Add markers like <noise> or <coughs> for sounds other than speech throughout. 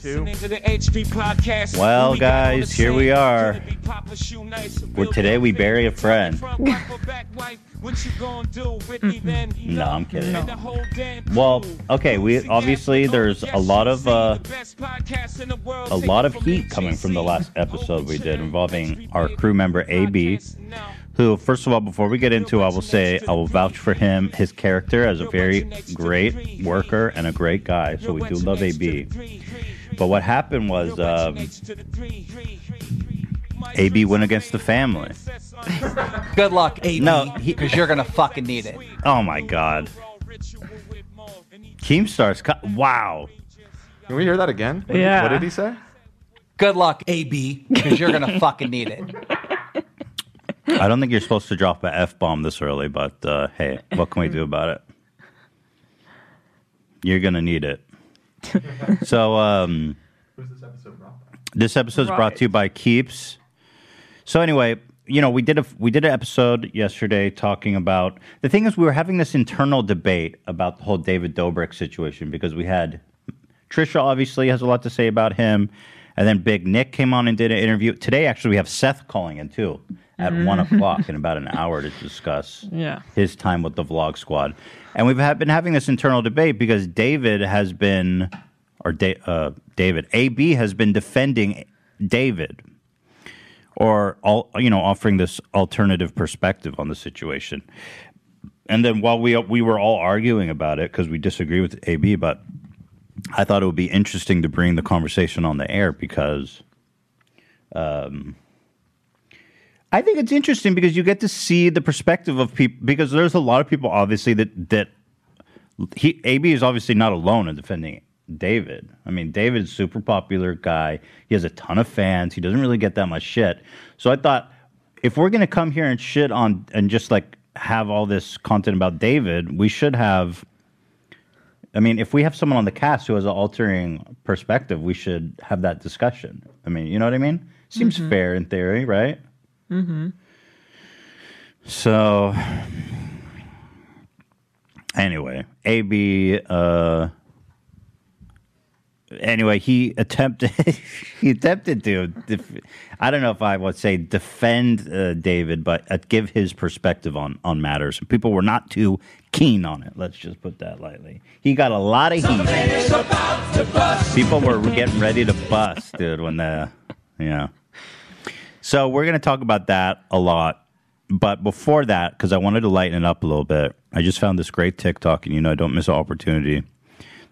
two. Well, guys, here we are. Where today we bury a friend. No, I'm kidding. Well, okay, we obviously there's a lot of uh, a lot of heat coming from the last episode we did involving our crew member AB, who first of all, before we get into, I will say I will vouch for him, his character as a very great worker and a great guy. So we do love AB. But what happened was um, AB went against the family. <laughs> Good luck, AB. No, because you're gonna fucking need it. Oh my god. Keemstar's co- wow. Can we hear that again? What, Yeah. What did he say? Good luck, AB, because you're gonna <laughs> fucking need it. I don't think you're supposed to drop a f bomb this early, but uh, hey, what can we do about it? You're gonna need it. <laughs> so, um, this episode is brought to you by Keeps. So anyway, you know, we did a we did an episode yesterday talking about the thing is we were having this internal debate about the whole David Dobrik situation because we had Trisha obviously has a lot to say about him, and then Big Nick came on and did an interview today. Actually, we have Seth calling in too at Mhm. one o'clock <laughs> in about an hour to discuss Yeah. his time with the Vlog Squad, and we've been having this internal debate because David has been, or da- uh, David AB has been defending David, or all you know, offering this alternative perspective on the situation. And then while we we were all arguing about it because we disagree with AB, but I thought it would be interesting to bring the conversation on the air because. Um, I think it's interesting because you get to see the perspective of people because there's a lot of people obviously that that he AB is obviously not alone in defending David. I mean, David's a super popular guy. He has a ton of fans. He doesn't really get that much shit. So I thought if we're going to come here and shit on and just like have all this content about David, we should have I mean, if we have someone on the cast who has an altering perspective, we should have that discussion. I mean, you know what I mean? Seems Mhm. fair in theory, right? Mm-hmm. So anyway, AB uh anyway, he attempted <laughs> he attempted to def- I don't know if I would say defend uh, David, but uh, give his perspective on on matters. People were not too keen on it. Let's just put that lightly. He got a lot of heat. People were getting ready to bust, dude, when the yeah. So we're going to talk about that a lot. But before that, because I wanted to lighten it up a little bit, I just found this great TikTok, and you know, I don't miss an opportunity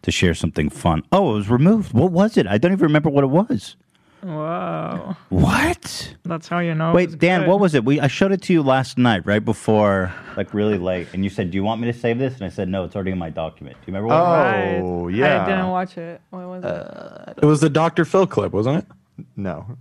to share something fun. Oh, it was removed. What was it? I don't even remember what it was. Wow. What? That's how you know. Wait, Dan, what was it? We I showed it to you last night, right before, like really late, and you said, "Do you want me to save this?" And I said, "No, it's already in my document." Do you remember what? it was? Oh yeah. I didn't watch it. What was it? It was the Dr. Phil clip, wasn't it? No.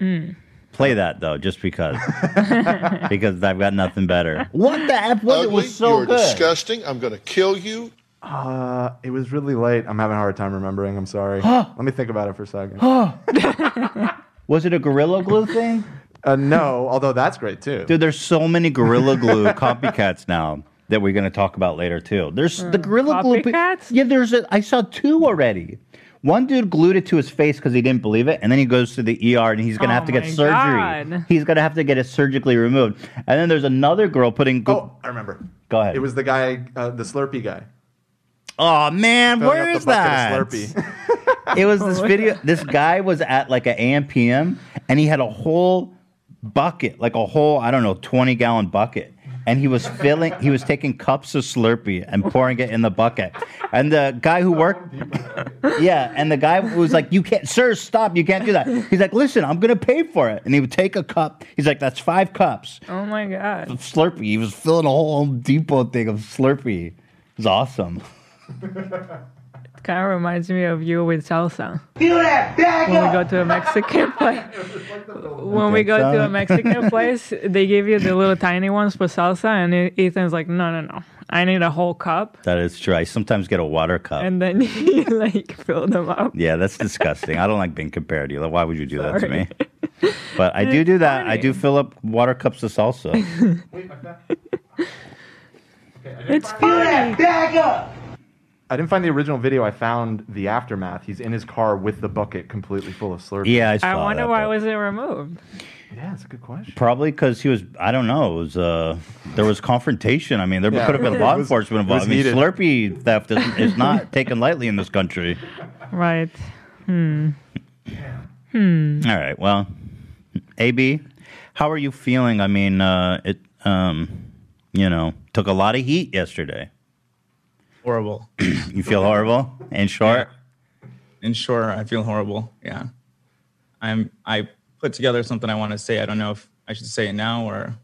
Mm. Play that though, just because, <laughs> because I've got nothing better. What the f was it? Ugly, Was so you're good. disgusting. I'm going to kill you. Uh, it was really late. I'm having a hard time remembering. I'm sorry. <gasps> Let me think about it for a second. <gasps> <laughs> was it a Gorilla Glue thing? Uh, no, although that's great too. Dude, there's so many Gorilla <laughs> Glue copycats now that we're going to talk about later too. There's the Gorilla Glue. Copycats? Yeah, there's a. I saw two already. One dude glued it to his face because he didn't believe it, and then he goes to the ER and he's going to Oh have to get surgery. God. He's going to have to get it surgically removed. And then there's another girl putting. Glu- Oh, I remember. Go ahead. It was the guy, uh, the Slurpee guy. Oh man, Filling where up is the that? of Slurpee. it was <laughs> this video. This guy was at like an AM PM, and he had a whole bucket, like a whole I don't know, twenty gallon bucket, and he was filling. He was taking cups of Slurpee and pouring it in the bucket. And the guy who worked, yeah, and the guy was like, "You can't, sir, stop! You can't do that." He's like, "Listen, I'm gonna pay for it," and he would take a cup. He's like, "That's five cups." Oh my god. of Slurpee. He was filling a whole Home Depot thing of Slurpee. It was awesome. <laughs> It kind of reminds me of you with salsa. Feel that back When we go to a Mexican <laughs> place, when we go to a Mexican <laughs> place, they give you the little tiny ones for salsa, and Ethan's like, no, no, no, I need a whole cup, That is true. I sometimes get a water cup. and then <laughs> you like fill them up. Yeah, that's disgusting. I don't like being compared to you. Why would you do that to Sorry. me? But I do do that. I do fill up water cups of salsa. It's Feel that back up. I didn't find the original video. I found the aftermath. He's in his car with the bucket completely full of Slurpee. Yeah, I I wonder that, why but- was it removed. yeah, that's a good question. Probably because he was, I don't know, it was, uh, there was confrontation. I mean, there Yeah. could have been <laughs> law was- enforcement involved. I mean, heated. Slurpee theft is, is not <laughs> taken lightly in this country. Right. Hmm. All right, well, AB, how are you feeling? I mean, uh, it, um, you know, took a lot of heat yesterday. Horrible. <clears throat> You feel horrible? In short? In short, I feel horrible. Yeah. I'm. I put together something I want to say. I don't know if I should say it now or.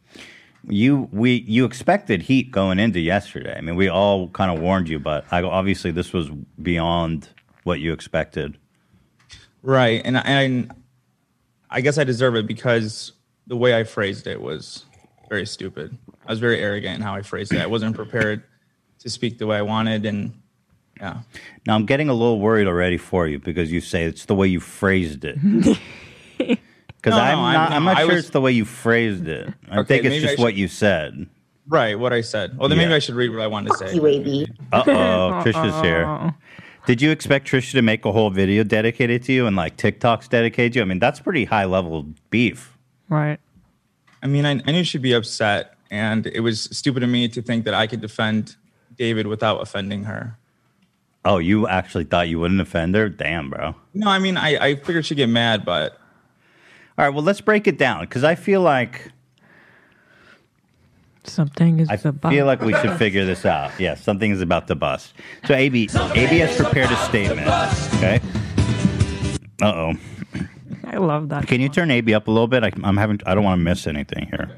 You we you expected heat going into yesterday. I mean, we all kind of warned you, but I, obviously this was beyond what you expected. Right, and I- and I guess I deserve it because the way I phrased it was very stupid. I was very arrogant in how I phrased it. I wasn't prepared to speak the way I wanted, and yeah, Now I'm getting a little worried already for you because you say it's the way you phrased it. <laughs> Because No, I'm no, I'm- not. I'm not I sure was- it's the way you phrased it. I Okay, think it's just should- what you said. right. What I said. Well, then maybe I should read what I wanted to say. <laughs> Uh oh, Trisha's here. Did you expect Trisha to make a whole video dedicated to you and like TikToks dedicated to you? I mean, that's pretty high level beef. right. I mean, I, I knew she'd be upset, and it was stupid of me to think that I could defend David without offending her. Oh, you actually thought you wouldn't offend her? Damn, bro. No, I mean, I, I figured she'd get mad, but All right, well, let's break it down because I feel like Something is I about. feel like we should figure this out. Yeah, something is about to bust. So AB, AB has prepared a statement. Okay. Uh oh. I love that. Can you turn AB up a little bit? I, I'm having. I don't want to miss anything here.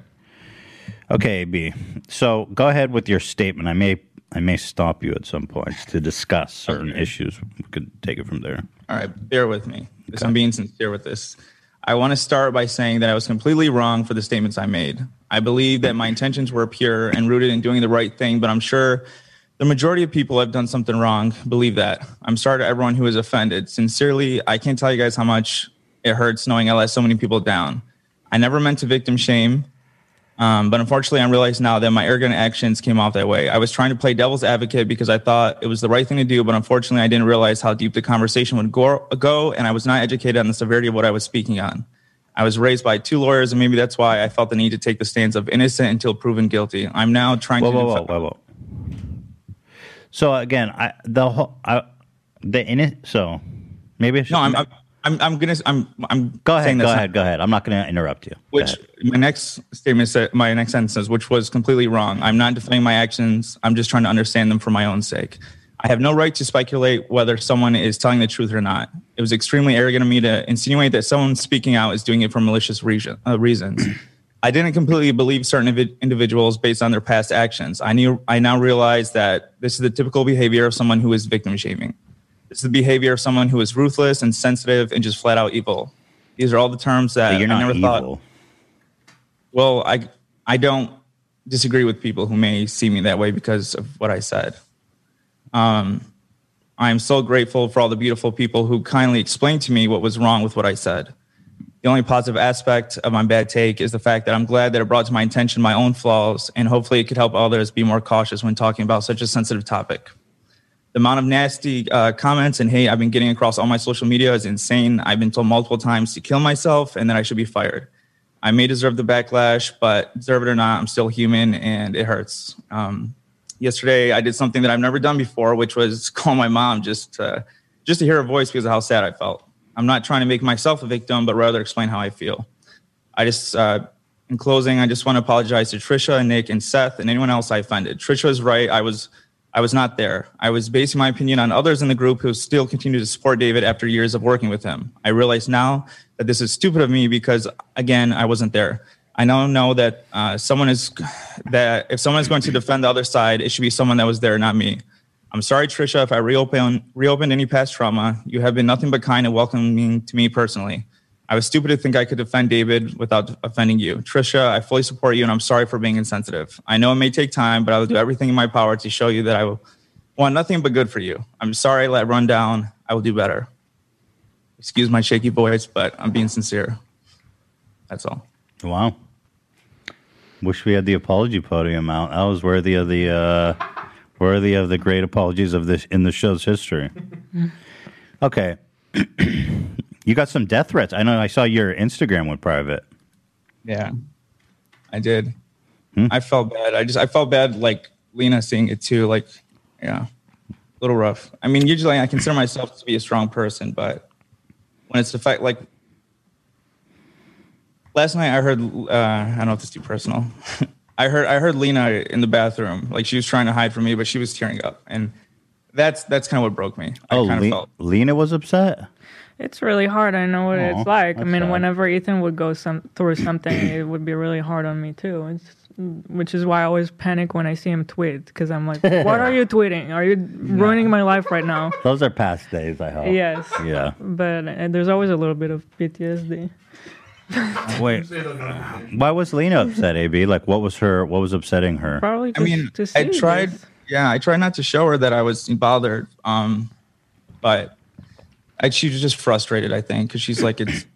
Okay, AB. So go ahead with your statement. I may. I may stop you at some points to discuss certain Okay. issues. We could take it from there. All right, bear with me. Because I'm being sincere with this. I want to start by saying that I was completely wrong for the statements I made. I believe that my intentions were pure and rooted in doing the right thing, but I'm sure the majority of people have done something wrong. Believe that. I'm sorry to everyone who is offended. Sincerely, I can't tell you guys how much it hurts knowing I let so many people down. I never meant to victim shame. Um, but unfortunately, I realize now that my arrogant actions came off that way. I was trying to play devil's advocate because I thought it was the right thing to do, but unfortunately, I didn't realize how deep the conversation would go, go and I was not educated on the severity of what I was speaking on. I was raised by two lawyers, and maybe that's why I felt the need to take the stance of innocent until proven guilty. I'm now trying Whoa, to. whoa, whoa, whoa, whoa. So again, I the whole I, the in it. So maybe I should. No, I'm, I'm, I'm, I'm gonna, I'm, I'm. go ahead. Go ahead. Go ahead. I'm not going to interrupt you. Which my next statement said, my next sentence says, which was completely wrong. I'm not defending my actions. I'm just trying to understand them for my own sake. I have no right to speculate whether someone is telling the truth or not. It was extremely arrogant of me to insinuate that someone speaking out is doing it for malicious reason, uh, reasons. I didn't completely believe certain individuals based on their past actions. I knew I now realize that this is the typical behavior of someone who is victim shaming. It's the behavior of someone who is ruthless and sensitive and just flat out evil. These are all the terms that But you're I never evil. thought. Well, I I don't disagree with people who may see me that way because of what I said. Um, I'm so grateful for all the beautiful people who kindly explained to me what was wrong with what I said. The only positive aspect of my bad take is the fact that I'm glad that it brought to my attention my own flaws, and hopefully it could help others be more cautious when talking about such a sensitive topic. The amount of nasty uh, comments and hate I've been getting across all my social media is insane. I've been told multiple times to kill myself and that I should be fired. I may deserve the backlash, but deserve it or not, I'm still human and it hurts. Um, yesterday, I did something that I've never done before, which was <laughs> call my mom just to, just to hear her voice because of how sad I felt. I'm not trying to make myself a victim, but rather explain how I feel. I just, uh, in closing, I just want to apologize to Trisha, and Nick, and Seth, and anyone else I offended. Trisha is right. I was, I was not there. I was basing my opinion on others in the group who still continue to support David after years of working with him. I realize now that this is stupid of me because, again, I wasn't there. I now know that uh, someone is that if someone is going to defend the other side, it should be someone that was there, not me. I'm sorry, Trisha, if I reopen reopened any past trauma. You have been nothing but kind and welcoming to me personally. I was stupid to think I could defend David without offending you. Trisha, I fully support you and I'm sorry for being insensitive. I know it may take time, but I will do everything in my power to show you that I will want nothing but good for you. I'm sorry I let run down. I will do better. Excuse my shaky voice, but I'm being sincere. That's all. Wow. Wish we had the apology podium out. I was worthy of the uh, worthy of the great apologies of this in the show's history. <laughs> okay, <clears throat> you got some death threats. I know. I saw your Instagram went private. Yeah, I did. Hmm? I felt bad. I just I felt bad like Lena seeing it too. Like, yeah, a little rough. I mean, usually I consider myself to be a strong person, but when it's the fact like last night I heard uh, I don't know if this is too personal. <laughs> I heard I heard Lena in the bathroom, like she was trying to hide from me, but she was tearing up, and that's that's kind of what broke me. I Oh, kind of Le- felt Lena was upset. It's really hard. I know what Aw, it's like. I mean, sad. whenever Ethan would go some through something, it would be really hard on me too. It's, which is why I always panic when I see him tweet because I'm like, <laughs> "What are you tweeting? Are you ruining my life right now?" <laughs> Those are past days. I hope. Yes. Yeah. But uh, there's always a little bit of PTSD. <laughs> Wait. Why was Lena upset? Ab, like, what was her? What was upsetting her? Probably I mean, to see I tried. this. Yeah, I tried not to show her that I was bothered. Um, but I, she was just frustrated. I think because she's like, it's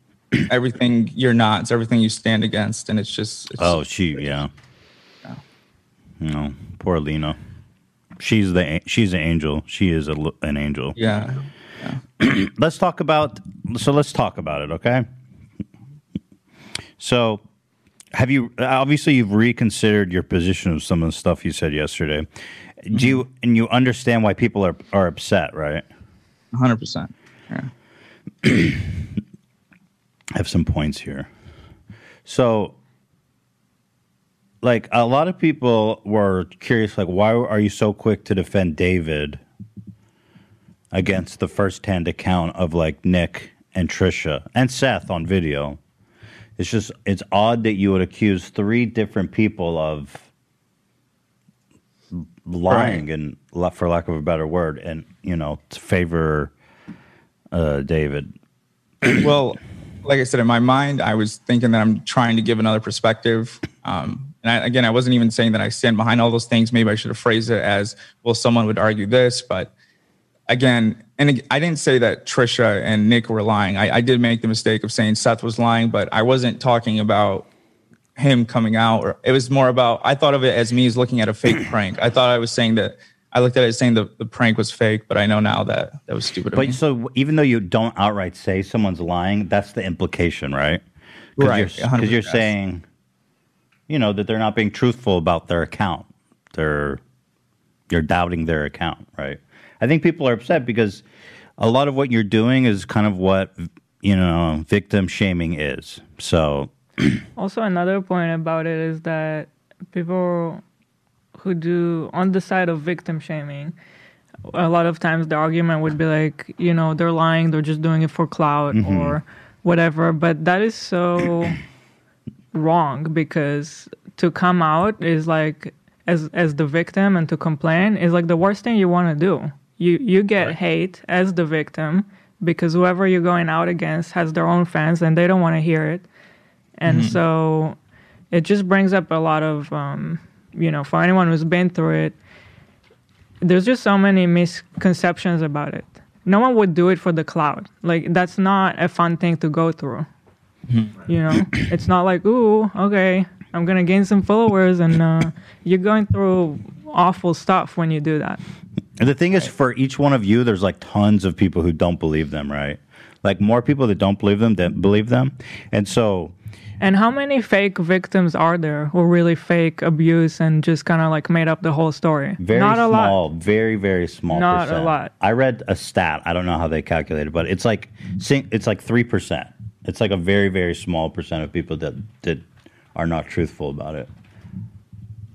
everything you're not. It's everything you stand against, and it's just. It's, Oh, she. Yeah. No, poor Lena. She's the she's an angel. She is a, an angel. yeah. <clears throat> let's talk about so let's talk about it okay so have you obviously you've reconsidered your position of some of the stuff you said yesterday do mm-hmm. you and you understand why people are are upset right hundred percent. Yeah. <clears throat> i have some points here so like a lot of people were curious like why are you so quick to defend david against the first-hand account of like Nick and Trisha and Seth on video. It's just it's odd that you would accuse three different people of lying and for lack of a better word and you know to favor uh, David. <clears throat> well, like I said, in my mind, I was thinking that I'm trying to give another perspective. Um, and I, again, I wasn't even saying that I stand behind all those things. Maybe I should have phrased it as, well, someone would argue this, but again, and I didn't say that Trisha and Nick were lying. I, I did make the mistake of saying Seth was lying, but I wasn't talking about him coming out. Or it was more about I thought of it as me as looking at a fake prank. I thought I was saying that I looked at it as saying the, the prank was fake, but I know now that that was stupid. Of me. But so even though you don't outright say someone's lying, that's the implication, right? Because Right, you're, 'cause you're saying, you know, that they're not being truthful about their account. They're you're doubting their account, right? I think people are upset because a lot of what you're doing is kind of what you know victim shaming is. So <clears throat> Also, another point about it is that people who do on the side of victim shaming, a lot of times the argument would be like, you know, they're lying, they're just doing it for clout or whatever. But that is so <coughs> wrong because to come out is like as as the victim and to complain is like the worst thing you want to do. You you get hate as the victim because whoever you're going out against has their own fans and they don't want to hear it. And so it just brings up a lot of um, you know, for anyone who's been through it, there's just so many misconceptions about it. No one would do it for the cloud. Like that's not a fun thing to go through. You know, <coughs> it's not like, ooh, okay, I'm gonna gain some followers, and uh, you're going through awful stuff when you do that. And the thing is, for each one of you, there's like tons of people who don't believe them, right? Like more people that don't believe them than believe them, and so And how many fake victims are there who really fake abuse and just kind of like made up the whole story? very Not a lot. very very small. Not a lot. I read a stat. I don't know how they calculated, but it's like it's like three percent. It's like a very very small percent of people that that are not truthful about it.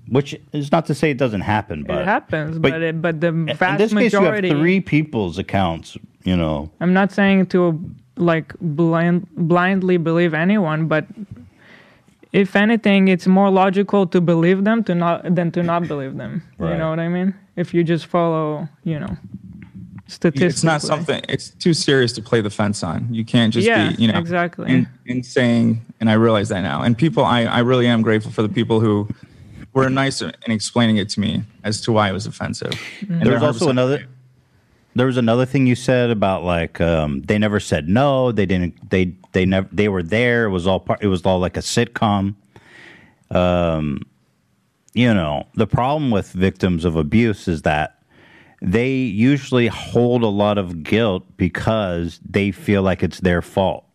Which is not to say it doesn't happen, but it happens, but- but it, but the in vast this case, majority. you have three people's accounts. You know, I'm not saying to like blind, blindly believe anyone, but if anything, it's more logical to believe them to not than to not believe them. Right. You know what I mean? If you just follow, you know, statistically. it's not something it's too serious to play the fence on you can't just Yeah, be you know exactly. in, in saying and i realize that now and people I, I really am grateful for the people who were nice in explaining it to me as to why it was offensive And there was they're also another there was another thing you said about like um, they never said no they didn't they they never they were there it was all part it was all like a sitcom um you know, the problem with victims of abuse is that they usually hold a lot of guilt because they feel like it's their fault.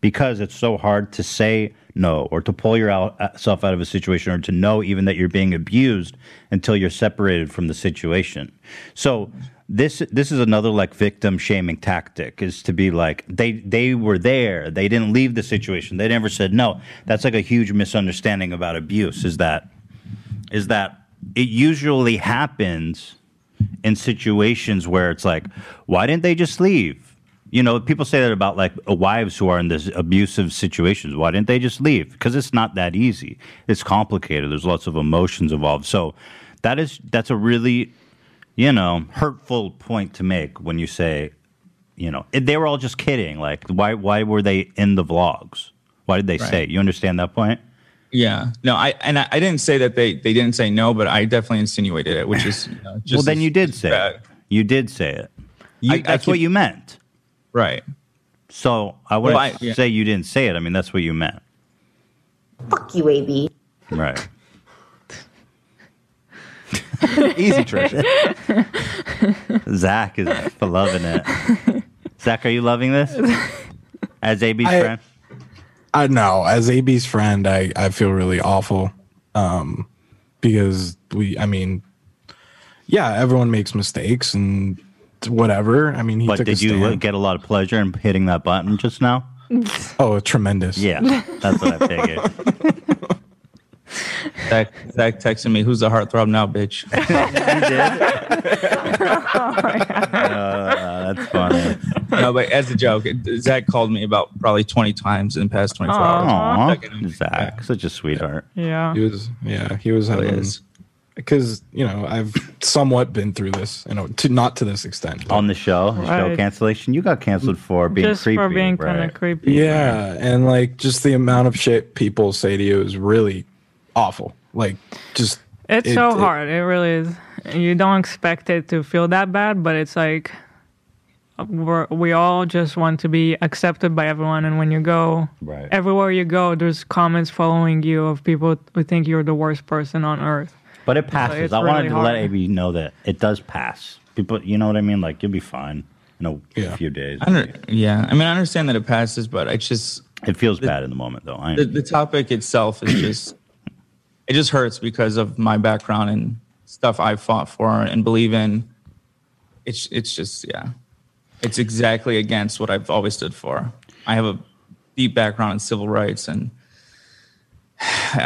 Because it's so hard to say no or to pull yourself out of a situation or to know even that you're being abused until you're separated from the situation. So this this is another like victim shaming tactic is to be like they they were there they didn't leave the situation they never said no that's like a huge misunderstanding about abuse is that is that it usually happens in situations where it's like, why didn't they just leave? You know, people say that about like wives who are in this abusive situations. Why didn't they just leave? Because it's not that easy. It's complicated. There's lots of emotions involved. So that is that's a really, you know, hurtful point to make when you say, you know, they were all just kidding. Like, why why were they in the vlogs? Why did they Right. say? it? You understand that point? Yeah, no, I and I, I didn't say that they they didn't say no, but I definitely insinuated it, which is you know, <laughs> just well, then as- you did say bad. it. You did say it. You, I- I that's what you meant. right. So I wouldn't Well, I- yeah. say you didn't say it. I mean, that's what you meant. Fuck you, AB. Right. <laughs> Easy, Trisha. <laughs> Zach is loving it. Zach, are you loving this? As AB's I- friend? I know. As AB's friend, I, I feel really awful. Um, because we, I mean, yeah, everyone makes mistakes and whatever. I mean, he But took did a you stand. get a lot of pleasure in hitting that button just now? oh, tremendous. Yeah, that's what I figured. <laughs> Zach, Zach texted me, "Who's the heartthrob now, bitch?" <laughs> you did. <laughs> <laughs> oh, Uh, that's funny. no, but as a joke, Zach called me about probably twenty times in the past twenty four hours. Aw, Checking in. Zach, such a sweetheart. Yeah. He was, yeah, he was Really having, is. because, you know, I've somewhat been through this, you know, to not to this extent. but- On the show, the show cancellation, you got canceled for being Just creepy. for being kind right? of creepy. Yeah, and like just the amount of shit people say to you is really awful. Like just It's it- so it- hard. It really is. You don't expect it to feel that bad, but it's like we're, we all just want to be accepted by everyone. And when you go, Right. everywhere you go, there's comments following you of people who think you're the worst person on earth. But it passes. it's I wanted really to let hard. AB know that it does pass. People, you know what I mean? Like you'll be fine in a Yeah. few days. I yeah, I mean, I understand that it passes, but I just It feels bad in the moment, though. I, the, the topic itself is just it just hurts because of my background and stuff I fought for and believe in. It's it's just yeah, it's exactly against what I've always stood for. I have a deep background in civil rights and <sighs>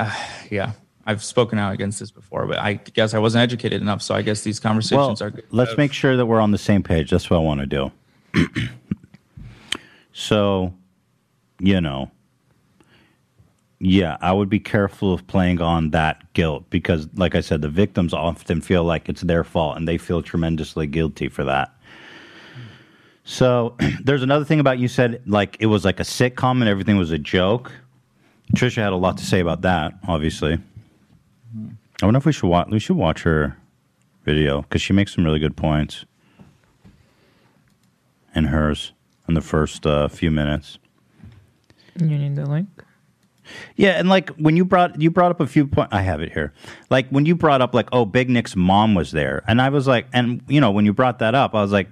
yeah, I've spoken out against this before, but I guess I wasn't educated enough. So I guess these well, conversations are good. let's make sure that we're on the same page. That's what I want to do. <clears throat> so, you know, yeah, I would be careful of playing on that guilt because, like I said, the victims often feel like it's their fault and they feel tremendously guilty for that. So, <clears throat> there's another thing about you said like it was like a sitcom and everything was a joke. Trisha had a lot to say about that, obviously. I wonder if we should watch. We should watch her video because she makes some really good points in hers in the first uh, few minutes. You need the link. Yeah, and like when you brought you brought up a few points, I have it here. Like when you brought up like, oh, Big Nick's mom was there, and I was like, and you know when you brought that up, I was like,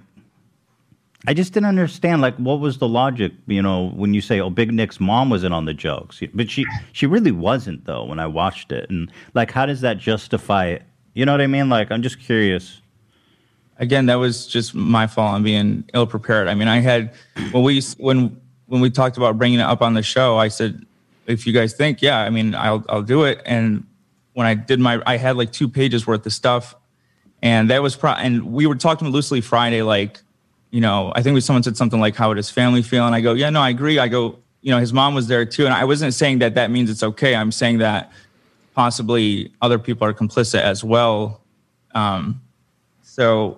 I just didn't understand like what was the logic, you know, when you say, oh, Big Nick's mom was in on the jokes, but she she really wasn't though when I watched it, and like how does that justify it? You know what I mean? Like I'm just curious. again that was just my fault on being ill prepared i mean i had when we when when we talked about bringing it up on the show i said if you guys think yeah i mean i'll i'll do it. And when i did my i had like two pages worth of stuff. And that was pro and we were talking loosely friday like you know i think we someone said something like how would his family feel? And i go yeah no i agree. I go you know his mom was there too. And i wasn't saying that that means it's okay. I'm saying that possibly other people are complicit as well. Um, so,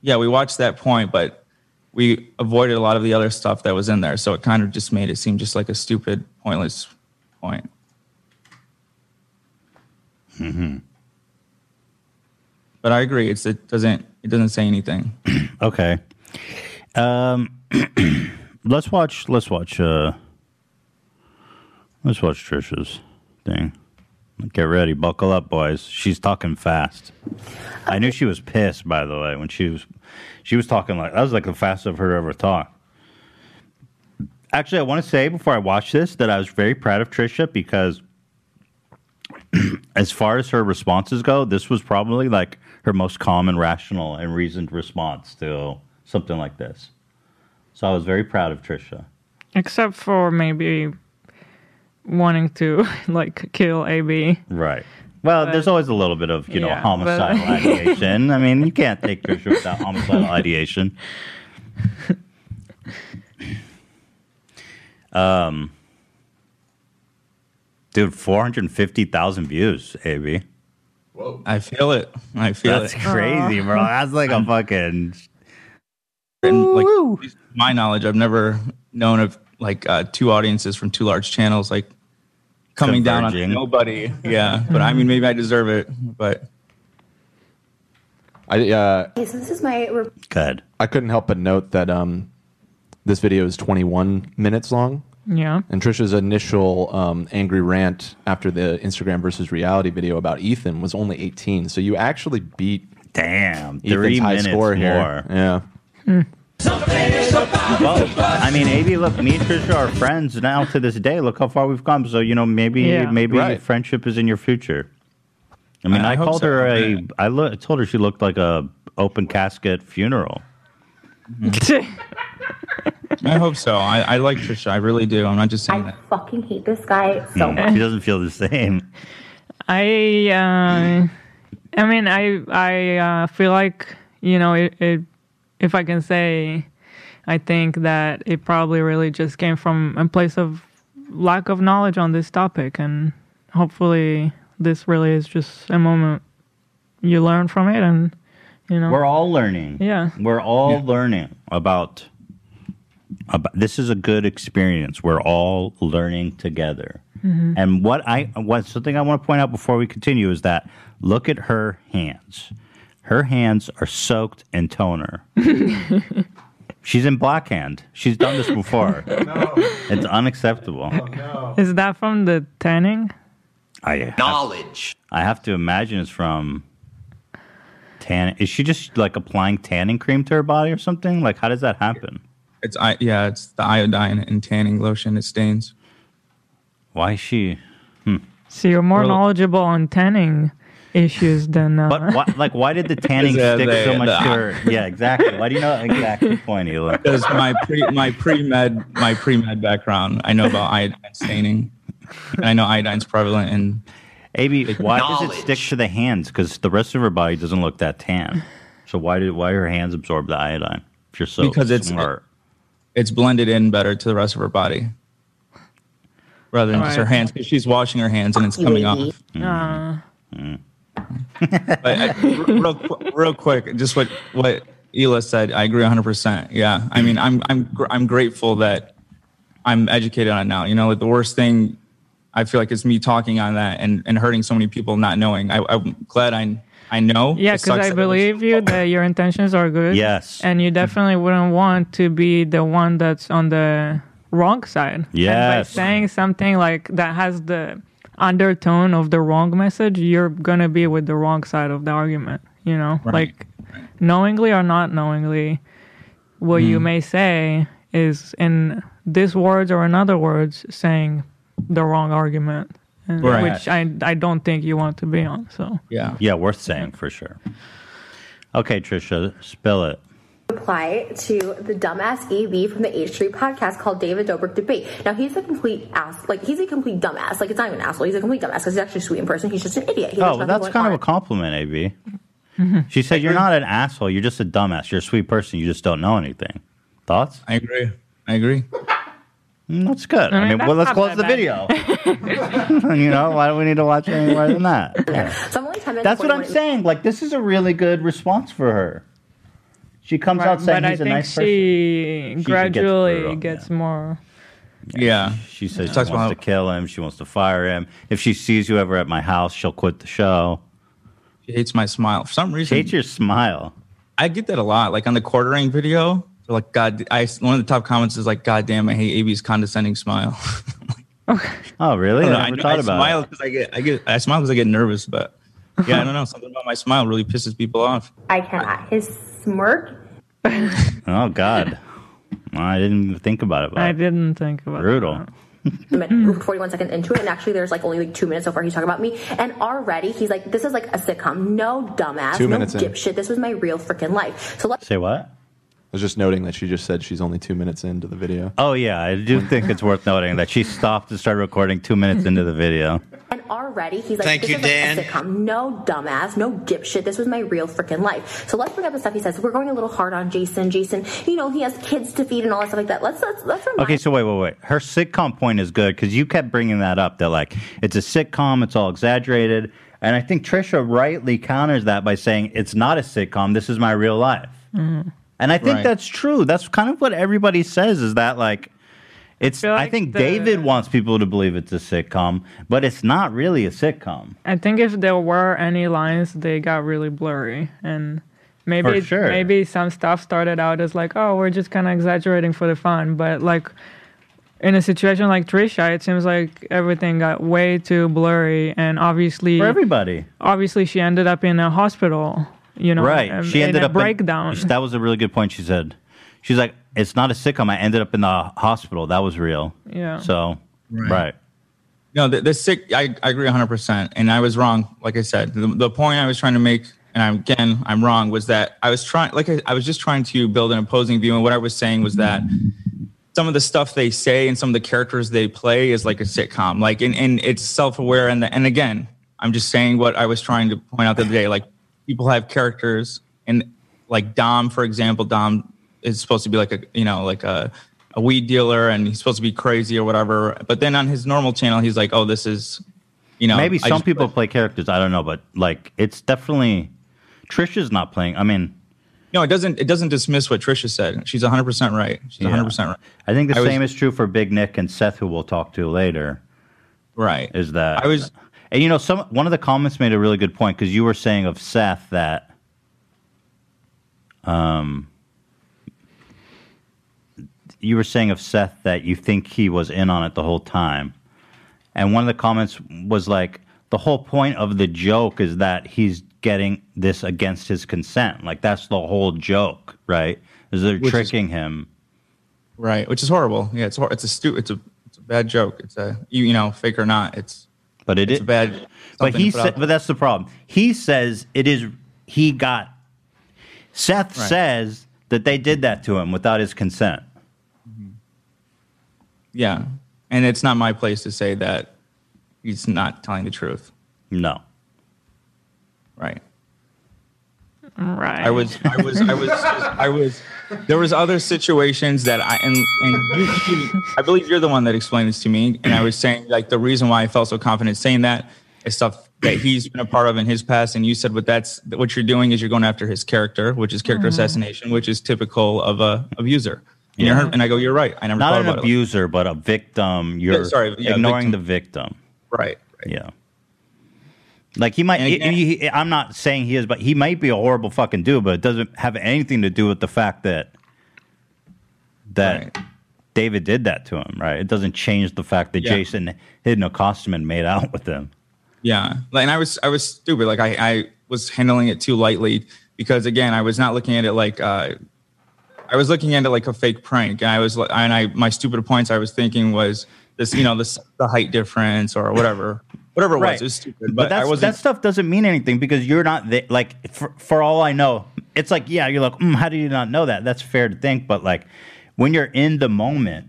yeah, we watched that point, but we avoided a lot of the other stuff that was in there. So it kind of just made it seem just like a stupid, pointless point. But I agree. It's it doesn't it doesn't say anything. <clears throat> Okay. Um, <clears throat> let's watch. Let's watch. Uh, let's watch Trisha's thing. Get ready, buckle up, boys. She's talking fast. I knew she was pissed, by the way, when she was she was talking like that was like the fastest I've heard her ever talk. Actually, I want to say before I watch this that I was very proud of Trisha because <clears throat> as far as her responses go, this was probably like her most calm and rational and reasoned response to something like this. So I was very proud of Trisha. Except for maybe wanting to <laughs> like kill AB. Right. Well, But- there's always a little bit of, you know, Yeah, homicidal but- <laughs> ideation. I mean, you can't take Trisha without homicidal ideation. <laughs> Um, dude, 450,000 views, AB. Whoa. I feel it. I feel That's it. crazy, bro. <laughs> That's like a fucking. And like my knowledge, I've never known of like uh, two audiences from two large channels like coming down on Converging. nobody. Yeah, but I mean, maybe I deserve it. But I uh, Okay, so this is my re- Good. I couldn't help but note that um, this video is 21 minutes long. Yeah. And Trisha's initial um, angry rant after the Instagram versus reality video about Ethan was only 18. So you actually beat Damn. Ethan's Three high minutes score here. more. Yeah. Well, I mean, AB, look, me and Trisha are friends now to this day. Look how far we've come. So, you know, maybe Yeah. maybe Right. friendship is in your future. I mean, I I, called so, her a. man. I lo- told her she looked like a open casket funeral. <laughs> I hope so. I, I like Trisha. I really do. I'm not just saying I that. fucking hate this guy so much. She doesn't feel the same. I uh, I mean I I uh, feel like you know it, it if I can say I think that it probably really just came from a place of lack of knowledge on this topic and hopefully this really is just a moment you learn from it and you know We're all learning. Yeah. We're all learning about, about. This is a good experience. We're all learning together. Mm-hmm. And what I what something I want to point out before we continue is that look at her hands. Her hands are soaked in toner. <laughs> She's in black hand. She's done this before. <laughs> It's unacceptable. Oh, is that from the tanning I have, knowledge. I have to imagine it's from tan. Is she just like applying tanning cream to her body or something? Like, how does that happen? It's I yeah. It's the iodine and tanning lotion. It stains. Why is she? so you're more Well- knowledgeable on tanning issues than uh, But why, like, why did the <laughs> tanning uh, stick they- so much the- to her? <laughs> Yeah, exactly. Why do you know exactly <laughs> the point, Hila? Because my pre my pre med my pre med background, I know about iodine staining. And I know iodine's prevalent in AB, why does it stick to the hands? Because the rest of her body doesn't look that tan. So why did why her hands absorb the iodine? If you're so Because it's- smart. it's blended in better to the rest of her body. Rather than just her hands, because she's washing her hands and it's coming baby. off. uh, But I, real, real quick, just what what Hila said, I agree 100. percent Yeah, I mean, I'm I'm I'm grateful that I'm educated on it now. You know, like the worst thing I feel like it's me talking on that and and hurting so many people not knowing. I, I'm glad I I know. Yeah, because I that was- believe you that your intentions are good. Yes. And you definitely wouldn't want to be the one that's on the wrong side. And by saying something like that has the undertone of the wrong message, you're gonna be with the wrong side of the argument. You know, Right. like knowingly or not knowingly, what you Hmm. may say is in these words or in other words saying the wrong argument, and- Right. which I I don't think you want to be on. So. Yeah. Yeah, worth saying for sure. Okay, Trisha, spill it. Reply to the dumbass AB from the H3 podcast called David Dobrik Debate. Now he's a complete ass, like he's a complete dumbass. Like it's not even an asshole. He's a complete dumbass because he's actually sweet in person. He's just an idiot. He Oh, well, that's going kind of a compliment, AB. <laughs> She said you're not an asshole. You're just a dumbass. You're a sweet person. You just don't know anything. Thoughts? I agree. I agree. Mm, That's good. I I mean, mean, well, let's close the that video. <laughs> <laughs> you know, why do we need to watch any more than that? <laughs> Yeah. So I'm only 10 That's what I'm you saying. Like, this is a really good response for her. She comes out saying but he's a think nice person. she gets gradually brutal, gets yeah. more. Yeah. She says she talks wants to kill him. She wants to fire him. If she sees you ever at my house, she'll quit the show. She hates my smile for some She reason. hates your smile. I get that a lot. Like on the quartering video, they're like God. I one of the top comments is like, "God damn, I hate AB's condescending smile." <laughs> Oh, really? I, know, I I, never know- thought I about smile because I get I get I smile because I get nervous, but <laughs> yeah, I don't know. Something about my smile really pisses people off. I cannot. His smirk. <laughs> Oh God, I didn't think about it. But I didn't think about it. brutal. that. a minute, 41 seconds into it, and actually there's like only like two minutes so far he's talking about me, and already he's like, "This is like a sitcom. No dumbass, Two no minutes in. dipshit. This was my real freaking life." So let's Say what? I was just noting that she just said she's only two minutes into the video. Oh yeah, I do think it's worth noting that she stopped and started recording two minutes into the video. And already he's like, Thank this you, is like Dan. a. No dumbass, no dipshit. This was my real freaking life. So let's bring up the stuff he says. We're going a little hard on Jason. Jason, you know, he has kids to feed and all that stuff like that. Let's let's let's remind Okay, so wait, wait, wait. Her sitcom point is good because you kept bringing that up. That like it's a sitcom, it's all exaggerated, and I think Trisha rightly counters that by saying it's not a sitcom. This is my real life, mm-hmm. And I think Right. that's true. That's kind of what everybody says. Is that like it's? I, feel like think the- David wants people to believe it's a sitcom, but it's not really a sitcom. I think if there were any lines, they got really blurry, and maybe For sure. maybe some stuff started out as like, oh, we're just kind of exaggerating for the fun, but like in a situation like Trisha, it seems like everything got way too blurry, and obviously, For everybody, obviously, she ended up in a hospital. You know, right? um, She in ended a up breakdown. In, that was a really good point. She said, "She's like, it's not a sitcom. I ended up in the hospital. That was real." yeah. So, Right. right. No, the, the sick. I, I agree 100, percent and I was wrong. Like I said, the, the point I was trying to make, and I'm, again, I'm wrong, was that I was trying, like I, I was just trying to build an opposing view, and what I was saying was that some of the stuff they say and some of the characters they play is like a sitcom, like, and, and it's self-aware, and the, and again, I'm just saying what I was trying to point out the other day, like people have characters, and like Dom, for example, Dom is supposed to be like a, you know, like a a weed dealer and he's supposed to be crazy or whatever. But then on his normal channel, he's like, oh, this is, you know, Maybe I some just- people play characters. I don't know, but like it's definitely Trisha's not playing. I mean, No, it doesn't. It doesn't dismiss what Trisha said. She's 100 percent right. She's 100 percent right. I think the I was- same is true for Big Nick and Seth, who we'll talk to later. Right. Is that I was- And you know, some one of the comments made a really good point because you were saying of Seth that, um, you were saying of Seth that you think he was in on it the whole time, and one of the comments was like, the whole point of the joke is that he's getting this against his consent. Like that's the whole joke, right? Is they're Which is- tricking him. Right. Which is horrible. Yeah, it's it's a stu- it's a it's a bad joke. It's a you, you know fake or not. It's But it it's is bad. But he to said, but that's the problem. He says it is. He got. Seth Right. says that they did that to him without his consent. Mm-hmm. Yeah, and it's not my place to say that he's not telling the truth. No. Right. right. I was, I was, I was, I was. There was other situations that I and and you, you, I believe you're the one that explained this to me, and I was saying like the reason why I felt so confident saying that is stuff that he's been a part of in his past, and you said what that's what you're doing is you're going after his character, which is character mm-hmm. assassination, which is typical of a abuser. And, you're, and I go, you're right. I never Not thought an about it. abuser, but a victim. You're sorry, yeah, ignoring victim. the victim. Right. right. Yeah. Like he might. Again- he- he- I'm not saying he is, but he might be a horrible fucking dude. But it doesn't have anything to do with the fact that that Right. David did that to him. Right. It doesn't change the fact that Yeah. Jason hid in a costume and made out with him. Yeah, like, and I was I was stupid. Like I I was handling it too lightly because again I was not looking at it like uh, I was looking at it like a fake prank. And I was and I my stupid points I was thinking was this you know this the height difference or whatever whatever it was. It was stupid, But, but, that stuff doesn't mean anything because you're not there. Like, for, for all I know, it's like, yeah, you're like, mm, how do you not know that? That's fair to think. But like, when you're in the moment,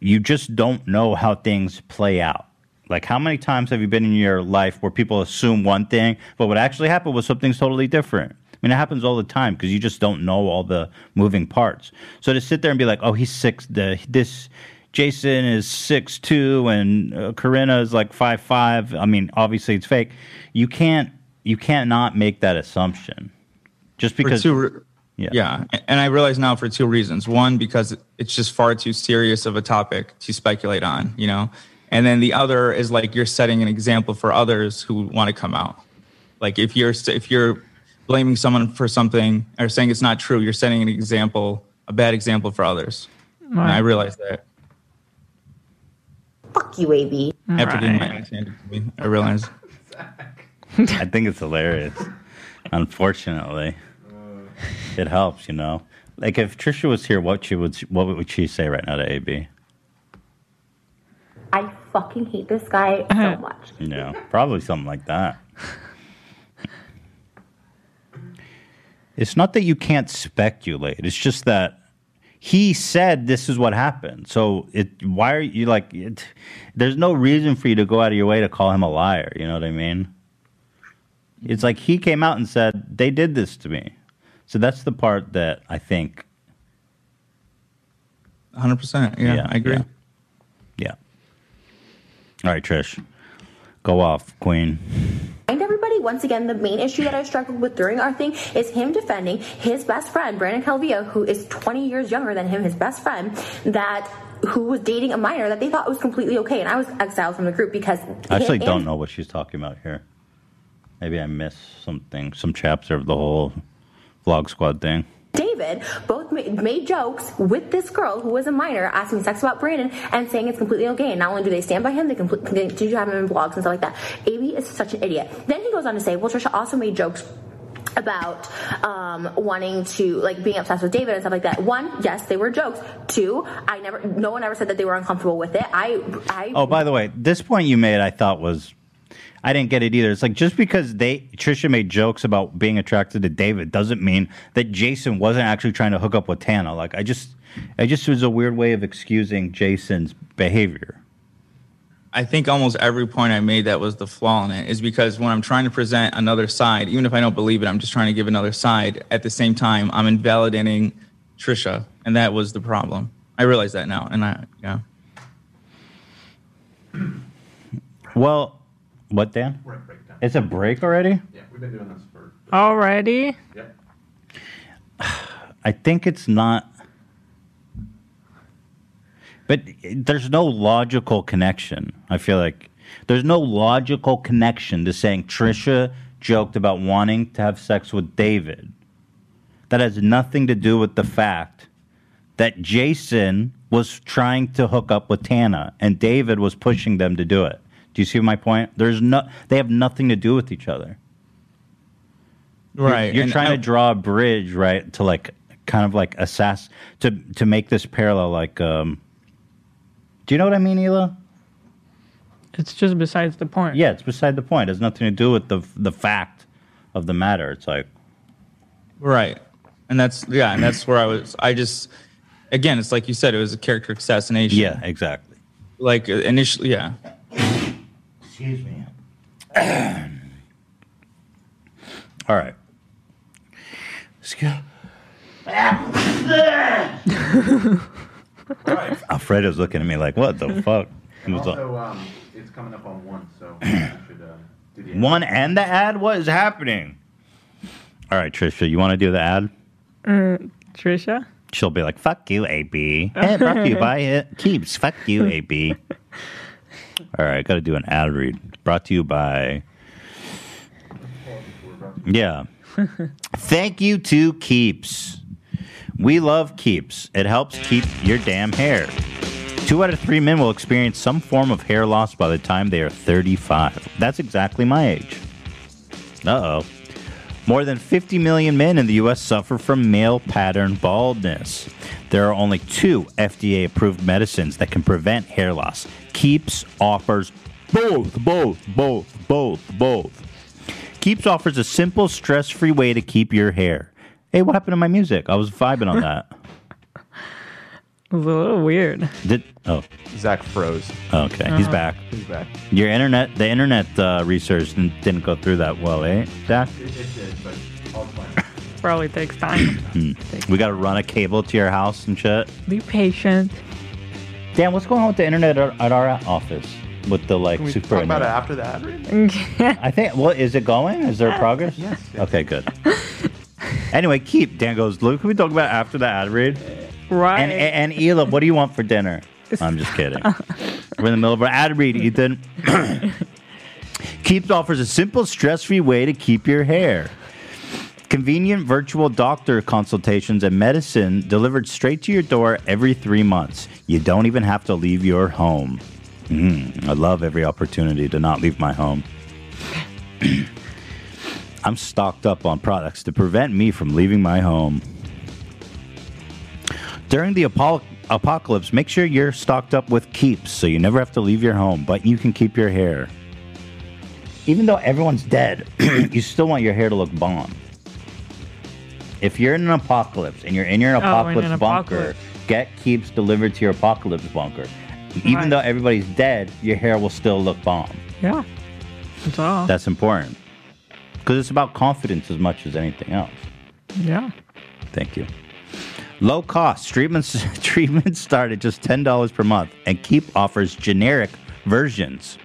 you just don't know how things play out. Like, how many times have you been in your life where people assume one thing, but what actually happened was something totally different? I mean, it happens all the time because you just don't know all the moving parts. So to sit there and be like, oh, he's six, the, this Jason is six two, and uh, Corinna is like five five. I mean, obviously it's fake. You can't you can't not make that assumption just for because. two, re- yeah. yeah, and I realize now for two reasons. One, because it's just far too serious of a topic to speculate on, you know, and then the other is like you're setting an example for others who want to come out. Like if you're if you're blaming someone for something or saying it's not true, you're setting an example, a bad example for others. And I realize that. Fuck Fuck you, AB. After getting my ass handed to me, I realized. <laughs> I think it's hilarious. Unfortunately, it helps, you know. Like if Trisha was here, what she would what would she say right now to AB? I fucking hate this guy so uh-huh. much. Yeah, probably something like that. It's not that you can't speculate. It's just that he said this is what happened. So it why are you like it, there's no reason for you to go out of your way to call him a liar, you know what I mean? It's like he came out and said they did this to me. So that's the part that I think 100%. Yeah, I agree. Yeah. yeah. All right, Trish. Go off, Queen. And everybody, once again, the main issue that I struggled with during our thing is him defending his best friend, Brandon Calvillo, who is 20 years younger than him, his best friend, that who was dating a minor that they thought was completely okay. And I was exiled from the group because I actually don't know what she's talking about here. Maybe I missed something, some chapter of the whole vlog squad thing. David both ma- made jokes with this girl who was a minor, asking sex about Brandon and saying it's completely okay. And not only do they stand by him, they complete, continue to have him in blogs and stuff like that. AB is such an idiot. Then he goes on to say, well, Trisha also made jokes about um, wanting to like being obsessed with David and stuff like that. One, yes, they were jokes. Two, I never, no one ever said that they were uncomfortable with it. I, I. Oh, by the way, this point you made, I thought was, I didn't get it either. It's like just because they Trisha made jokes about being attracted to David doesn't mean that Jason wasn't actually trying to hook up with Tana. Like I just, I just was a weird way of excusing Jason's behavior. I think almost every point I made that was the flaw in it is because when I'm trying to present another side, even if I don't believe it, I'm just trying to give another side. At the same time, I'm invalidating Trisha, and that was the problem. I realize that now, and I yeah. Well, what Dan? It's a break already. Yeah, we've been doing this for. Already? Yep. I think it's not. But there's no logical connection. I feel like there's no logical connection to saying Trisha joked about wanting to have sex with David. That has nothing to do with the fact that Jason was trying to hook up with Tana and David was pushing them to do it. Do you see my point? There's no they have nothing to do with each other. You're- Right, You're, and trying I- to draw a bridge, right, to like kind of like assass to to make this parallel like um Do you know what I mean, Hila? It's just besides the point. Yeah, it's beside the point. It has nothing to do with the the fact of the matter. It's like Right. And that's yeah, and that's where I was I just again, it's like you said, it was a character assassination. Yeah, exactly. Like uh, initially yeah. Excuse me. <clears throat> All right. Let's go. Alfredo's looking at me like, "What the fuck?" He was like, Also, um, it's coming up on one, so <clears throat> we should uh, do the One and the ad? What is happening? All right, Trisha, you want to do the ad? Uh, Trisha? She'll be like, "Fuck you, AB." <laughs> Hey, brought to you by it keeps. Fuck you, AB. <laughs> All right, I got to do an ad read. Brought to you by. Yeah. <laughs> Thank you to Keeps. We love Keeps. It helps keep your damn hair. Two out of three men will experience some form of hair loss by the time they are 35. That's exactly my age. Uh oh. More than 50 million men in the U.S. suffer from male pattern baldness. There are only two FDA approved medicines that can prevent hair loss. Keeps offers both, both, both, both, both. Keeps offers a simple, stress free way to keep your hair. Hey, what happened to my music? I was vibing on <laughs> that. It was a little weird. Did oh Zach froze. Okay, he's Uh-huh. back. He's back. Your internet, the internet uh, research didn't, didn't go through that well, eh, Zach? It, it did, but I'll. <coughs> Probably takes time. Hmm. We got to run a cable to your house and shit. Be patient. Dan, what's going on with the internet at, at our office with the like Can we super? talk about it internet? after the ad read? I think. Well, is it going? Is there progress? Yes, yes. Okay, good. anyway, keep. Dan goes. Look, can we talk about after the ad read? Right. And and, and Hila, what do you want for dinner? I'm just kidding. We're in the middle of our ad read, Ethan. <coughs> Keeps offers a simple, stress-free way to keep your hair. Convenient virtual doctor consultations and medicine delivered straight to your door every three months. You don't even have to leave your home. Mm, I love every opportunity to not leave my home. <coughs> I'm stocked up on products to prevent me from leaving my home. During the apo- apocalypse, make sure you're stocked up with keeps so you never have to leave your home, but you can keep your hair. Even though everyone's dead, <clears throat> you still want your hair to look bomb. If you're in an apocalypse and you're in your Oh, in apocalypse bunker, apocalypse. get keeps delivered to your apocalypse bunker. Even Right. though everybody's dead, your hair will still look bomb. Yeah. That's all. That's important. Because it's about confidence as much as anything else. yeah. Thank you. Low cost treatments <laughs> treatments start at just ten dollars per month, and Keep offers generic versions.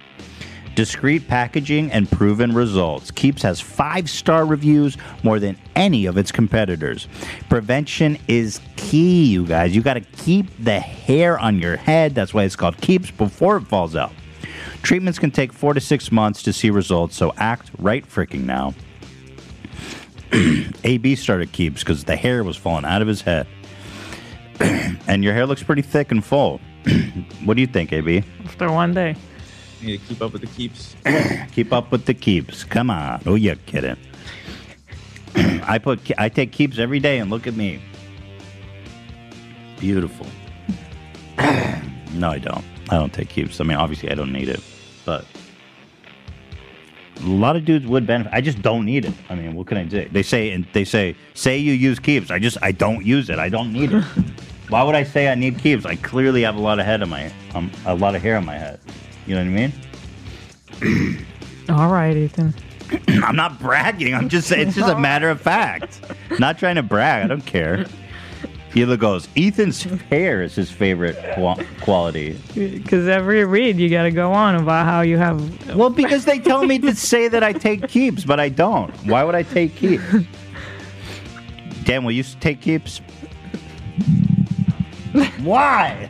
Discreet packaging and proven results. Keeps has five star reviews more than any of its competitors. Prevention is key, you guys. You got to keep the hair on your head. That's why it's called Keeps before it falls out. Treatments can take four to six months to see results, so act right freaking now. <clears throat> AB started keeps because the hair was falling out of his head. <clears throat> and your hair looks pretty thick and full. <clears throat> what do you think, AB? After one day. You need to keep up with the keeps. <clears throat> Keep up with the keeps. Come on. Oh, you kidding? I put I take keeps every day and look at me. Beautiful. no, I don't. I don't take keeps. I mean, obviously, I don't need it, but a lot of dudes would benefit. I just don't need it. I mean, what can I do? They say and they say say you use keeps. I just I don't use it. I don't need it. <laughs> Why would I say I need keeps? I clearly have a lot of head on my um, a lot of hair on my head. You know what I mean? <clears throat> All right, Ethan. <clears throat> I'm not bragging. I'm just saying it's just a matter of fact. Not trying to brag. I don't care. Hila goes, Ethan's hair is his favorite qua- quality. Because every read, you got to go on about how you have. Well, because they tell me to say that I take keeps, but I don't. Why would I take keeps? Dan, will you take keeps? <laughs> Why?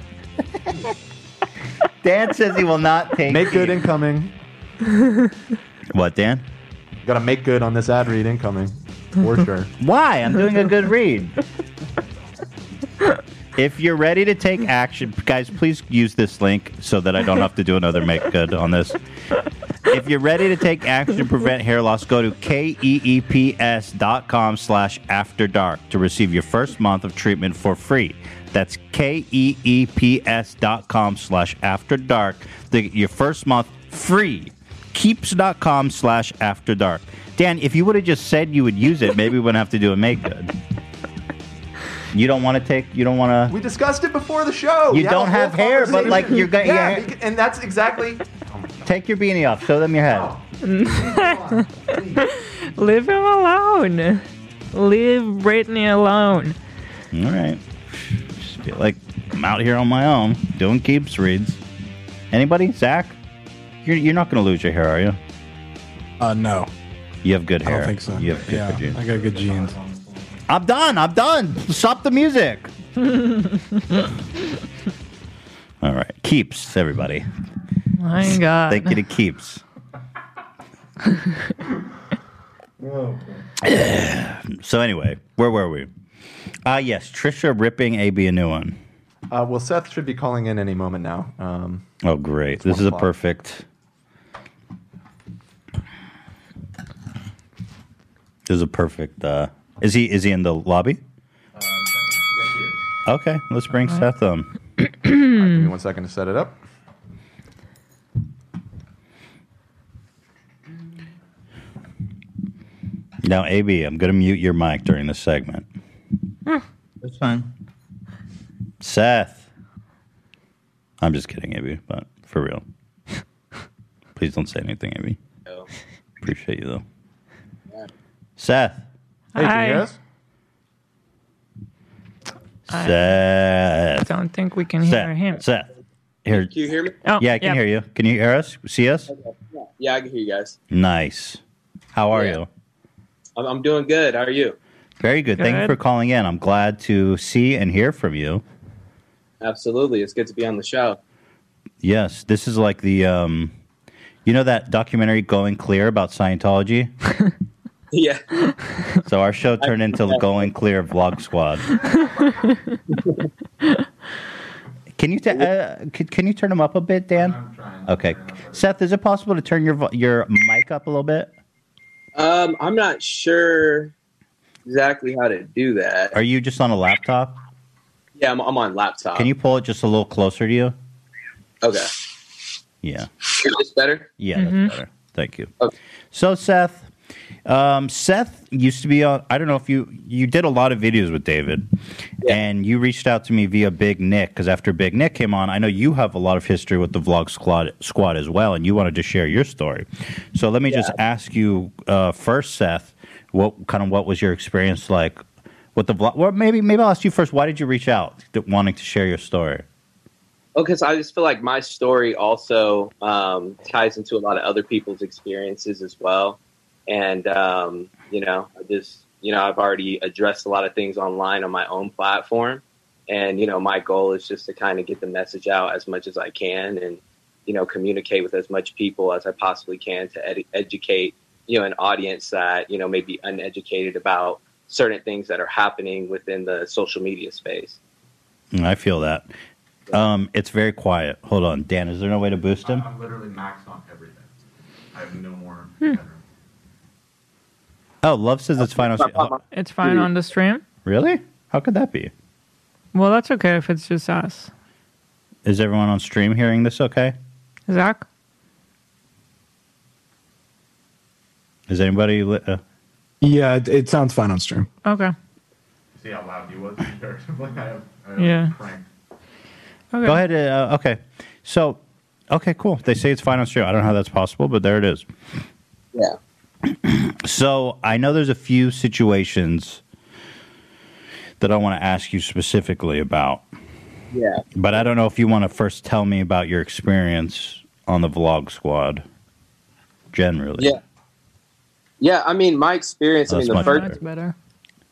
<laughs> Dan says he will not take Make good incoming. <laughs> What, Dan? Got to make good on this ad read incoming. For sure. Why? I'm doing a good read. If you're ready to take action, guys, please use this link so that I don't have to do another make good on this. If you're ready to take action to prevent hair loss, go to E keeps.com slash after dark to receive your first month of treatment for free. That's K-E-E-P-S dot com slash after dark to get your first month free. Keeps.com slash after dark. Dan, if you would have just said you would use it, maybe we wouldn't have to do a make good. You don't want to take. You don't want to. We discussed it before the show. You We don't whole have hair, but, like, you're got- yeah, your- and that's exactly. <laughs> Take your beanie off. Show them your head. <laughs> Leave him alone. Leave Brittany alone. All right. Just feel like I'm out here on my own doing keeps reads. Anybody? Zach? You're, you're not going to lose your hair, are you? Uh, no, You have good I hair. don't think so. You have good yeah, genes. I got good genes. I'm done. I'm done. Stop the music. <laughs> All right. Keeps, everybody. My God. Thank you to Keeps. <laughs> so anyway, where were we? Ah, yes, Trisha ripping AB a new one. Uh, well, Seth should be calling in any moment now. Um, Oh, great! This is a perfect. This is a perfect. Uh, is he? Is he in the lobby? Okay, let's bring Seth um. give me one second to set it up. Now, AB, I'm gonna mute your mic during this segment. That's fine. Seth. I'm just kidding, Abby, but for real. Please don't say anything, AB. Appreciate you though. Seth. Hey, can Hi. you hear us? Seth I Seth. don't think we can hear him. Seth. Seth. Here. Can you hear me? Oh, Yeah, I can hear you. Can you hear us? See us? Yeah, I can hear you guys. Nice. How are Yeah. you? I'm, I'm doing good. How are you? Very good. Thank you for calling in. I'm glad to see and hear from you. Absolutely. It's good to be on the show. Yes, this is like the um you know that documentary Going Clear about Scientology? <laughs> Yeah. So our show turned into the <laughs> Going Clear Vlog Squad. <laughs> can you ta- uh, can, can you turn them up a bit, Dan? Okay, Seth, is it possible to turn your your mic up a little bit? Um, I'm not sure exactly how to do that. Are you just on a laptop? Yeah, I'm, I'm on laptop. Can you pull it just a little closer to you? Okay. Yeah. Is this better? Yeah, Mm-hmm. that's better. Thank you. So Seth, um, Seth used to be on. I don't know if you you did a lot of videos with David, and you reached out to me via Big Nick because after Big Nick came on, I know you have a lot of history with the Vlog Squad Squad as well, and you wanted to share your story. So let me just ask you uh, first, Seth, what kind of what was your experience like with the vlog? Or maybe maybe I'll ask you first. Why did you reach out to, wanting to share your story? Oh, because I just feel like my story also um, ties into a lot of other people's experiences as well. And, um, you know, I just, you know, I've already addressed a lot of things online on my own platform. And, you know, my goal is just to kind of get the message out as much as I can and, you know, communicate with as much people as I possibly can to ed- educate, you know, an audience that, you know, may be uneducated about certain things that are happening within the social media space. Mm, I feel that. Um, it's very quiet. Hold on, Dan. Is there no way to boost him? I'm literally maxed on everything. I have no more. Oh, Love says it's fine. on- oh, It's fine on the stream. really? How could that be? Well, that's okay if it's just us. Is everyone on stream hearing this okay? Zach? Is anybody? Li- uh, Yeah, it, it sounds fine on stream. Okay. See how loud he was comparatively. I have, I have Yeah. cranked. Okay. Go ahead. Uh, okay. So, okay, cool. They say it's fine on stream. I don't know how that's possible, but there it is. Yeah. <clears throat> So I know there's a few situations that I want to ask you specifically about, Yeah. but I don't know if you want to first tell me about your experience on the Vlog Squad. Generally, Yeah. Yeah, I mean, my experience. I mean, the first better.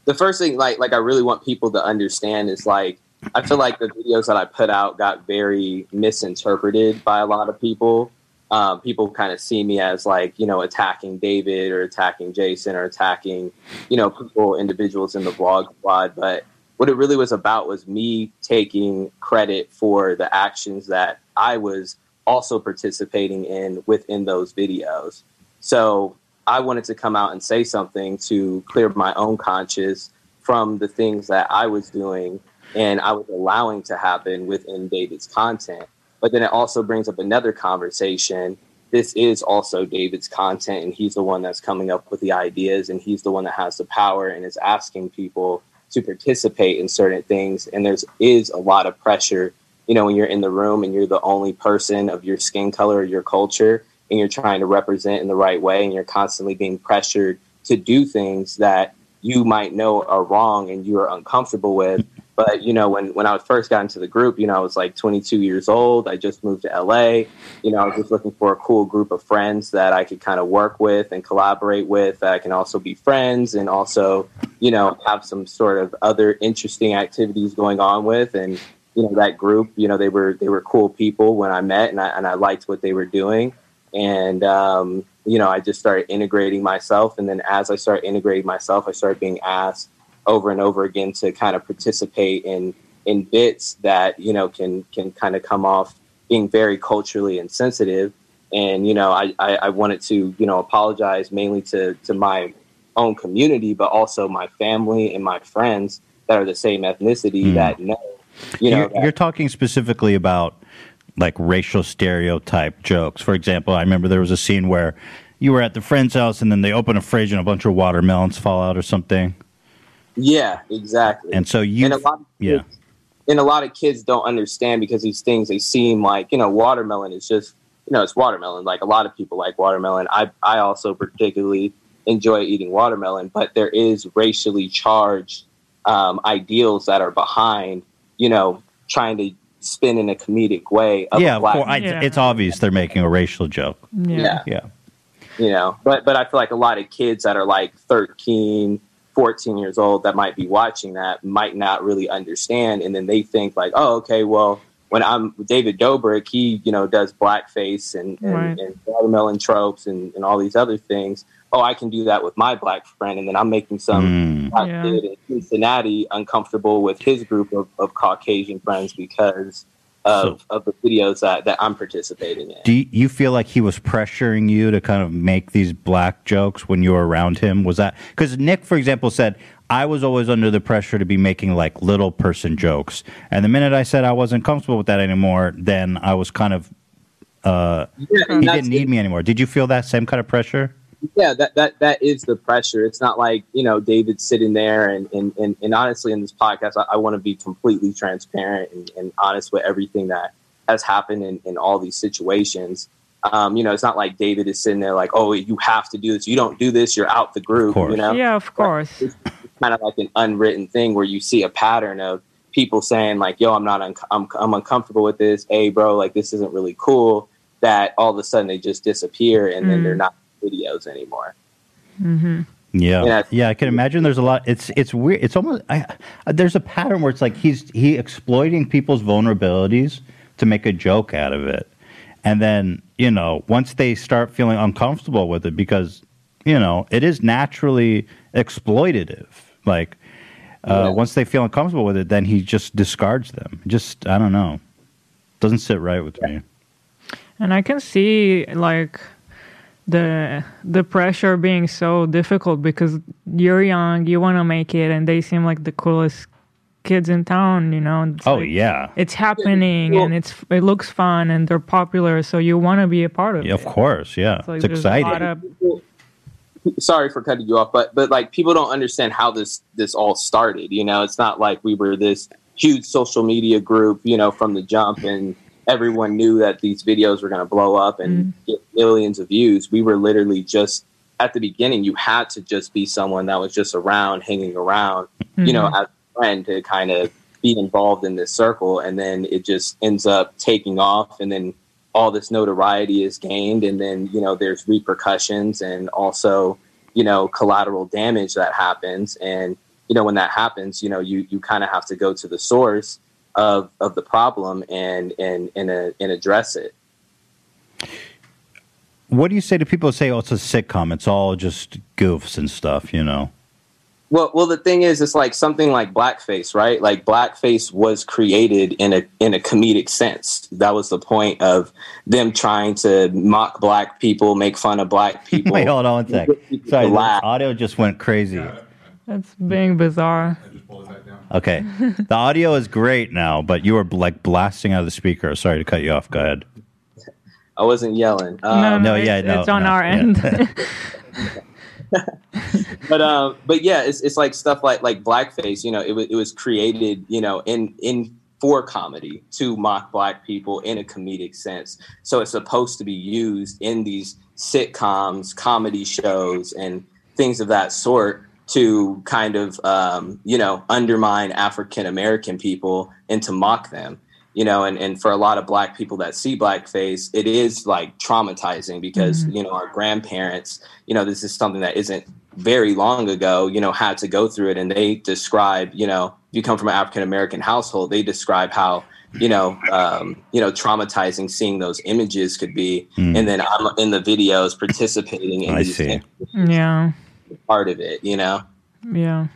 the first thing, like, like I really want people to understand is like, I feel like the videos that I put out got very misinterpreted by a lot of people. Um, people kind of see me as like, you know, attacking David or attacking Jason or attacking, you know, people, individuals in the vlog squad. But what it really was about was me taking credit for the actions that I was also participating in within those videos. So I wanted to come out and say something to clear my own conscience from the things that I was doing and I was allowing to happen within David's content. But then it also brings up another conversation. This is also David's content, and he's the one that's coming up with the ideas, and he's the one that has the power and is asking people to participate in certain things. And there's is a lot of pressure, you know, when you're in the room and you're the only person of your skin color or your culture, and you're trying to represent in the right way, and you're constantly being pressured to do things that you might know are wrong and you are uncomfortable with. <laughs> But you know, when when I first got into the group, you know, I was like 22 years old. I just moved to LA. You know, I was just looking for a cool group of friends that I could kind of work with and collaborate with. That I can also be friends and also, you know, have some sort of other interesting activities going on with. And you know, that group, you know, they were they were cool people when I met, and I and I liked what they were doing. And um, you know, I just started integrating myself. And then as I started integrating myself, I started being asked over and over again to kind of participate in in bits that you know can can kind of come off being very culturally insensitive. And you know, I, I, I wanted to you know apologize mainly to to my own community, but also my family and my friends that are the same ethnicity that know you know you're, that- you're talking specifically about like racial stereotype jokes. For example, I remember there was a scene where you were at the friend's house and then they open a fridge and a bunch of watermelons fall out or something. yeah exactly. And so you, and a lot of yeah, kids, and a lot of kids don't understand because these things they seem like you know watermelon is just you know it's watermelon like a lot of people like watermelon i i also particularly enjoy eating watermelon but there is racially charged um, ideals that are behind you know trying to spin in a comedic way of yeah. a black Of course, I, Yeah. It's obvious they're making a racial joke. Yeah. Yeah. you know but but i feel like a lot of kids that are like 13 14 years old that might be watching that might not really understand and then they think like oh okay well when i'm david dobrik he you know does blackface and and, Right. and watermelon tropes and, and all these other things oh i can do that with my black friend and then i'm making some Mm. black Yeah. kid in cincinnati uncomfortable with his group of, of caucasian friends because of, of the videos that, that I'm participating in. Do you- you feel like he was pressuring you to kind of make these black jokes when you were around him? Was that because Nick, for example, said I was always under the pressure to be making like little person jokes, and the minute I said I wasn't comfortable with that anymore, then I was kind of uh, Yeah, he didn't need me anymore. Did you feel that same kind of pressure? Yeah that, that that is the pressure. It's not like you know david's sitting there and and, and, and honestly in this podcast i, I want to be completely transparent and, and honest with everything that has happened in, in all these situations. Um, you know it's not like david is sitting there like oh you have to do this. You don't do this. You're out the group you know? Yeah, of course. it's kind of like an unwritten thing where you see a pattern of people saying like yo i'm not un- I'm, I'm uncomfortable with this. Hey bro like this isn't really cool. That all of a sudden they just disappear and then Mm. they're not videos anymore hmm Yeah, Yeah. yeah, I can imagine. There's a lot. It's it's weird. It's almost I, there's a pattern where it's like he's he exploiting people's vulnerabilities to make a joke out of it, and then you know once they start feeling uncomfortable with it because you know it is naturally exploitative. Like uh, Yeah. once they feel uncomfortable with it, then he just discards them. Just I don't know. Doesn't sit right with me. And I can see like the the pressure being so difficult because you're young, you want to make it, and they seem like the coolest kids in town. You know. It's Oh like- yeah, It's happening Well- and it's it looks fun and they're popular, so you want to be a part of yeah, it. of course. Yeah, it's there's a lot exciting. of- sorry for cutting you off but but like people don't understand how this this all started you know it's not like we were this huge social media group you know from the jump and everyone knew that these videos were going to blow up and mm. get millions of views. We were literally just at the beginning you had to just be someone that was just around hanging around you know mm-hmm. as a friend to kind of be involved in this circle. And then it just ends up taking off and then all this notoriety is gained and then you know there's repercussions and also you know collateral damage that happens. And you know when that happens you know you you kind of have to go to the source of of the problem and and and, uh, and address it What do you say to people who say, "Oh, it's a sitcom. It's all just goofs and stuff"? You know. Well, well, the thing is, it's like something like blackface, right? Like blackface was created in a in a comedic sense. That was the point of them trying to mock black people, make fun of black <laughs> people. Wait, hold on one sec. <laughs> Sorry, the audio just went crazy. That's being bizarre. Okay, the audio is great now, but you were like blasting out of the speaker. Sorry to cut you off. Go ahead. I wasn't yelling. no, Um, no, it's, yeah, no, it's on no, our yeah. end. <laughs> <laughs> but um, but yeah, it's it's like stuff like like blackface. You know, it was it was created, you know, in in for comedy to mock black people in a comedic sense. So it's supposed to be used in these sitcoms, comedy shows, and things of that sort to kind of um, you know undermine African American people and to mock them. You know, and, and for a lot of black people that see blackface, it is like traumatizing because, you know, our grandparents, you know, this is something that isn't very long ago, you know, had to go through it. And they describe, you know, if you come from an African American household, they describe how, you know, um, you know, traumatizing seeing those images could be. And then I'm in the videos participating in I these see. things, yeah, part of it, you know? yeah.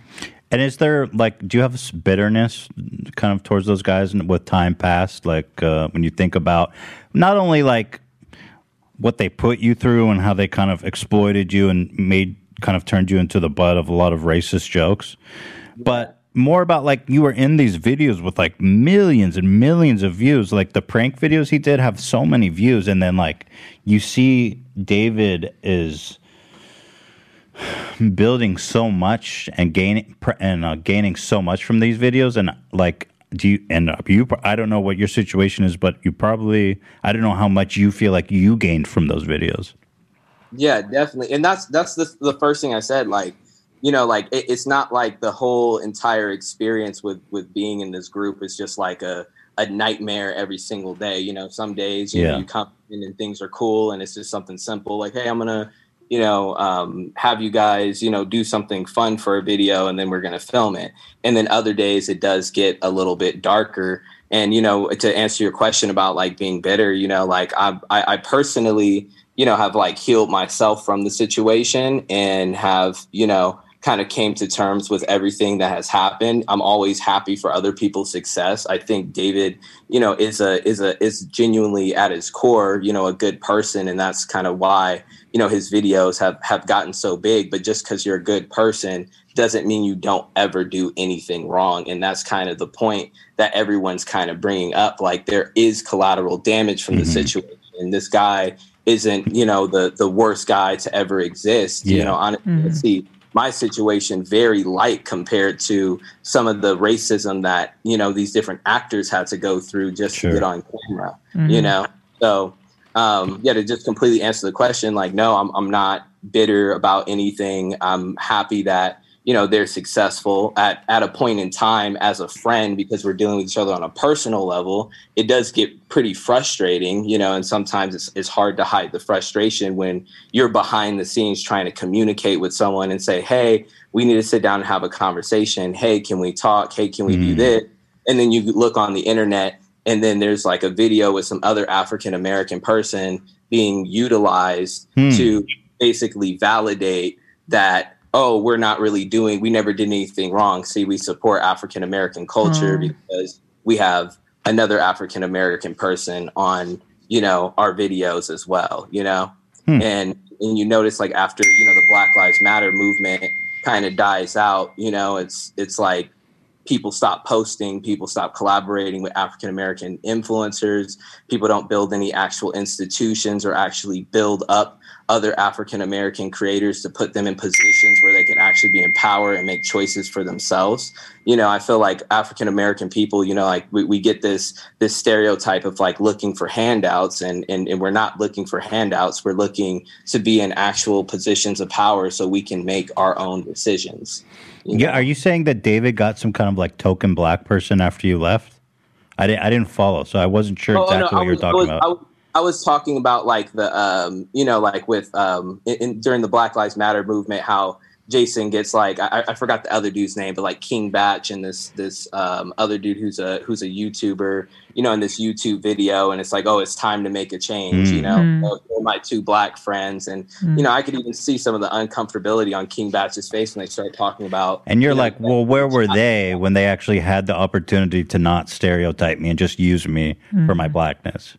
And is there like, do you have bitterness kind of towards those guys with time passed? Like uh, when you think about not only like what they put you through and how they kind of exploited you and made kind of turned you into the butt of a lot of racist jokes, but more about like you were in these videos with like millions and millions of views. Like the prank videos he did have so many views, and then like you see David is building so much and gaining and uh, gaining so much from these videos and like do you and uh, you i don't know what your situation is but you probably i don't know how much you feel like you gained from those videos Yeah, definitely. And that's that's the the first thing I said. Like, you know, like it, it's not like the whole entire experience with with being in this group is just like a a nightmare every single day. You know, some days you Yeah. know you come in and things are cool and it's just something simple like, hey, I'm gonna you know um, have you guys you know do something fun for a video and then we're gonna film it. And then other days it does get a little bit darker. And you know, to answer your question about like being bitter, you know, like I I, I personally you know have like healed myself from the situation and have you know kind of came to terms with everything that has happened. I'm always happy for other people's success. I think David, you know, is a is a is genuinely at his core, you know, a good person, and that's kind of why you know his videos have have gotten so big. But just because you're a good person doesn't mean you don't ever do anything wrong, and that's kind of the point that everyone's kind of bringing up. Like there is collateral damage from the mm-hmm. situation, and this guy isn't you know the the worst guy to ever exist. You Yeah. know, honestly, mm-hmm. see my situation very light compared to some of the racism that you know these different actors had to go through just Sure. to get on camera you mm-hmm. know so um yeah to just completely answer the question like no i'm, I'm not bitter about anything. I'm happy that you know they're successful at at a point in time as a friend because we're dealing with each other on a personal level. It does get pretty frustrating you know and sometimes it's, it's hard to hide the frustration when you're behind the scenes trying to communicate with someone and say hey we need to sit down and have a conversation. Hey can we talk? Hey can we do this? And then you look on the internet and then there's like a video with some other african american person being utilized Hmm. to basically validate that oh we're not really doing we never did anything wrong see we support african american culture Hmm. because we have another african american person on you know our videos as well you know Hmm. and and you notice like after you know the black lives matter movement kind of dies out you know it's it's like people stop posting people stop collaborating with african american influencers people don't build any actual institutions or actually build up other african american creators to put them in positions where they can actually be empowered and make choices for themselves. You know i feel like african american people you know like we, we get this this stereotype of like looking for handouts and, and and we're not looking for handouts. We're looking to be in actual positions of power so we can make our own decisions Yeah, are you saying that David got some kind of like token black person after you left? I didn't. I didn't follow, so I wasn't sure Oh, exactly no, what I you were was- talking was- about. I was, I was talking about like the um, you know, like with um, in, in, during the Black Lives Matter movement, how Jason gets like I, I forgot the other dude's name, but like King Bach and this this um, other dude who's a who's a YouTuber, you know, in this YouTube video, and it's like, oh, it's time to make a change, you know. Mm. So, my two black friends, and you know, I could even see some of the uncomfortability on King Bach's face when they start talking about. and you're you know, like, well, where were <laughs> they when they actually had the opportunity to not stereotype me and just use me for my blackness?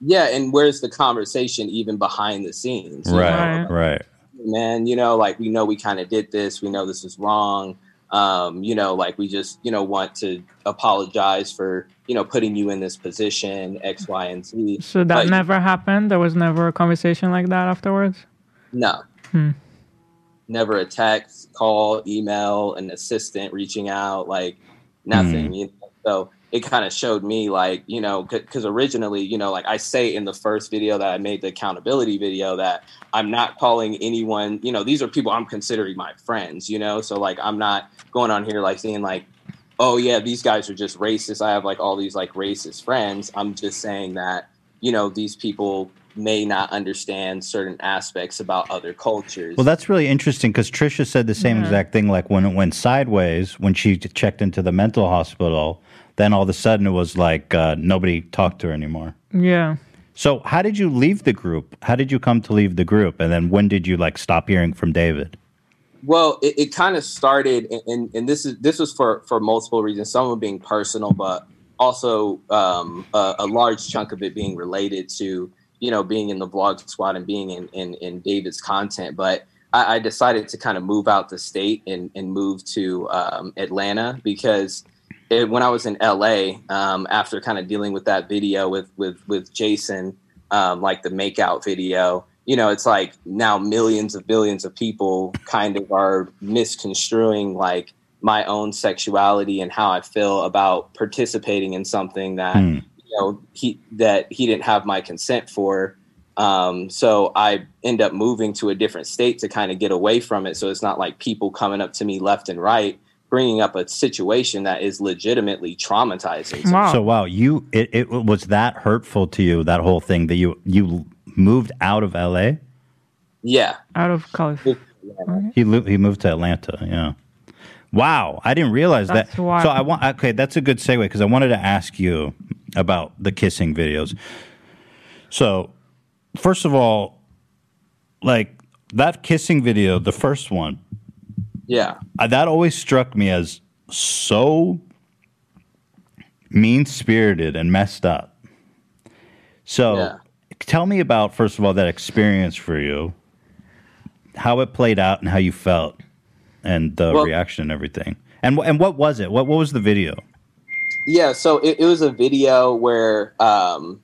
yeah, and where's the conversation even behind the scenes? you know? Right, right. Man, you know, like we know we kind of did this, we know this is wrong. Um, you know, like we just, you know, want to apologize for, you know, putting you in this position, X, Y, and Z. So that But never happened. There was never a conversation like that afterwards. no. Hmm. Never a text, call, email, an assistant reaching out, like nothing. You know? So it kind of showed me like, you know, because originally, you know, like I say in the first video that I made, the accountability video, that I'm not calling anyone, you know, these are people I'm considering my friends, you know, so like I'm not going on here like saying like, oh yeah, these guys are just racist. I have like all these like racist friends. I'm just saying that, you know, these people may not understand certain aspects about other cultures. Well, that's really interesting because Trisha said the same Yeah. exact thing. Like when it went sideways, when she checked into the mental hospital, then all of a sudden it was like uh, nobody talked to her anymore. Yeah. So, how did you leave the group? How did you come to leave the group? And then when did you like stop hearing from David? Well, it, it kind of started, and, and, and this is this was for for multiple reasons. Some of them being personal, but also um, a, a large chunk of it being related to you know being in the vlog squad and being in in, in David's content. But I, I decided to kind of move out the state and and move to um, Atlanta because it, when I was in LA, um, after kind of dealing with that video with with with Jason, um, like the makeout video, you know, it's like now millions of billions of people kind of are misconstruing like my own sexuality and how I feel about participating in something that Hmm. you know he that he didn't have my consent for. Um, so I end up moving to a different state to kind of get away from it. So it's not like people coming up to me left and right, bringing up a situation that is legitimately traumatizing. Wow. So, wow, you it, it was that hurtful to you that whole thing that you you moved out of L.A. Yeah, Out of California. He lo- he moved to Atlanta. Yeah. Wow, I didn't realize That's that. wild. So I want okay, that's a good segue because I wanted to ask you about the kissing videos. So, first of all, like that kissing video, the first one, Yeah. Uh, that always struck me as so mean spirited and messed up. So, Yeah. tell me about first of all that experience for you, how it played out, and how you felt, and the Well- reaction and everything. And and what was it? What what was the video? Yeah, so it, it was a video where um,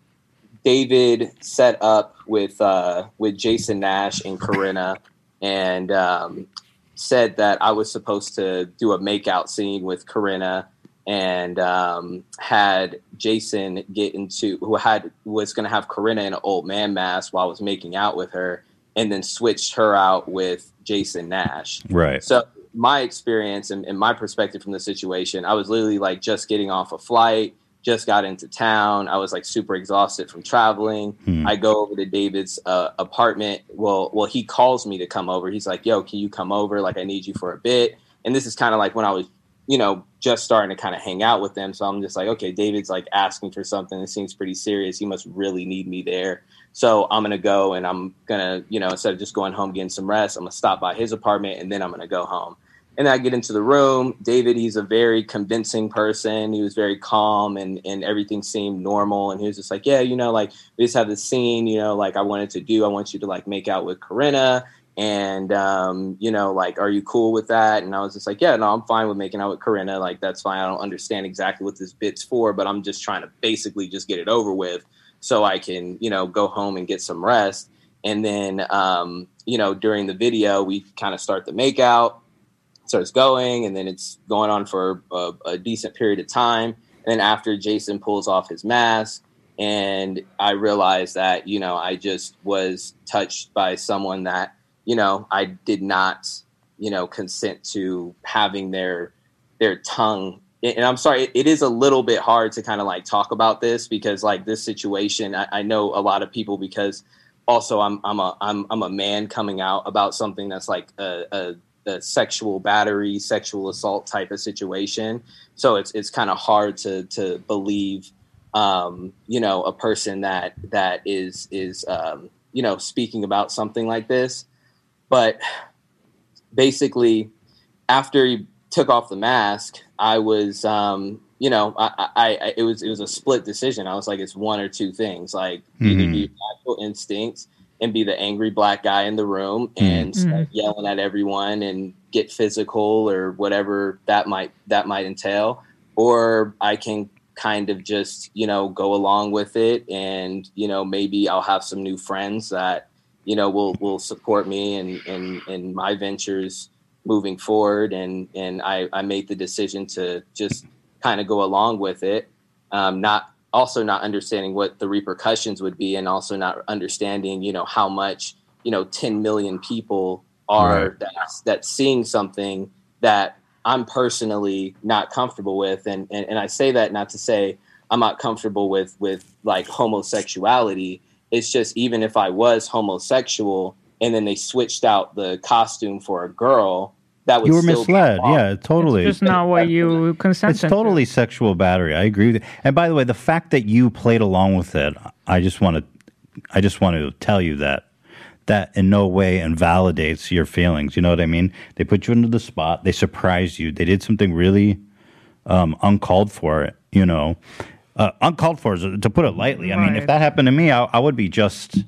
David set up with uh, with Jason Nash and Corinna, and um, said that I was supposed to do a makeout scene with Corinna, and um, had Jason get into who had was going to have Corinna in an old man mask while I was making out with her, and then switched her out with Jason Nash. Right. So my experience and, and my perspective from the situation, I was literally like just getting off a flight, just got into town. I was like super exhausted from traveling. Hmm. I go over to David's uh, apartment. Well, well, he calls me to come over. He's like, "Yo, can you come over? Like, I need you for a bit." And this is kind of like when I was, you know, just starting to kind of hang out with them. So I'm just like, okay, David's like asking for something. It seems pretty serious. He must really need me there. So I'm gonna go and I'm gonna, you know, instead of just going home getting some rest, I'm gonna stop by his apartment and then I'm gonna go home. And I get into the room. David, he's a very convincing person. He was very calm and, and everything seemed normal. And he was just like, Yeah, you know, like we just have this scene, you know, like I wanted to do. I want you to like make out with Corinna. And um, you know, like, are you cool with that? And I was just like, Yeah, no, I'm fine with making out with Corinna. Like, that's fine. I don't understand exactly what this bit's for, but I'm just trying to basically just get it over with so I can, you know, go home and get some rest. And then, um, you know, during the video, we kind of start the makeout, starts going, and then it's going on for a, a decent period of time. And then after Jason pulls off his mask, and I realized that, you know, I just was touched by someone that, you know, I did not, you know, consent to having their their tongue and I'm sorry, it, is a little bit hard to kind of like talk about this because like this situation, I, I know a lot of people because also I'm I'm a I'm I'm a man coming out about something that's like a, a, a sexual battery, sexual assault type of situation. So it's it's kind of hard to to believe, um, you know, a person that that is is um, you know speaking about something like this, but basically after he took off the mask, I was, um, you know, I, I, I, it was, it was a split decision. I was like, it's one or two things, like either Mhm. be natural instincts and be the angry black guy in the room and Mhm. start yelling at everyone and get physical or whatever that might, that might entail, or I can kind of just, you know, go along with it. And, you know, maybe I'll have some new friends that, you know, will, will support me and, and, and my ventures moving forward and and I, I made the decision to just kind of go along with it um, not also not understanding what the repercussions would be and also not understanding you know how much you know 10 million people are Right. that's that's seeing something that I'm personally not comfortable with and, and and I say that not to say I'm not comfortable with with like homosexuality it's just even if I was homosexual and then they switched out the costume for a girl that would You were still misled. wrong. Yeah, totally. It's not what you consented It's totally sexual battery. I agree with it. And by the way, the fact that you played along with it, I just want to, I just want to tell you that that in no way invalidates your feelings. You know what I mean? They put you into the spot. They surprised you. They did something really um, uncalled for. You know, uh, uncalled for to put it lightly. I mean, if that happened to me, I, I would be just.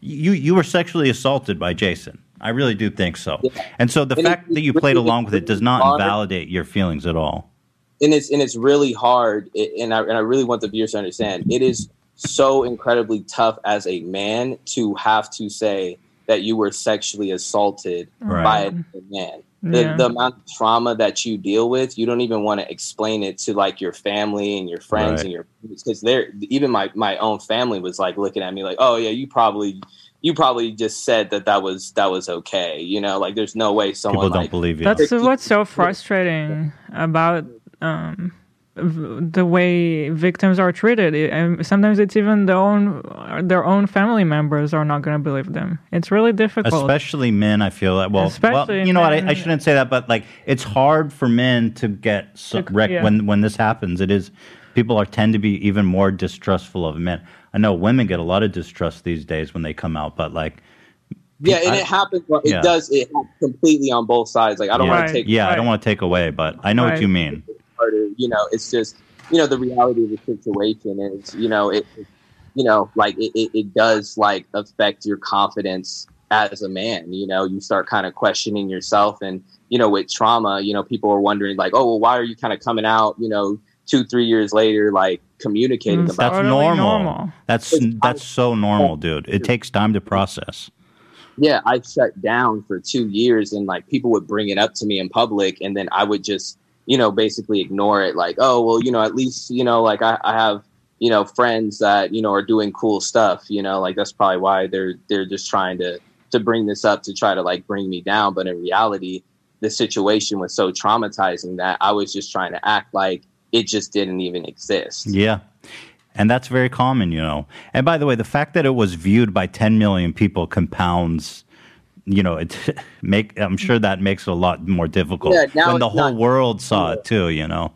You you were sexually assaulted by Jason. I really do think so. And so the And it- fact that you it's played really- along with it does not hard. invalidate your feelings at all. and it's and it's really hard it, and I, and I really want the viewers to understand it is so incredibly tough as a man to have to say that you were sexually assaulted Right. by a man the, Yeah. the amount of trauma that you deal with you don't even want to explain it to like your family and your friends Right. and your because they're even my my own family was like looking at me like oh yeah you probably you probably just said that that was that was okay you know like there's no way someone People don't like believe you. That's what's so frustrating about um, the way victims are treated. And sometimes it's even their own their own family members are not going to believe them. It's really difficult. Especially men, I feel that. Well, well you know what? I, I shouldn't say that, but like, it's hard for men to get so, To- rec- yeah. when when this happens. It is people are tend to be even more distrustful of men. I know women get a lot of distrust these days when they come out, but like, Yeah, and I- it happens. It Yeah. does. It happens completely on both sides. Like I don't yeah. want to take Yeah, I don't want to take away, but I know what you mean. You know, it's just you know the reality of the situation is you know it, it you know like it, it, it does like affect your confidence as a man. You know, you start kind of questioning yourself, and you know with trauma, you know people are wondering like, oh well, why are you kind of coming out? You know, two three years later, like communicating It's about. That's Totally normal. normal. That's that's so normal, dude. It takes time to process. yeah, I shut down for two years and like people would bring it up to me in public and then I would just, you know, basically ignore it. Like, oh, well, you know, at least, you know, like I, I have, you know, friends that, you know, are doing cool stuff, you know, like that's probably why they're, they're just trying to, to bring this up to try to like bring me down. But in reality, the situation was so traumatizing that I was just trying to act like it just didn't even exist. Yeah. And that's very common, you know. And by the way, the fact that it was viewed by 10 million people compounds, you know, it <laughs> make I'm sure that makes it a lot more difficult Yeah, now when the whole not- world saw it too, you know.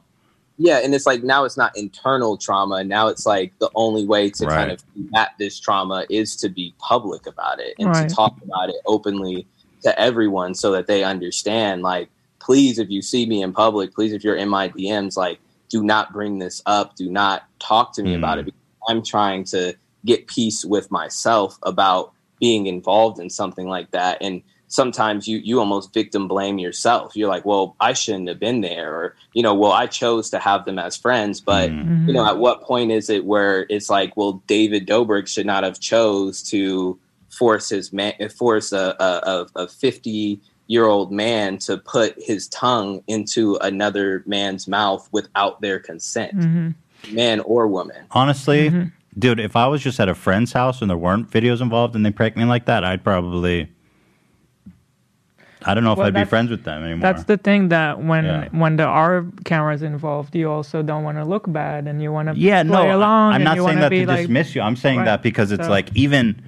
Yeah, and it's like now it's not internal trauma. Now it's like the only way to Right. kind of combat this trauma is to be public about it and Right. to talk about it openly to everyone so that they understand. Like, please, if you see me in public, please, if you're in my DMs, like, do not bring this up. Do not talk to me about Mm. it. Because I'm trying to get peace with myself about being involved in something like that. And sometimes you you almost victim blame yourself. You're like, well, I shouldn't have been there, or you know, well, I chose to have them as friends, but Mm. you know, at what point is it where it's like, well, David Dobrik should not have chose to force his man, force a a, a, a fifty year old man to put his tongue into another man's mouth without their consent, Mhm. man or woman. Honestly, Mm-hmm. dude, if I was just at a friend's house and there weren't videos involved and they pranked me like that, I'd probably I don't know if Well, I'd be that's- friends with them anymore. That's the thing that when Yeah. when there are cameras involved, you also don't want to look bad and you want to yeah, play no, along. I'm not you saying wanna that to like, dismiss you. I'm saying Right. that because it's So- like even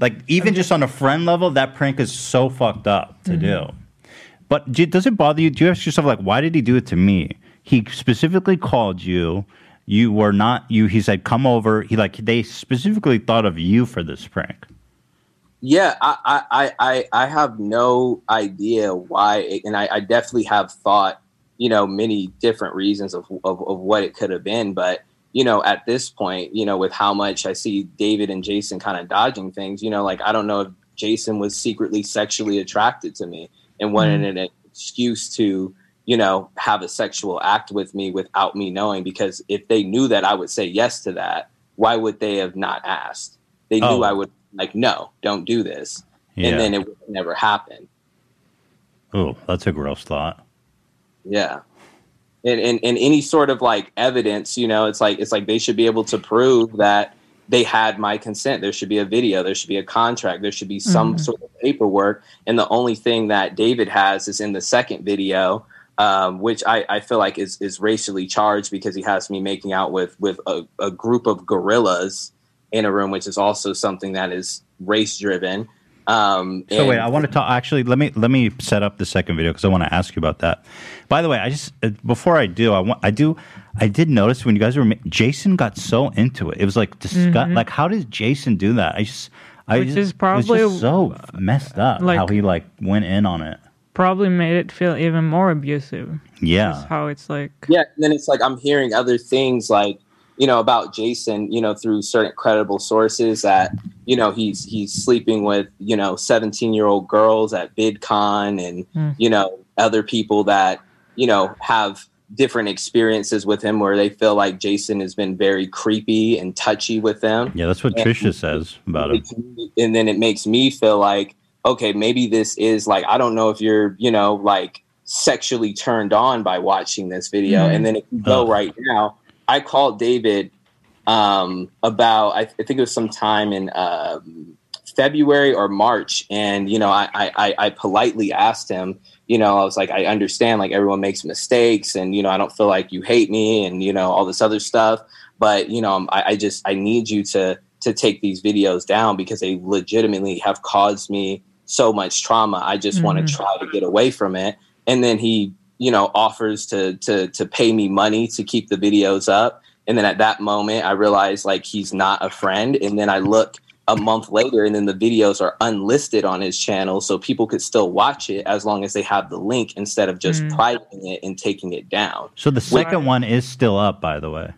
like even just on a friend level, that prank is so fucked up to Mm-hmm. do. But do, does it bother you? Do you ask yourself like, why did he do it to me? He specifically called you. You were not you. He said, "Come over." He like they specifically thought of you for this prank. Yeah, I, I, I, I I have no idea why, it, and I, I definitely have thought, you know, many different reasons of, of, of what it could have been. But, you know, at this point, you know, with how much I see David and Jason kind of dodging things, you know, like I don't know if Jason was secretly sexually attracted to me and wanted mm. an excuse to, you know, have a sexual act with me without me knowing. Because if they knew that I would say yes to that, why would they have not asked? They Oh. knew I oh. would like, no, don't do this, Yeah. and then it would never happen. Oh, that's a gross thought. Yeah. And, and and any sort of like evidence, you know, it's like it's like they should be able to prove that they had my consent. There should be a video, there should be a contract, there should be some Mhm. sort of paperwork. And the only thing that David has is in the second video, um, which I, I feel like is is racially charged because he has me making out with with a, a group of gorillas in a room, which is also something that is race driven. Um, So wait, I want to talk. Actually, let me let me set up the second video because I want to ask you about that. By the way, I just uh, before I do, I want I do I did notice when you guys were Jason got so into it. It was like disgust. Mhm. Like, how did Jason do that? I just I Which just, is it was probably, just so messed up like- how he like went in on it. probably made it feel even more abusive. Yeah, how it's like. yeah and then it's like i'm hearing other things like you know about jason you know through certain credible sources that you know he's he's sleeping with you know 17 year old girls at vidcon and Hmm. you know other people that you know have different experiences with him where they feel like jason has been very creepy and touchy with them yeah. That's what And- Trisha says about him. makes me- and then it makes me feel like okay maybe this is like i don't know if you're you know like sexually turned on by watching this video Mhm. and then if you go Ugh. right now i called david um about i, I think it was sometime in um february or march and you know I, I I- politely asked him you know i was like i understand like everyone makes mistakes and you know i don't feel like you hate me and you know all this other stuff but you know I, I just i need you to to take these videos down because they legitimately have caused me so much trauma i just want Mhm. to try to get away from it and then he you know offers to to to pay me money to keep the videos up and then at that moment i realize like he's not a friend and then i look a month later and then the videos are unlisted on his channel so people could still watch it as long as they have the link instead of just Mm. privating it and taking it down So the second one is still up, by the way.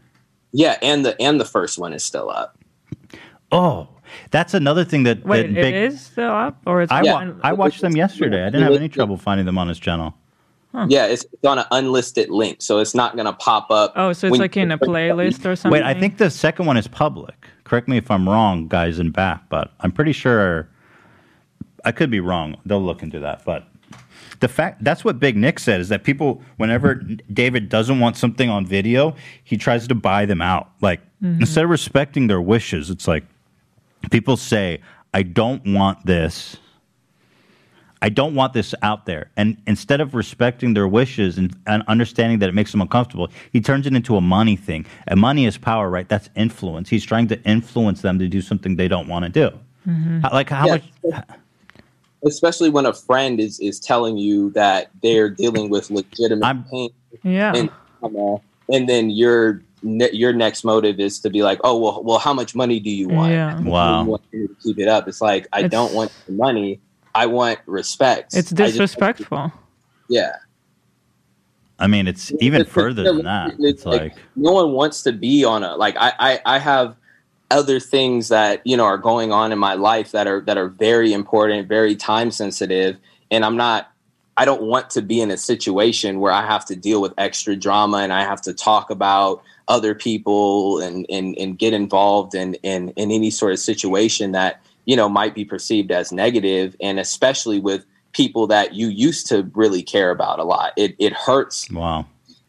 yeah and the and the first one is still up Oh, that's another thing that, Wait, that it big. is still up, or it's I, Yeah. I watched them yesterday. I didn't have any trouble finding them on his channel. Yeah it's, it's on an unlisted link so it's not going to pop up Oh, so it's like in a playlist or something. Wait, I think the second one is public. Correct me if I'm wrong, guys in back, but I'm pretty sure. I could be wrong. They'll look into that, but the fact that's what Big Nick said is that people, whenever David doesn't want something on video, he tries to buy them out. Like Mhm. instead of respecting their wishes, it's like people say, "I don't want this." I don't want this out there. And instead of respecting their wishes and, and understanding that it makes them uncomfortable, he turns it into a money thing. And money is power, right? That's influence. He's trying to influence them to do something they don't want to do. Mm-hmm. How- Like how Yeah. much? especially when a friend is is telling you that they're dealing with legitimate pain Yeah. and and then your ne- your next motive is to be like, oh well, well, how much money do you want? Yeah. Do Wow. you want to keep it up. It's like I It's- don't want the money. I want respect. It's I just- disrespectful. yeah. I mean, it's even It's- further it's- than that. it's It's like, no one wants to be on a like I, I I have other things that you know are going on in my life that are that are very important, very time sensitive, and I'm not I don't want to be in a situation where I have to deal with extra drama and I have to talk about other people and and, and get involved in, in in any sort of situation that you know might be perceived as negative and especially with people that you used to really care about a lot. It it hurts wow.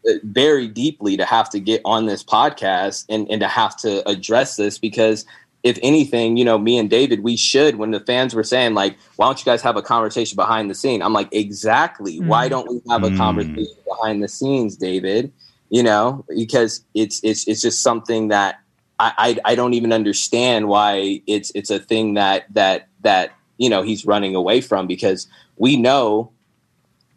uh, very deeply to have to get on this podcast and, and to have to address this because if anything, you know, me and David, we should, when the fans were saying, like, why don't you guys have a conversation behind the scene? I'm like, exactly. Why Mm. don't we have a Mm. conversation behind the scenes, David? You know, because it's it's it's just something that I, I I don't even understand why it's it's a thing that that that you know he's running away from because we know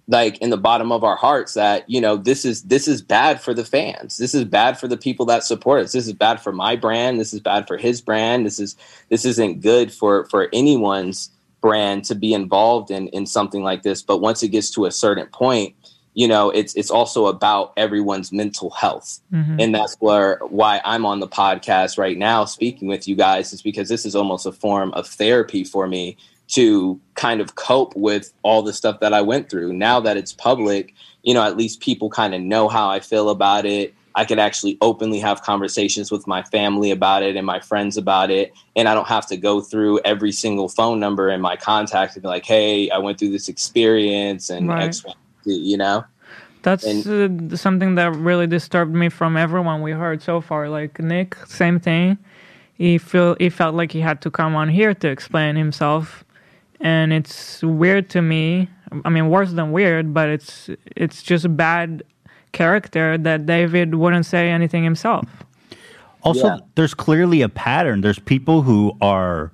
like in the bottom of our hearts that you know this is this is bad for the fans. This is bad for the people that support us. This is bad for my brand. This is bad for his brand. This is this isn't good for for anyone's brand to be involved in in something like this. But once it gets to a certain point you know it's it's also about everyone's mental health Mhm. and that's where why I'm on the podcast right now speaking with you guys is because this is almost a form of therapy for me to kind of cope with all the stuff that I went through. Now that it's public, you know, at least people kind of know how I feel about it. I could actually openly have conversations with my family about it and my friends about it. And I don't have to go through every single phone number in my contact and be like, hey, I went through this experience and Right. X, Y, Z, you know? That's uh, something that really disturbed me from everyone we heard so far. Like Nick, same thing. He feel he felt like he had to come on here to explain himself, and it's weird to me. I mean, worse than weird, but it's it's just a bad character that David wouldn't say anything himself. Also, Yeah. there's clearly a pattern. There's people who are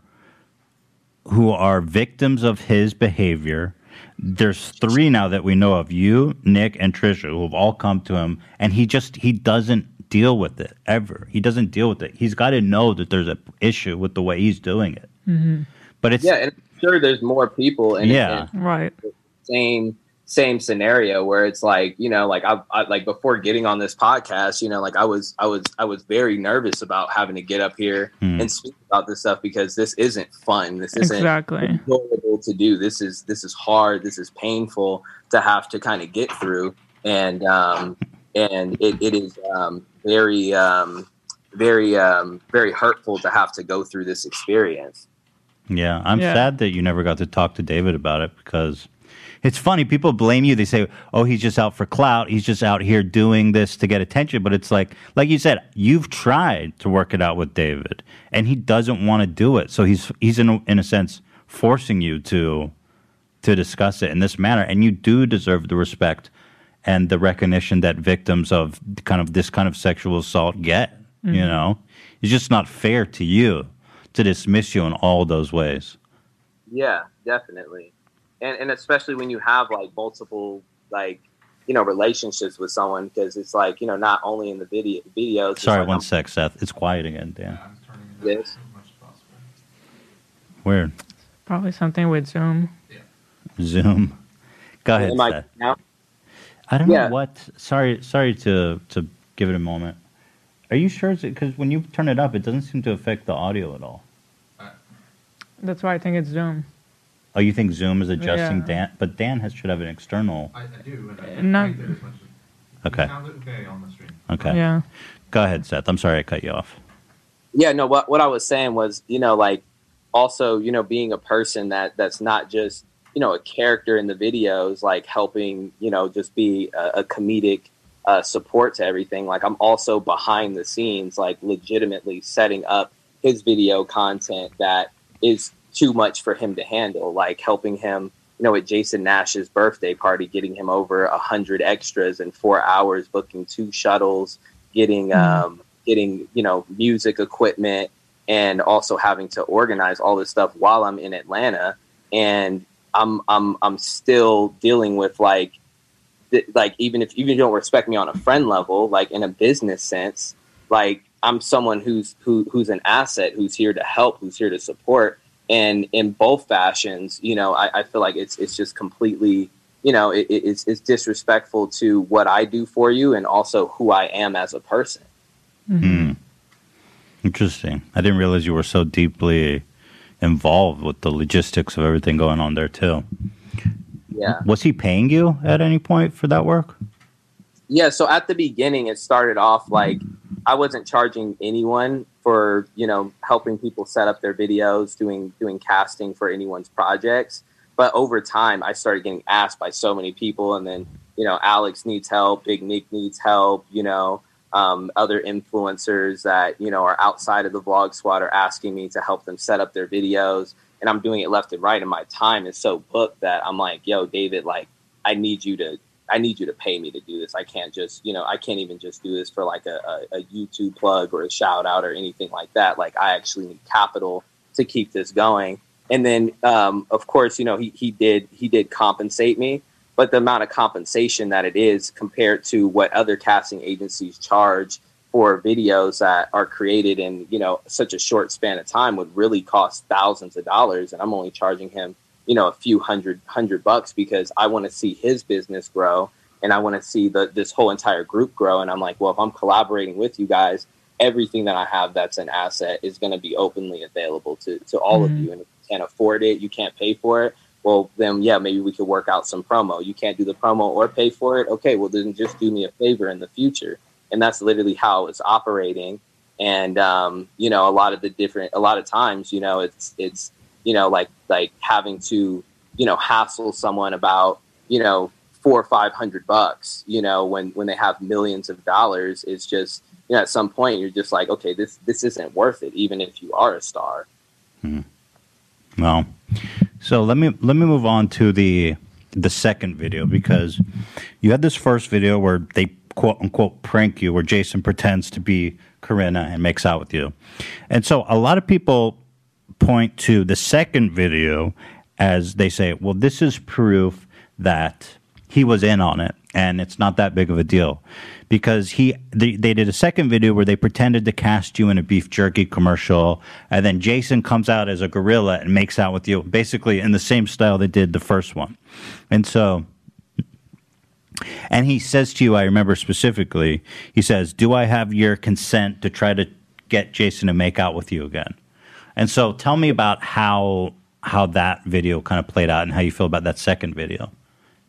who are victims of his behavior. There's three now that we know of you, Nick, and Trisha, who have all come to him, and he just he doesn't deal with it ever. He doesn't deal with it. He's got to know that there's a issue with the way he's doing it. Mm-hmm. But it's yeah, and I'm sure there's more people in Yeah. in right same same scenario where it's like you know like I, I like before getting on this podcast you know like I was I was I was very nervous about having to get up here Hmm. and speak about this stuff because this isn't fun this isn't Exactly. enjoyable to do this is this is hard this is painful to have to kind of get through and um and it, it is um very um very um very hurtful to have to go through this experience Yeah, I'm Yeah. sad that you never got to talk to David about it because it's funny. People blame you. They say, "Oh, he's just out for clout. He's just out here doing this to get attention." But it's like, like you said, you've tried to work it out with David, and he doesn't want to do it. So he's he's in a, in a sense forcing you to to discuss it in this manner, and you do deserve the respect and the recognition that victims of kind of this kind of sexual assault get. You Mhm. know, it's just not fair to you to dismiss you in all those ways. Yeah, definitely. And and especially when you have like multiple like you know relationships with someone because it's like you know not only in the video videos. Sorry, like, one sec, Seth. It's quiet again. Dan. I'm this. Weird. Probably something with Zoom. Yeah. Zoom. Go ahead. Am I Seth. now? I don't Yeah. know what. Sorry, sorry to to give it a moment. Are you sure? Because when you turn it up, it doesn't seem to affect the audio at all. That's why I think it's Zoom. Oh, you think Zoom is adjusting Yeah. Dan? But Dan has should have an external. I, I do. Not, Okay. okay on the stream. Okay. Yeah. Go ahead, Seth. I'm sorry I cut you off. yeah no what what i was saying was you know like also you know being a person that that's not just you know a character in the videos like helping you know just be a, a comedic uh, support to everything like i'm also behind the scenes like legitimately setting up his video content that is too much for him to handle like helping him you know at jason nash's birthday party getting him over a hundred extras in four hours booking two shuttles getting um getting you know music equipment and also having to organize all this stuff while I'm in Atlanta. And I'm I'm I'm still dealing with like th- like even if even if you don't respect me on a friend level like in a business sense like I'm someone who's who who's an asset who's here to help who's here to support and in both fashions you know I, I feel like it's it's just completely you know it, it- it's, it's disrespectful to what I do for you and also who I am as a person Hmm. Interesting. I didn't realize you were so deeply involved with the logistics of everything going on there too. yeah Was he paying you at any point for that work? Yeah, so at the beginning, it started off like I wasn't charging anyone for you know helping people set up their videos, doing doing casting for anyone's projects. But over time, I started getting asked by so many people, and then you know Alex needs help, Big Nick needs help, you know um, other influencers that you know are outside of the vlog squad are asking me to help them set up their videos, and I'm doing it left and right, and my time is so booked that I'm like, yo, David, like I need you to I need you to pay me to do this. I can't just, you know, I can't even just do this for like a, a, a YouTube plug or a shout out or anything like that. Like I actually need capital to keep this going. And then, um, of course, you know, he, he did, he did compensate me, but the amount of compensation that it is compared to what other casting agencies charge for videos that are created in, you know, such a short span of time would really cost thousands of dollars. And I'm only charging him you know a few hundred hundred bucks because I want to see his business grow and I want to see the this whole entire group grow. And I'm like well if I'm collaborating with you guys everything that I have that's an asset is going to be openly available to to all of Mhm. you. And if you can't afford it you can't pay for it well then yeah maybe we could work out some promo. You can't do the promo or pay for it? Okay well then just do me a favor in the future. And that's literally how it's operating. And um, you know a lot of the different a lot of times you know it's it's you know like like having to you know hassle someone about you know four or five hundred bucks you know when when they have millions of dollars it's just you know at some point you're just like okay this this isn't worth it even if you are a star hmm. No. So let me let me move on to the the second video because you had this first video where they quote unquote prank you, where Jason pretends to be Corinna and makes out with you, and so a lot of people point to the second video as they say, well, this is proof that he was in on it and it's not that big of a deal. Because he they, they did a second video where they pretended to cast you in a beef jerky commercial and then jason comes out as a gorilla and makes out with you basically in the same style they did the first one. And so and he says to you i remember specifically he says do i have your consent to try to get jason to make out with you again and so tell me about how how that video kind of played out and how you feel about that second video.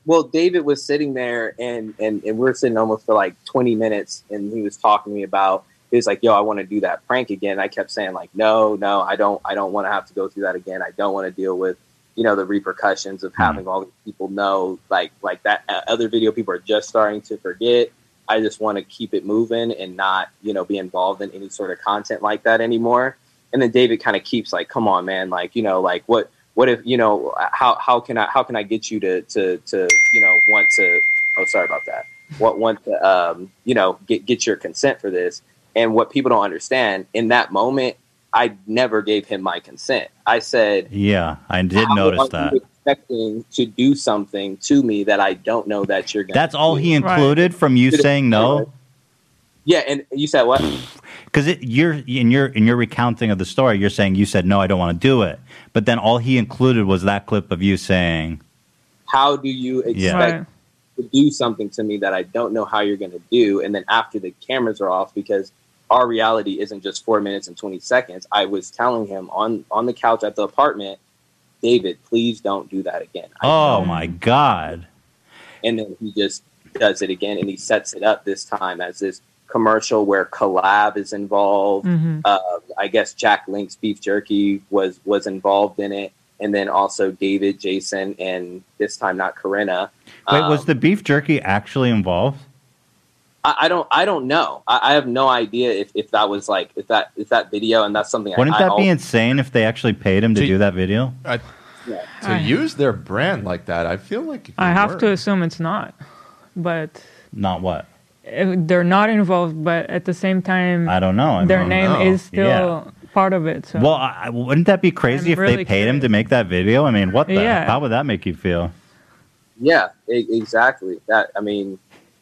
Well david was sitting there and and, and we are sitting almost for like 20 minutes and he was talking to me about he was like yo i want to do that prank again. I kept saying like no no i don't i don't want to have to go through that again. I don't want to deal with you know the repercussions of having all these people know like like that uh, other video people are just starting to forget. I just want to keep it moving and not you know be involved in any sort of content like that anymore and then david kind of keeps like come on man like you know like what what if you know how how can I how can I get you to to to you know want to oh sorry about that. What want to um you know get get your consent for this. And what people don't understand in that moment I never gave him my consent. I said yeah i did how notice that. expecting to do something to me that I don't know that you're gonna That's all do? he included from you saying no? Yeah and you said what Because you're in your in your recounting of the story, you're saying you said no, I don't want to do it, but then all he included was that clip of you saying, How do you expect Yeah. Right. to do something to me that I don't know how you're going to do? And then after the cameras are off, because our reality isn't just four minutes and 20 seconds, I was telling him on, on the couch at the apartment, David, please don't do that again. I "Oh know." my god." And then he just does it again and he sets it up this time as this commercial where collab is involved. Mhm. Uh, I guess Jack Link's beef jerky was was involved in it. And then also David, Jason, and this time not Corinna. Wait, was Um, the beef jerky actually involved? I, I don't I don't know. I, I have no idea if, if that was like if that if that video and that's something I Wouldn't I, that I be insane if they actually paid him to So do that video? I, yeah. to use their brand like that, I feel like it I have work. to assume it's not, but Not what? They're not involved. But at the same time, I don't know. I their don't name know. is still Yeah. part of it. So Well, I, I- wouldn't that be crazy I'm if they really paid him to make that video? I mean, what the? Yeah. How would that make you feel? Yeah, exactly. That I mean,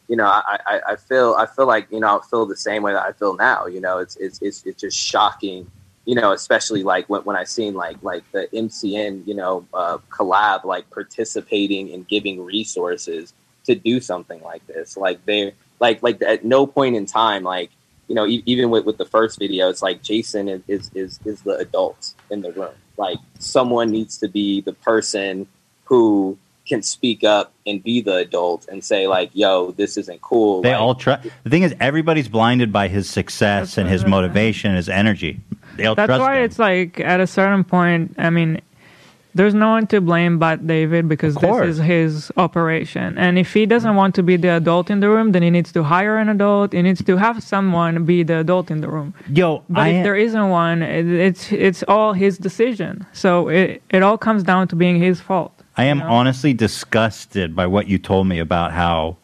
you know, I, I, I feel I feel like you know I feel the same way that I feel now. You know, it's it's it's, it's just shocking. You know, especially like when, when I seen like like the MCN, you know, uh, collab like participating and giving resources to do something like this. Like they like like at no point in time like you know e- even with, with the first video it's like jason is, is is is the adult in the room like someone needs to be the person who can speak up and be the adult and say like yo this isn't cool They Like, all try. The thing is, everybody's blinded by his success and his motivation, his energy. They all that's trust why him. it's like at a certain point. I mean, there's no one to blame but David because this is his operation. And if he doesn't want to be the adult in the room, then he needs to hire an adult. He needs to have someone be the adult in the room. Yo, But I if there isn't one, it, it's it's all his decision. So it it all comes down to being his fault. I am know? honestly disgusted by what you told me about how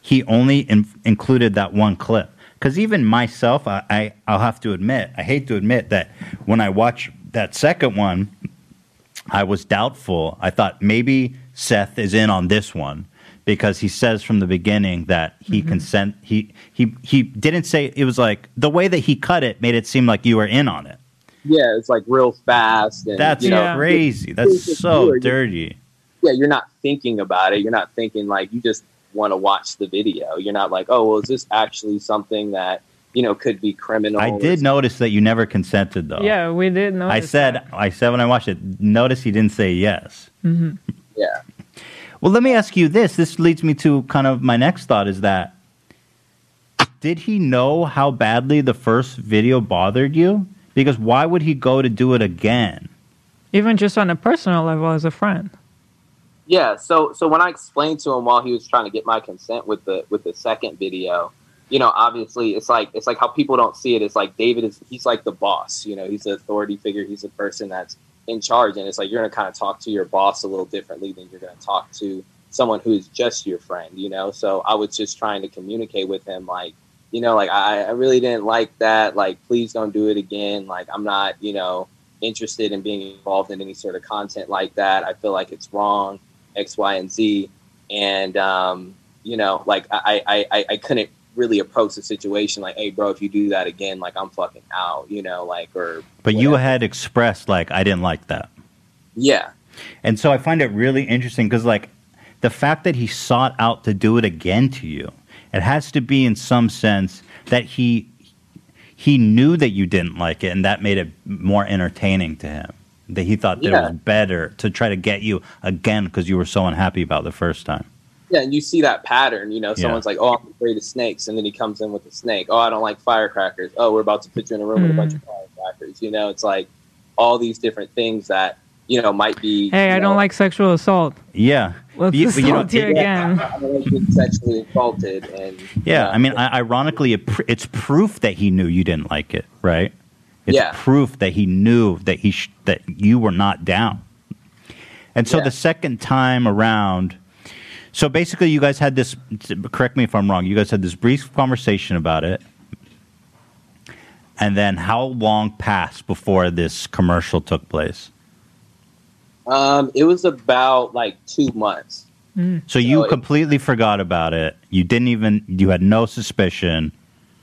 he only in- included that one clip. Because even myself, I, I I'll have to admit, I hate to admit that when I watch that second one, I was doubtful. I thought maybe Seth is in on this one because he says from the beginning that he Mm-hmm. consent. He he he didn't say it was like the way that he cut it made it seem like you were in on it. yeah it's like real fast and That's you know, Yeah. crazy. it's That's just so weird. dirty. yeah you're not thinking about it you're not thinking like you just want to watch the video you're not like oh well is this actually something that you know could be criminal I did notice that you never consented though. Yeah, we did know. I said, I said when I watched it, notice he didn't say yes. Mm-hmm. yeah Well, let me ask you this. This leads me to kind of my next thought is that did he know how badly the first video bothered you? Because why would he go to do it again? even just on a personal level as a friend. Yeah, so so when I explained to him while he was trying to get my consent with the with the second video, you know, obviously it's like it's like how people don't see it. It's like David is he's like the boss, you know, he's the authority figure, he's the person that's in charge, and it's like you're gonna kind of talk to your boss a little differently than you're gonna talk to someone who's just your friend, you know. So I was just trying to communicate with him, like, you know, like I, I really didn't like that. Like, please don't do it again. Like, I'm not, you know, interested in being involved in any sort of content like that. I feel like it's wrong. X, Y, and Z, and um, you know, like I, I, I, I couldn't really approach the situation like, hey, bro, if you do that again, like I'm fucking out, you know, like or. But you had expressed like I didn't like that. yeah, And so I find it really interesting because, like, the fact that he sought out to do it again to you, it has to be in some sense that he he knew that you didn't like it, and that made it more entertaining to him. That he thought that it was better to try to get you again because you were so unhappy about the first time. Yeah, and you see that pattern. You know, Yeah. someone's like, "Oh, I'm afraid of snakes," and then he comes in with a snake. Oh, I don't like firecrackers. Oh, we're about to put you in a room with a bunch of firecrackers. You know, it's like all these different things that you know might be. Hey, I know, don't like sexual assault. Yeah, Let's You- assault you know, you it- again. <laughs> I don't like being sexually assaulted, and Yeah, uh, I mean, I, ironically, it's proof that he knew you didn't like it, right? It's Yeah. proof that he knew that he sh- that you were not down. And so Yeah. the second time around, so basically, you guys had this. Correct me if I'm wrong. You guys had this brief conversation about it, and then how long passed before this commercial took place? Um, it was about like two months. So you So it- completely forgot about it. You didn't even. You had no suspicion.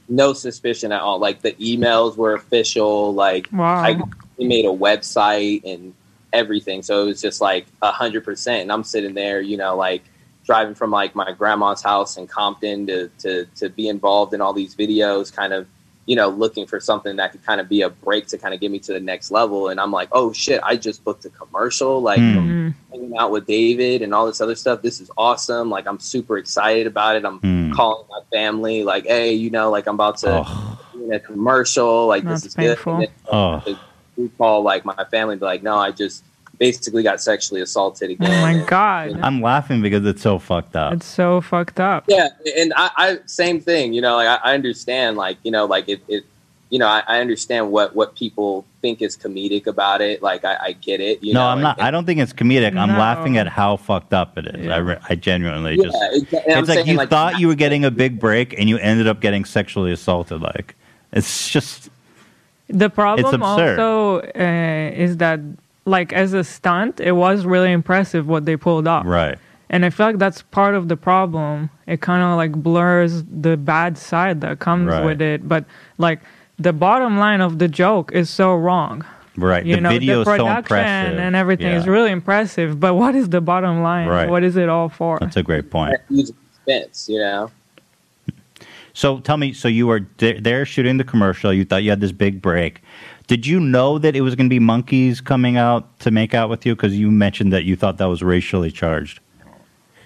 no suspicion at all. Like the emails were official. Like Wow. I we made a website and everything. So it was just like a hundred percent. And I'm sitting there, you know, like driving from like my grandma's house in Compton to, to, to be involved in all these videos, kind of, you know, looking for something that could kind of be a break to kind of get me to the next level. And I'm like, oh shit, I just booked a commercial, like Hmm. hanging out with David and all this other stuff. This is awesome. Like I'm super excited about it. I'm Hmm. calling my family, like, hey, you know, like I'm about to be in a commercial. Like That's this is painful. good. And then, we call like my family, be like, no, I just basically got sexually assaulted again. Oh my god, I'm laughing because it's so fucked up. it's so fucked up. Yeah, and I, I same thing. You know, like I, I understand, like you know, like it, it you know, I, I understand what what people think is comedic about it. Like I, I get it. You no, know, I'm not. I don't think it's comedic. I'm laughing at how fucked up it is. I, re- I genuinely Yeah, just. exa- and I'm It's like saying, you like, thought you were <laughs> getting a big break, and you ended up getting sexually assaulted. Like it's just. The problem absurd. also uh, is that, like, as a stunt, it was really impressive what they pulled off. Right. And I feel like that's part of the problem. It kind of like blurs the bad side that comes Right. with it. But like the bottom line of the joke is so wrong. Right. You the know, video the is so production impressive. and everything is really impressive. But what is the bottom line? Right. What is it all for? That's a great point. huge expense. You know. So tell me, so you were th- there shooting the commercial. You thought you had this big break. Did you know that it was going to be monkeys coming out to make out with you? Because you mentioned that you thought that was racially charged.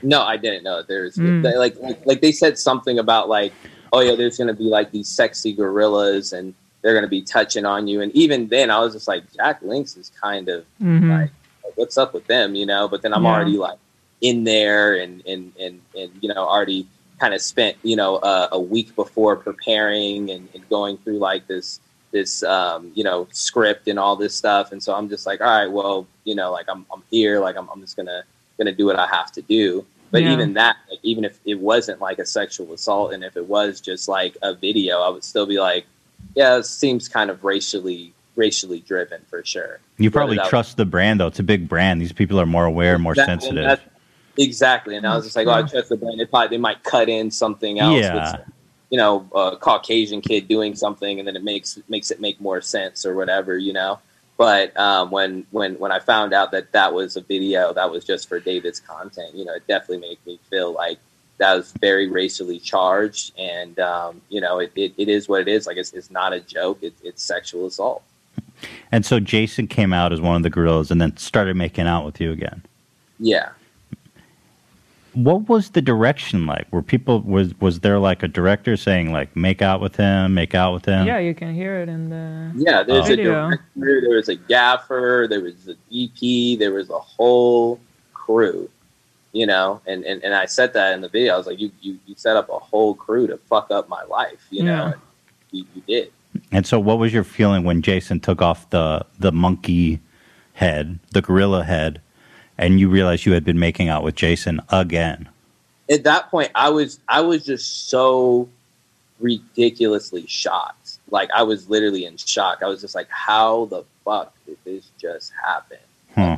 No, I didn't know that there's Mm. they- like, like like they said something about like oh yeah, there's gonna be like these sexy gorillas and they're gonna be touching on you. And even then, I was just like Jack Links is kind of Mhm. like what's up with them, you know? But then I'm Yeah. already like in there and and and and you know already kind of spent you know uh, a week before preparing and, and going through like this this um, you know script and all this stuff and so i'm just like all right well you know like i'm, I'm here like I'm, I'm just gonna gonna do what i have to do but Yeah. even that like, even if it wasn't like a sexual assault and if it was just like a video i would still be like yeah it seems kind of racially racially driven for sure You probably that- trust the brand though. It's a big brand. These people are more aware, more Exactly, sensitive. that's- Exactly, and I was just like, oh, I trust the brand. They probably they might cut in something else. Yeah. You know, a Caucasian kid doing something, and then it makes makes it make more sense or whatever, you know. But um, when when when I found out that that was a video that was just for David's content, you know, it definitely made me feel like that was very racially charged, and um, you know, it, it, it is what it is. Like it's, it's not a joke; it, it's sexual assault. And so Jason came out as one of the gorillas and then started making out with you again. Yeah. What was the direction like? Were people was was there like a director saying like make out with him, make out with him? Yeah, you can hear it in the Yeah, there's a director, there was a gaffer, there was an EP, there was a whole crew, you know. And, and, and I said that in the video. I was like, you, you, you set up a whole crew to fuck up my life, you know. Yeah. You, you did. And so, what was your feeling when Jason took off the the monkey head, the gorilla head, and you realized you had been making out with Jason again? At that point, I was I was just so ridiculously shocked. Like I was literally in shock. I was just like, how the fuck did this just happen? Hmm.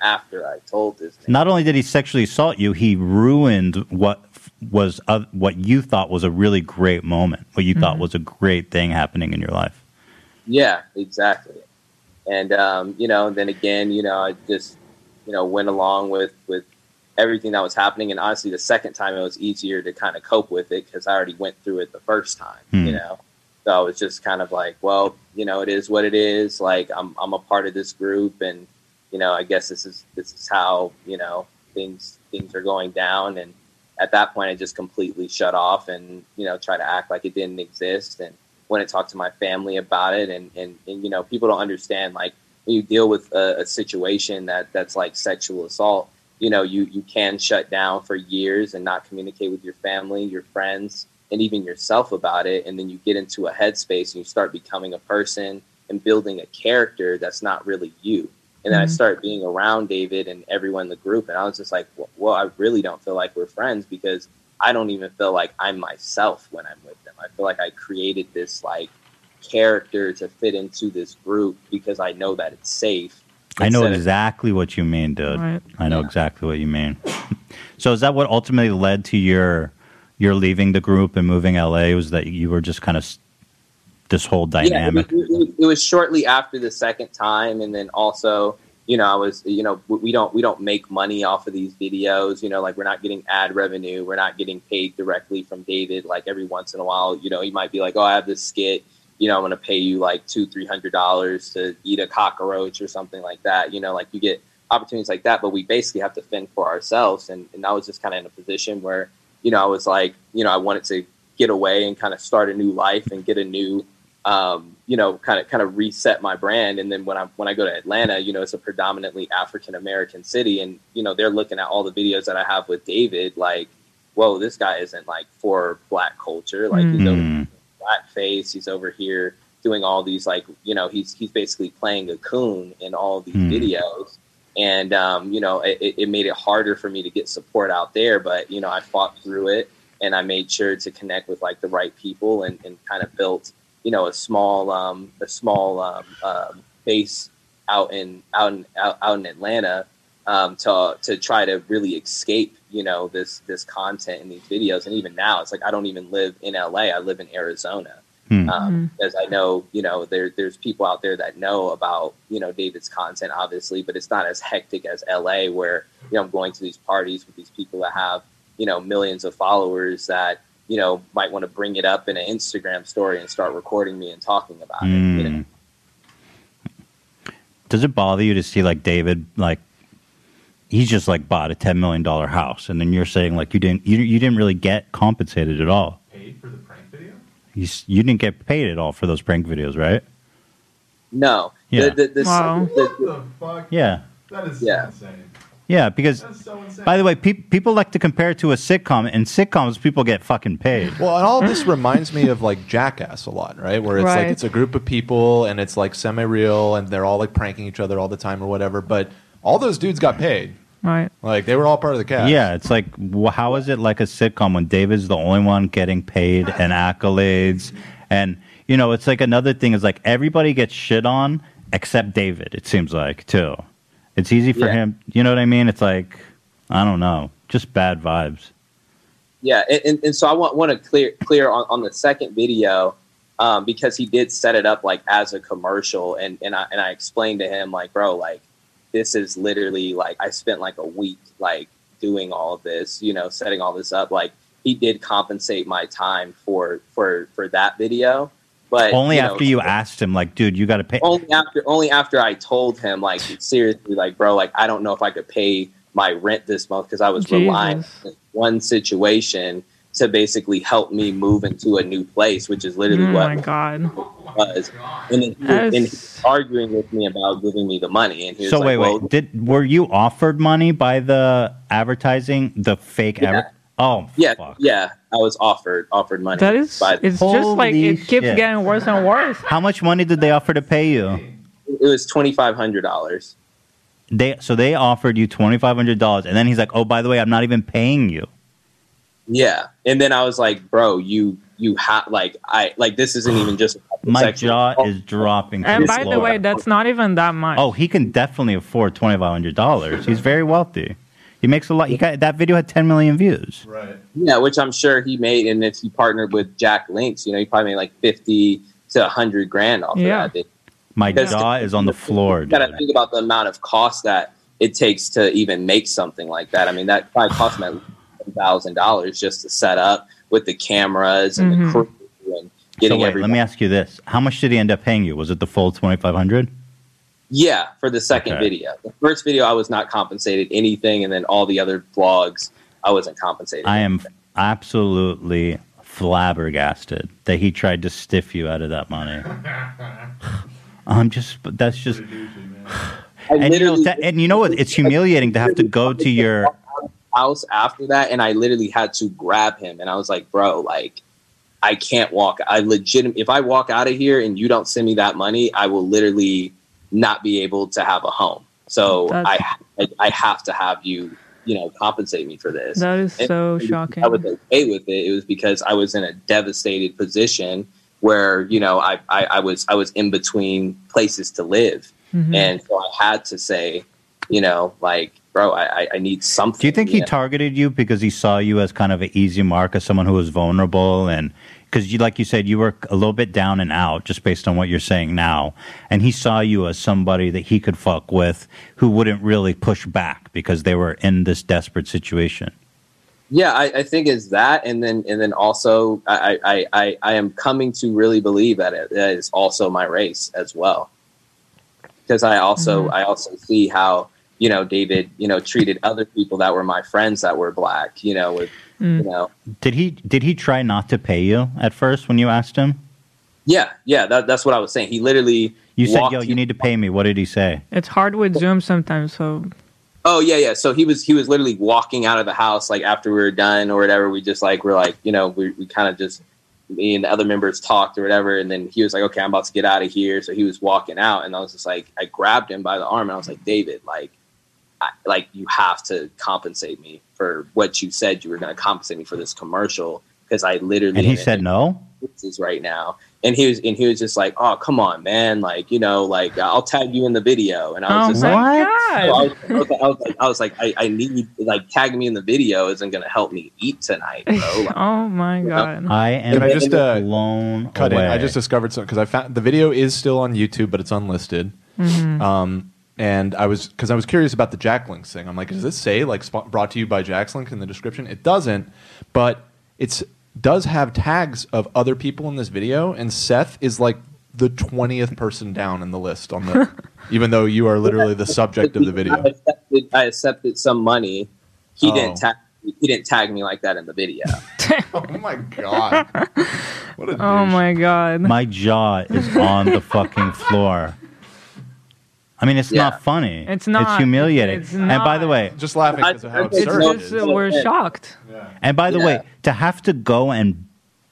After I told this Not only did he sexually assault you, he ruined what was uh, what you thought was a really great moment, what you thought Mhm. was a great thing happening in your life. Yeah, exactly. And um, you know, then again, you know, I just you know went along with with everything that was happening. And honestly, the second time it was easier to kind of cope with it because I already went through it the first time. Hmm. You know, so I was just kind of like, well, you know, it is what it is. Like I'm I'm a part of this group, and you know, I guess this is this is how you know things things are going down. And at that point, I just completely shut off and you know try to act like it didn't exist and when I talk to my family about it, and, and, and you know, people don't understand like when you deal with a, a situation that that's like sexual assault, you know, you you can shut down for years and not communicate with your family, your friends, and even yourself about it, and then you get into a headspace and you start becoming a person and building a character that's not really you. And then I Mhm. start being around David and everyone in the group, and I was just like, well, well, I really don't feel like we're friends because I don't even feel like I'm myself when I'm with them. I feel like I created this like character to fit into this group because I know that it's safe. I know Instead of- exactly what you mean, dude. Right. I know exactly what you mean. <laughs> so is that what ultimately led to your you're leaving the group and moving LA was that you were just kind of this whole dynamic. Yeah, it, it- it was shortly after the second time, and then also, you know, I was, you know, we- we don't we don't make money off of these videos. You know, like we're not getting ad revenue, we're not getting paid directly from David. Like every once in a while, you know, he might be like, "Oh, I have this skit." You know, I'm going to pay you like two, three hundred dollars to eat a cockroach or something like that. You know, like you get opportunities like that, but we basically have to fend for ourselves. And, and I was just kind of in a position where, you know, I was like, you know, I wanted to get away and kind of start a new life and get a new um, you know, kind of kind of reset my brand. And then when I when I go to Atlanta, you know, it's a predominantly African American city, and you know, they're looking at all the videos that I have with David, like, whoa, this guy isn't like for black culture, like he's over Mm. Blackface, he's over here doing all these like, you know, he's he's basically playing a coon in all these Hmm. videos. And um, you know, it, it made it harder for me to get support out there. But you know, I fought through it, and I made sure to connect with like the right people, and, and kind of built you know a small um, a small um, um, base out in out in out, out in Atlanta um, to to try to really escape you know this this content in these videos and even now it's like I don't even live in LA I live in Arizona Hmm. um, as I know you know there there's people out there that know about you know David's content obviously but it's not as hectic as LA where you know I'm going to these parties with these people that have you know millions of followers that you know might want to bring it up in an Instagram story and start recording me and talking about it. You know? Mm. Does it bother you to see like David like he's just like bought a ten million dollar house, and then you're saying like you didn't you, you didn't really get compensated at all. Paid for the prank video? You you didn't get paid at all for those prank videos, right? No. Yeah. The, the, the, Wow. the- the fuck? Yeah. That is Yeah. insane. Yeah, because so insane. by the way, pe- people like to compare it to a sitcom, and sitcoms people get fucking paid. Well, and all this reminds me of like Jackass a lot, right? Where it's like it's a group of people and it's like semi-real and they're all like pranking each other all the time or whatever. But all those dudes got paid. Right. Like they were all part of the cast. Yeah, it's like wh- how is it like a sitcom when David's the only one getting paid and accolades, and you know it's like another thing is like everybody gets shit on except David. It seems like too. It's easy for Yeah. him. You know what I mean? It's like I don't know, just bad vibes. yeah, and, and, and so I want want to clear clear on, on the second video um, because he did set it up like as a commercial, and and I and I explained to him like, bro, like this is literally like I spent like a week like doing all of this, you know, setting all this up. Like he did compensate my time for for for that video, but Only you know, after you asked him, like, dude, you got to pay. only after only after I told him like seriously like bro like I don't know if I could pay my rent this month because I was relying on one situation to basically help me move into a new place which is literally Oh what my god. was and then he, That's- and he was arguing with me about giving me the money and he was So like wait, well, wait. Did were you offered money by the advertising, the fake? Yeah. Adver- oh, yeah fuck. yeah I was offered offered money That is but it's just like it keeps shit. getting worse and worse. How much money did they offer to pay you? it was twenty five hundred dollars They so they offered you twenty five hundred dollars, and then he's like, "Oh, by the way, I'm not even paying you." Yeah and then I was like bro you you have like I like this isn't even just My sexual- jaw is dropping. And the by the way, that's not even that much. oh, he can definitely afford twenty five hundred dollars. He's very wealthy. He makes a lot. He got that video had ten million views. Right. Yeah, which I'm sure he made, and if he partnered with Jack Links, you know, he probably made like fifty to hundred grand off Yeah. of that. My Because- jaw is on the floor, You got to dude. think about the amount of cost that it takes to even make something like that. I mean, that probably cost him thousand dollars just to set up with the cameras and Mhm. the crew and getting So wait, everything. let me ask you this: How much did he end up paying you? Was it the full twenty five hundred? Yeah, for the second Okay. video. The first video, I was not compensated anything, and then all the other vlogs, I wasn't compensated. I am absolutely flabbergasted that he tried to stiff you out of that money. <laughs> I'm just, that's just, I and you know, that, and you know what? It's humiliating to have to go to your. House after that and I literally had to grab him and I was like, bro, like I can't walk. I legit if I walk out of here and you don't send me that money, I will literally not be able to have a home. So I, I I have to have you, you know, compensate me for this. That is And so shocking. I was okay with it. It was because I was in a devastated position where, you know, I, I, I was I was in between places to live. Mhm. And so I had to say, you know, like, bro, I, I, I need something. Do you think he know? targeted you because he saw you as kind of an easy mark, as someone who was vulnerable, and because you, like you said, you were a little bit down and out, just based on what you're saying now, and he saw you as somebody that he could fuck with, who wouldn't really push back because they were in this desperate situation. Yeah, I, I think it's that, and then and then also I, I, I, I am coming to really believe that it that is also my race as well, because I also mm-hmm. I also see how you know David you know treated other people that were my friends that were black, you know, with you mm. know Did he did he try not to pay you at first when you asked him? yeah yeah that, that's what I was saying. He literally You said, "Yo, you need to pay me." What did he say? It's hard with Zoom sometimes, so Oh yeah, yeah. So he was he was literally walking out of the house like after we were done or whatever. We just like we're like you know we we kind of just me and the other members talked or whatever, and then he was like, okay, I'm about to get out of here. So he was walking out, and I was just like, I grabbed him by the arm, and I was like, David, like, I, like you have to compensate me for what you said you were going to compensate me for this commercial because I literally And he said no. is right now. And he was and he was just like, "Oh, come on, man! Like, you know, like I'll tag you in the video." And I was oh just my like, god, so I, was, I, was, I was like, I was like, I, I need like tagging me in the video isn't going to help me eat tonight, bro. <laughs> Like, oh my god. I am Can I just uh, blown cut away. in? I just discovered something because I found the video is still on YouTube, but it's unlisted. Mhm. Um, and I was because I was curious about the Jack Links thing. I'm like, does this mm. say like sp- brought to you by Jack's Link in the description? It doesn't, but it's does have tags of other people in this video, and Seth is like the twentieth person down in the list on the, <laughs> even though you are literally the subject of the video. I video. accepted, I accepted some money. He Oh. didn't tag. He didn't tag me like that in the video. <laughs> <laughs> oh my god! What a Oh my god. My jaw is on the fucking floor. I mean, it's Yeah. not funny. It's not. It's humiliating. It's not. and by the way, just laughing because of how absurd It's just uh, we're shocked. Yeah. And by the Yeah. way, to have to go and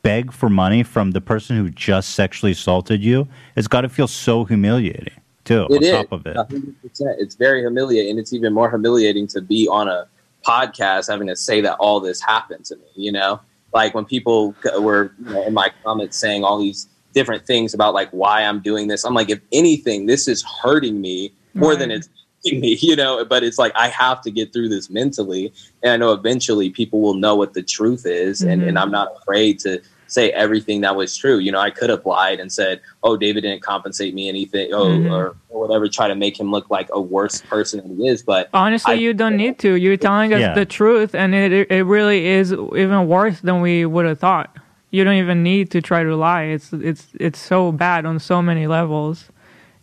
beg for money from the person who just sexually assaulted you, it's got to feel so humiliating too. It on is. top of it, 100%. It's very humiliating. And it's even more humiliating to be on a podcast having to say that all this happened to me, you know? Like when people were you know, in my comments saying all these different things about like why I'm doing this. I'm like, if anything, this is hurting me more than it's hurting me, <laughs> you know? But it's like, I have to get through this mentally. And I know eventually people will know what the truth is. And, Mhm. and I'm not afraid to say everything that was true. You know, I could have lied and said, "Oh, David didn't compensate me anything," oh, Mhm. or, or whatever, try to make him look like a worse person than he is. But Honestly, I- you don't need to. You're telling us Yeah. the truth, and it it really is even worse than we would have thought. You don't even need to try to lie. It's it's it's so bad on so many levels,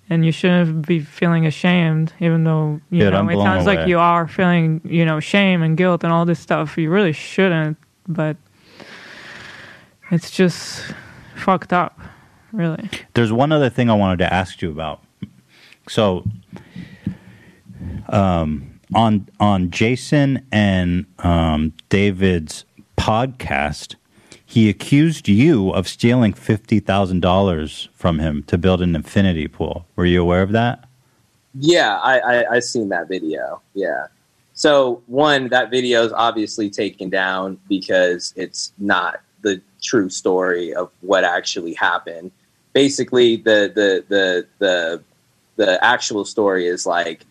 and you shouldn't be feeling ashamed, even though you Dude, know it sounds like you are feeling you know shame and guilt and all this stuff. You really shouldn't, but it's just fucked up, really. There's one other thing I wanted to ask you about. So, um, on on Jason and um, David's podcast, he accused you of stealing fifty thousand dollars from him to build an infinity pool. Were you aware of that? yeah, I, I I seen that video. Yeah. So one, that video is obviously taken down because it's not the true story of what actually happened. Basically, the the the the the actual story is like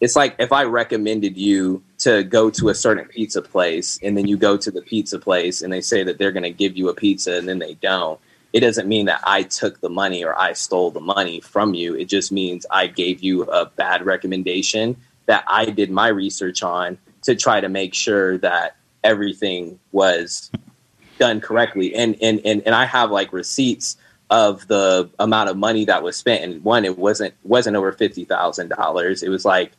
it's like if I recommended you to go to a certain pizza place and then you go to the pizza place and they say that they're going to give you a pizza and then they don't, it doesn't mean that I took the money or I stole the money from you. It just means I gave you a bad recommendation that I did my research on to try to make sure that everything was done correctly. And and and, and I have like receipts of the amount of money that was spent. And one, it wasn't wasn't over fifty thousand dollars. It was like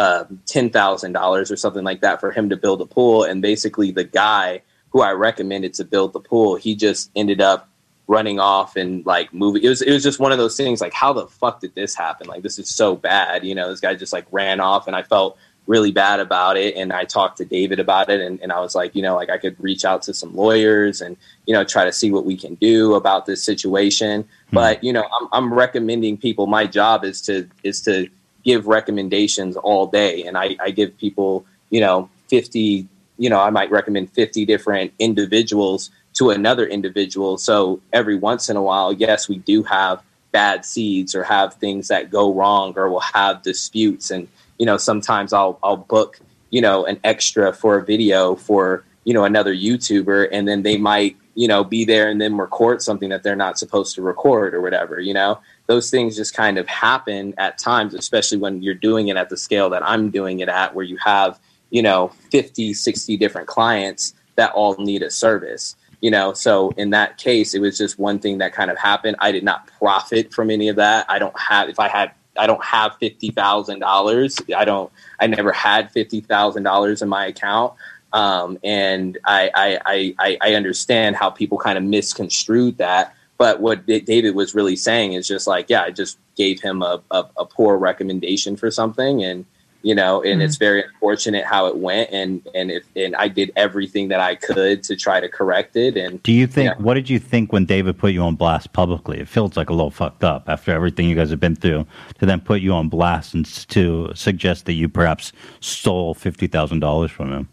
Um, ten thousand dollars or something like that for him to build a pool. And basically, the guy who I recommended to build the pool, he just ended up running off and like moving. It was it was just one of those things. Like, how the fuck did this happen? Like, this is so bad. You know, this guy just like ran off, and I felt really bad about it. And I talked to David about it, and, and I was like, you know, like I could reach out to some lawyers and you know try to see what we can do about this situation. Hmm. But you know, I'm I'm recommending people. My job is to is to give recommendations all day, and I, I give people you know 50 you know i might recommend 50 different individuals to another individual. So every once in a while yes we do have bad seeds or have things that go wrong or will have disputes. And you know sometimes I'll I'll book you know an extra for a video for you know another YouTuber and then they might you know be there and then record something that they're not supposed to record or whatever you know those things just kind of happen at times especially when you're doing it at the scale that I'm doing it at where you have you know 50 60 different clients that all need a service you know? So in that case it was just one thing that kind of happened. I did not profit from any of that. I don't have if i had i don't have $50000 i don't i never had $50000 in my account. Um, and I, I i i understand how people kind of misconstrued that but what david was really saying is just like yeah i just gave him a, a, a poor recommendation for something and you know and mm-hmm. it's very unfortunate how it went and and it, and i did everything that i could to try to correct it and Do you think? What did you think when David put you on blast publicly? It feels like a little fucked up after everything you guys have been through to then put you on blast and to suggest that you perhaps stole fifty thousand dollars from him.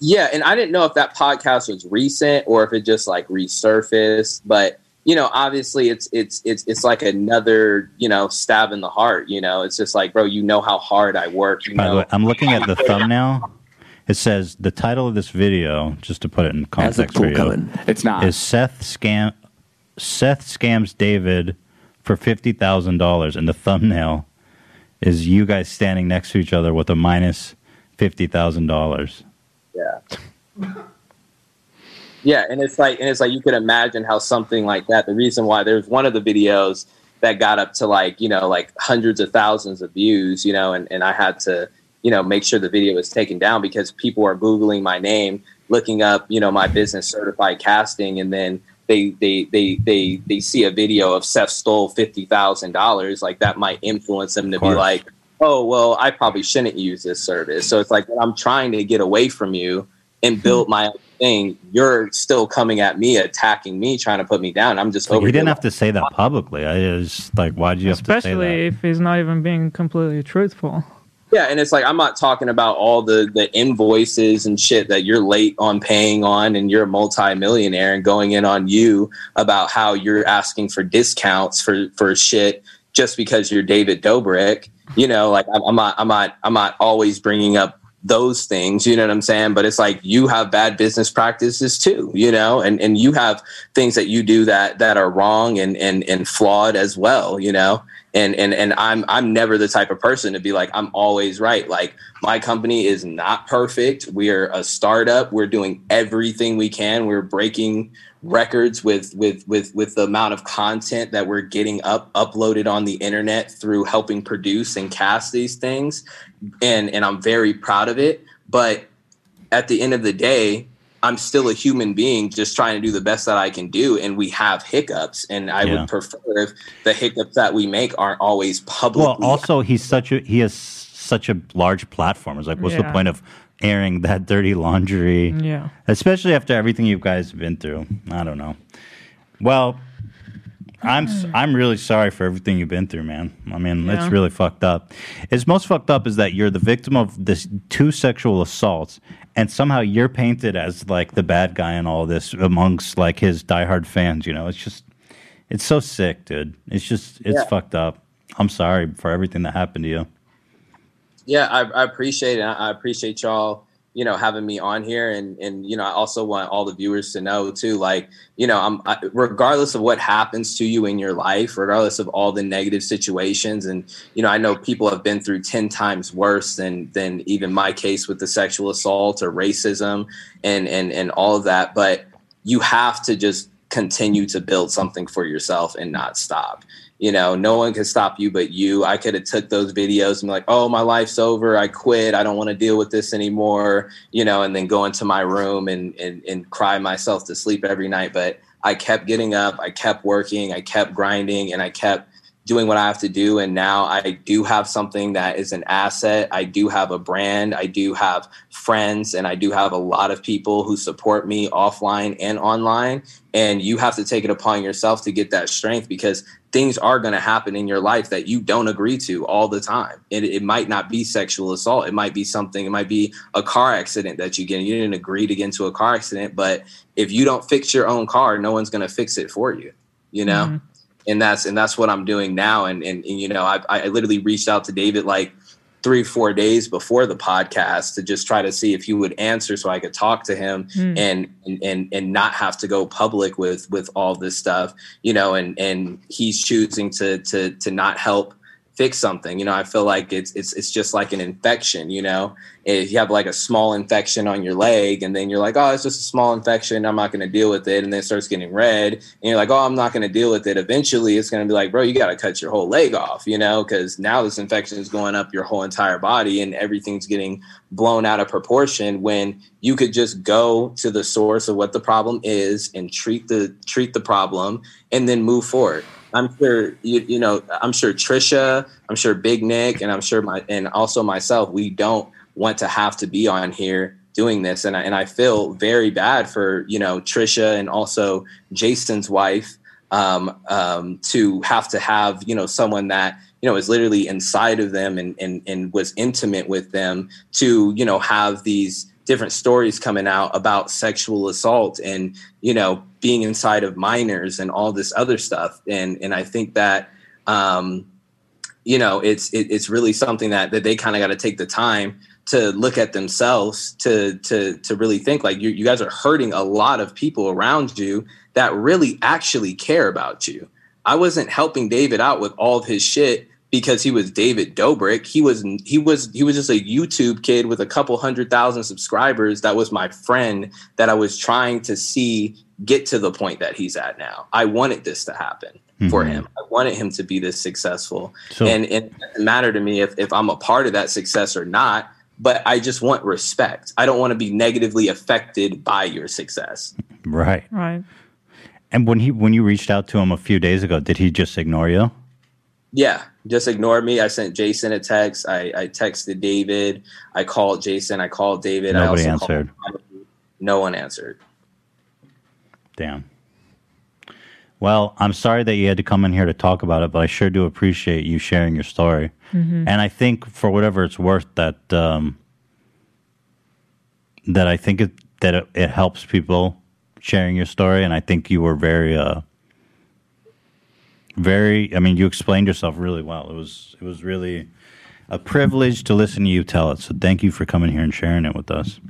Yeah, and I didn't know if that podcast was recent or if it just like resurfaced, but you know, obviously it's it's it's it's like another, you know, stab in the heart, you know. It's just like, bro, you know how hard I work, you By the way, I'm looking at the thumbnail. It says the title of this video, just to put it in context for you, It's not. is Seth scam Seth scams David for fifty thousand dollars, and the thumbnail is you guys standing next to each other with a minus fifty thousand dollars. Yeah. Yeah, and it's like and it's like you could imagine how something like that. The reason why there's one of the videos that got up to like you know like hundreds of thousands of views, you know, and and I had to you know make sure the video was taken down because people are googling my name, looking up you know my business certified casting, and then they they they they they see a video of Seth stole fifty thousand dollars, like that might influence them to be like, oh well, I probably shouldn't use this service. So it's like I'm trying to get away from you and build <laughs> my thing, you're still coming at me, attacking me, trying to put me down. I'm just Like, over. you didn't have to say that publicly. I was like, why did you have to say that? Especially if he's not even being completely truthful. Yeah, and it's like I'm not talking about all the the invoices and shit that you're late on paying on, and you're a multimillionaire and going in on you about how you're asking for discounts for for shit just because you're David Dobrik. You know, like I'm, I'm not I'm not I'm not always bringing up those things. You know what I'm saying? But it's like you have bad business practices too. You know, and and you have things that you do that that are wrong and and and flawed as well. You know and and and I'm I'm never the type of person to be like I'm always right. Like my company is not perfect. We're a startup. We're doing everything we can. We're breaking records with with with with the amount of content that we're getting up uploaded on the internet through helping produce and cast these things. And and I'm very proud of it, but at the end of the day, I'm still a human being just trying to do the best that I can do. And we have hiccups. And I Yeah. would prefer if the hiccups that we make aren't always public. Well, also he's such a he has such a large platform. It's like, what's the point of airing that dirty laundry? Yeah. Especially after everything you guys have been through. I don't know. Well, I'm s- <sighs> I'm really sorry for everything you've been through, man. I mean, Yeah. it's really fucked up. It's most fucked up is that you're the victim of this two sexual assaults, and somehow you're painted as like the bad guy in all this amongst like his diehard fans. You know, it's just it's so sick, dude. It's just it's Yeah. fucked up. I'm sorry for everything that happened to you. Yeah, I, I appreciate it. I appreciate y'all, you know, having me on here. And, and, you know, I also want all the viewers to know too, like, you know, I'm I, regardless of what happens to you in your life, regardless of all the negative situations. And, you know, I know people have been through 10 times worse than, than even my case with the sexual assault or racism and, and, and all of that. But you have to just continue to build something for yourself and not stop you know no one can stop you but you. I could have took those videos and be like oh my life's over. I quit. I don't want to deal with this anymore you know and then go into my room and, and and cry myself to sleep every night. But i kept getting up. I kept working. I kept grinding. And i kept doing what i have to do and now i do have something that is an asset i do have a brand i do have friends and i do have a lot of people who support me offline and online and you have to take it upon yourself to get that strength because things are going to happen in your life that you don't agree to all the time. It, it might not be sexual assault. It might be something, it might be a car accident that you get. You didn't agree to get into a car accident, but if you don't fix your own car, no one's going to fix it for you, you know? Mm-hmm. And that's and that's what I'm doing now. And and, and you know, I I literally reached out to David like three four days before the podcast to just try to see if he would answer so I could talk to him Mm. and, and and and not have to go public with with all this stuff, you know. And and he's choosing to to to not help fix something. You know, I feel like it's it's it's just like an infection. You know, if you have like a small infection on your leg, and then you're like, oh, it's just a small infection. I'm not going to deal with it, and then it starts getting red, and you're like, oh, I'm not going to deal with it. Eventually, it's going to be like, bro, you got to cut your whole leg off. You know, because now this infection is going up your whole entire body, and everything's getting blown out of proportion. When you could just go to the source of what the problem is and treat the treat the problem, and then move forward. I'm sure you, you know. I'm sure Trisha. I'm sure Big Nick, and I'm sure my and also myself. We don't want to have to be on here doing this, and I, and I feel very bad for you know Trisha and also Jason's wife um, um, to have to have you know someone that you know is literally inside of them and and and was intimate with them to you know have these different stories coming out about sexual assault and you know being inside of minors and all this other stuff. And and i think that um you know it's it, it's really something that that they kind of got to take the time to look at themselves to to to really think like you, you guys are hurting a lot of people around you that really actually care about you. I wasn't helping david out with all of his shit because he was David Dobrik. He was he was he was just a YouTube kid with a couple hundred thousand subscribers. That was my friend that I was trying to see get to the point that he's at now. I wanted this to happen for Mhm. him. I wanted him to be this successful. So- and, and it doesn't matter to me if, if I'm a part of that success or not, but I just want respect. I don't want to be negatively affected by your success. Right. Right. And when he when you reached out to him a few days ago, did he just ignore you? Yeah, just ignored me. I sent Jason a text. I, I texted David. I called Jason. I called David. Nobody I also called- answered. no one answered. Damn. Well, I'm sorry that you had to come in here to talk about it, but I sure do appreciate you sharing your story. Mhm. And I think, for whatever it's worth, that um, that I think it, that it, it helps people sharing your story. And I think you were very, uh, very. I mean, you explained yourself really well. It was it was really a privilege to listen to you tell it. So thank you for coming here and sharing it with us.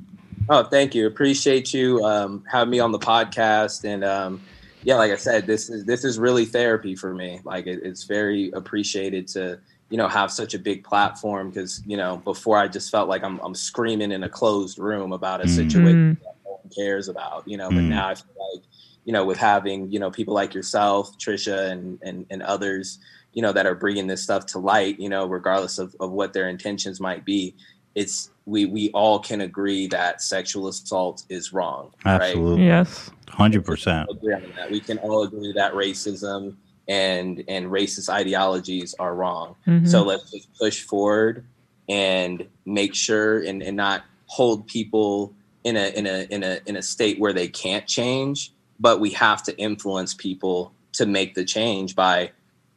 Oh, thank you. Appreciate you um, having me on the podcast. And um, yeah, like I said, this is this is really therapy for me. Like it, it's very appreciated to you know have such a big platform because you know before I just felt like I'm I'm screaming in a closed room about a Mm. situation that no one cares about. You know, but Mm. now I feel like you know with having you know people like yourself, Trisha, and and and others. You know that are bringing this stuff to light. You know, regardless of, of what their intentions might be, it's we we all can agree that sexual assault is wrong. Absolutely. Yes. Hundred percent. Right? Agree on that. We can all agree that racism and and racist ideologies are wrong. Mhm. So let's just push forward and make sure and, and not hold people in a in a in a in a state where they can't change, but we have to influence people to make the change by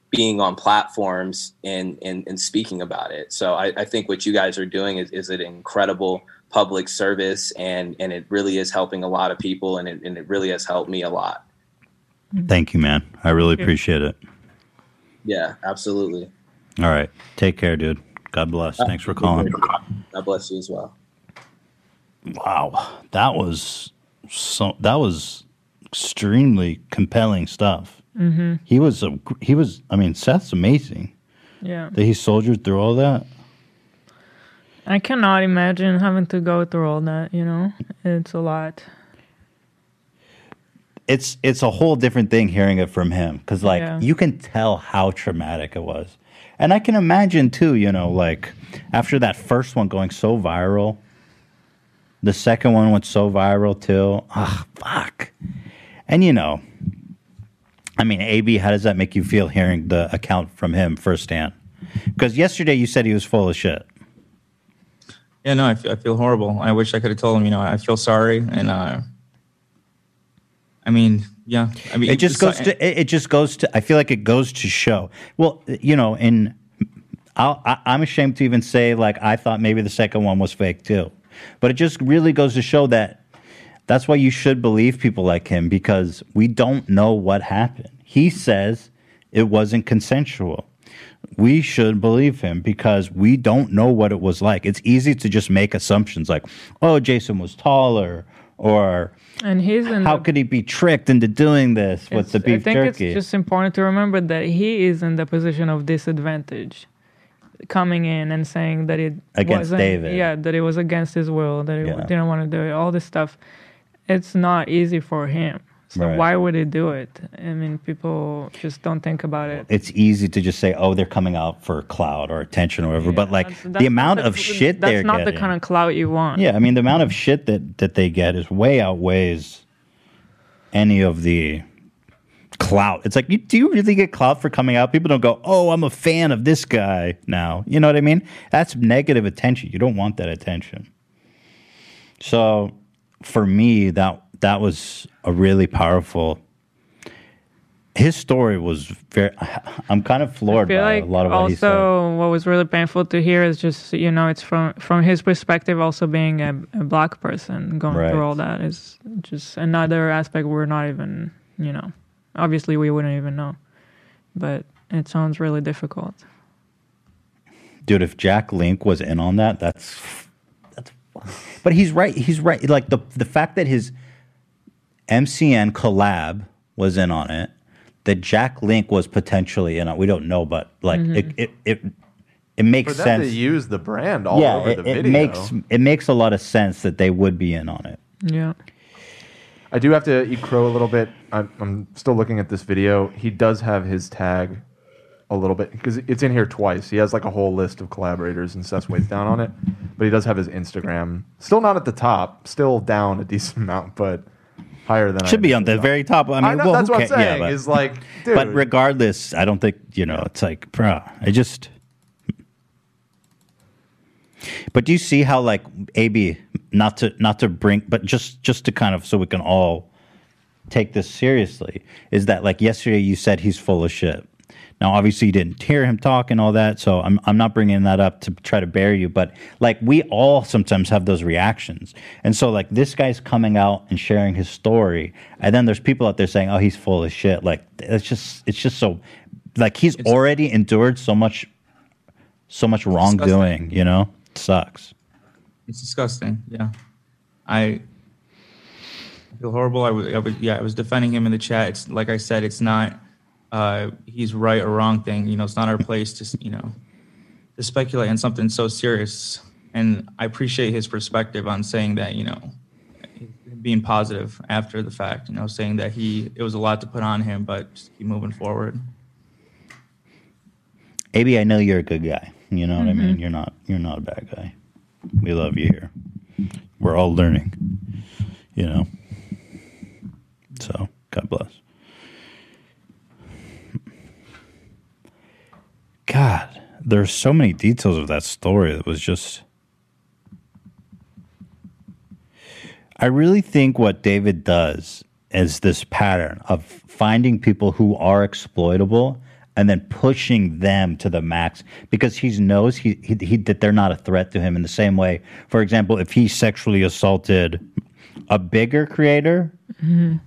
being on platforms and and, and speaking about it. So I, I think what you guys are doing is, is an incredible public service and and it really is helping a lot of people and it, and it really has helped me a lot. Mm-hmm. Thank you, man. I really appreciate it. Yeah, absolutely. All right. Take care, dude. God bless. Uh, Thanks for calling. God bless you as well. Wow. That was so that was extremely compelling stuff. Mhm. He was a he was I mean, Seth's amazing. Yeah. That he soldiered through all that. I cannot imagine having to go through all that, you know? It's a lot. It's it's a whole different thing hearing it from him cuz like Yeah. you can tell how traumatic it was. And I can imagine too, you know, like after that first one going so viral, the second one went so viral too. Ah, fuck. And you know, I mean, AB, how does that make you feel hearing the account from him firsthand? Because yesterday you said he was full of shit. Yeah, no, I feel, I feel horrible. I wish I could have told him, you know, I feel sorry. And, uh, I mean, yeah. I mean, it just goes to it, just goes to i feel like it goes to show well you know in I'll, I, i'm ashamed to even say like i thought maybe the second one was fake too but it just really goes to show that that's why you should believe people like him because we don't know what happened he says it wasn't consensual. We should believe him because we don't know what it was like. It's easy to just make assumptions like, oh, Jason was taller, or And he's how the could he be tricked into doing this with the beef I think jerky? it's just important to remember that he is in the position of disadvantage, coming in and saying that it Against wasn't, David. Yeah, that it was against his will, that he Yeah. didn't want to do it. All this stuff, it's not easy for him. So Right. why would he do it? I mean, people just don't think about it. it's easy to just say, "Oh, they're coming out for clout or attention or whatever." but like That's- the amount of shit That's they're not getting, the kind of clout you want. yeah, I mean, the amount of shit that that they get is way outweighs any of the clout. It's like, you, do you really get clout for coming out? People don't go, "Oh, I'm a fan of this guy now." You know what I mean? That's negative attention. You don't want that attention. So, for me, that that was a really powerful. His story was very. I'm kind of floored by like a lot of what he said. also what was really painful to hear is just you know it's from from his perspective also being a, a black person going Right. through all that is just another aspect we're not even you know obviously we wouldn't even know but it sounds really difficult dude if jack link was in on that that's that's but he's right he's right like the the fact that his mcn collab was in on it that jack link was potentially in on we don't know but like Mhm. it, it it it makes For them sense to use the brand all yeah over it, the it makes it makes a lot of sense that they would be in on it yeah I do have to eat crow a little bit. I'm, I'm still looking at this video. He does have his tag a little bit because it's in here twice. He has like a whole list of collaborators and Seth weights down on it, but he does have his Instagram. Still not at the top. Still down a <laughs> decent amount, but higher than I should be on the very top i mean know, well, that's what I'm ca- yeah, saying. but- is like, dude. but regardless i don't think you know it's like bruh i just but do you see how like ab not to not to bring but just just to kind of so we can all take this seriously is that like yesterday you said he's full of shit now obviously you didn't hear him talk and all that so i'm, I'm not bringing that up to try to bury you but like we all sometimes have those reactions and so like this guy's coming out and sharing his story and then there's people out there saying oh he's full of shit like it's just it's just so like he's already endured so much so much wrongdoing you know it sucks It's disgusting. Yeah, I feel horrible. I was, I was, yeah, I was defending him in the chat. It's like I said, it's not uh, he's right or wrong thing. You know, it's not our place to you know to speculate on something so serious. And I appreciate his perspective on saying that. You know, being positive after the fact. You know, saying that he it was a lot to put on him, but just keep moving forward. ab i know you're a good guy you know what i mean Mhm. you're not you're not a bad guy we love you here we're all learning you know so god bless god there's so many details of that story that was just i really think what david does is this pattern of finding people who are exploitable and then pushing them to the max because he knows he, he, he that they're not a threat to him in the same way. For example if he sexually assaulted a bigger creator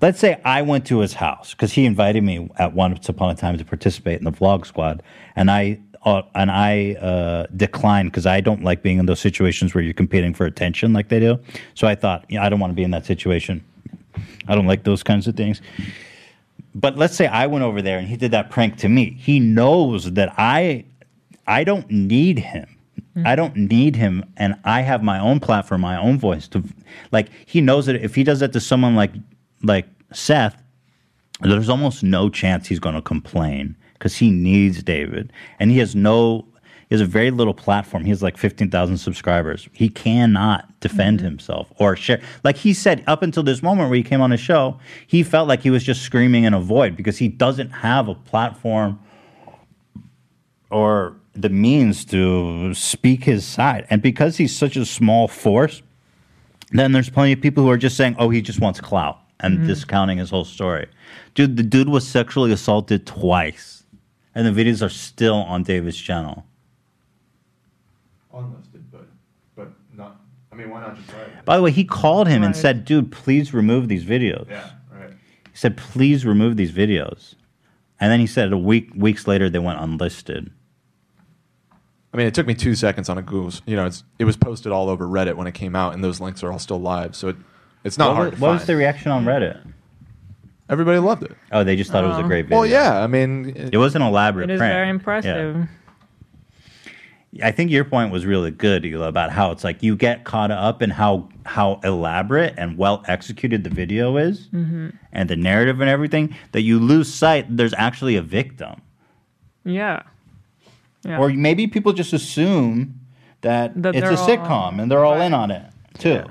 Let's say I went to his house because he invited me at once upon a time to participate in the vlog squad, and I uh, and I uh, declined because I don't like being in those situations where you're competing for attention like they do. So I thought, you know, I don't want to be in that situation. I don't like those kinds of things. But let's say I went over there and he did that prank to me. He knows that I I don't need him. I don't need him, and I have my own platform, my own voice. To like, he knows that if he does that to someone like like Seth, there's almost no chance he's going to complain because he needs David, and he has no. He has a very little platform. He has like fifteen thousand subscribers. He cannot defend mm-hmm. himself or share. Like he said, up until this moment where he came on his show, he felt like he was just screaming in a void because he doesn't have a platform or the means to speak his side. And because he's such a small force, then there's plenty of people who are just saying, oh, he just wants clout and Mhm. discounting his whole story. Dude, the dude was sexually assaulted twice. And the videos are still on David's channel. unlisted, but but not. I mean, why not just try it? By the way, he called him and said, dude, please remove these videos. Yeah, right. He said, please remove these videos. And then he said a week weeks later they went unlisted. I mean, it took me two seconds on a Google. You know, it's it was posted all over Reddit when it came out, and those links are all still live. So it, it's not what hard was, to what find. was the reaction on Reddit? Everybody loved it. Oh, they just thought it was a Oh. great video. Well, yeah. I mean, It was an elaborate It is prank. very Yeah. impressive. I think your point was really good, Hila, about how it's like you get caught up in how how elaborate and well executed the video is, hmm and the narrative and everything, that you lose sight there's actually a victim, Yeah. Yeah. or maybe people just assume that, That it's a they're all- sitcom and they're all in on it too.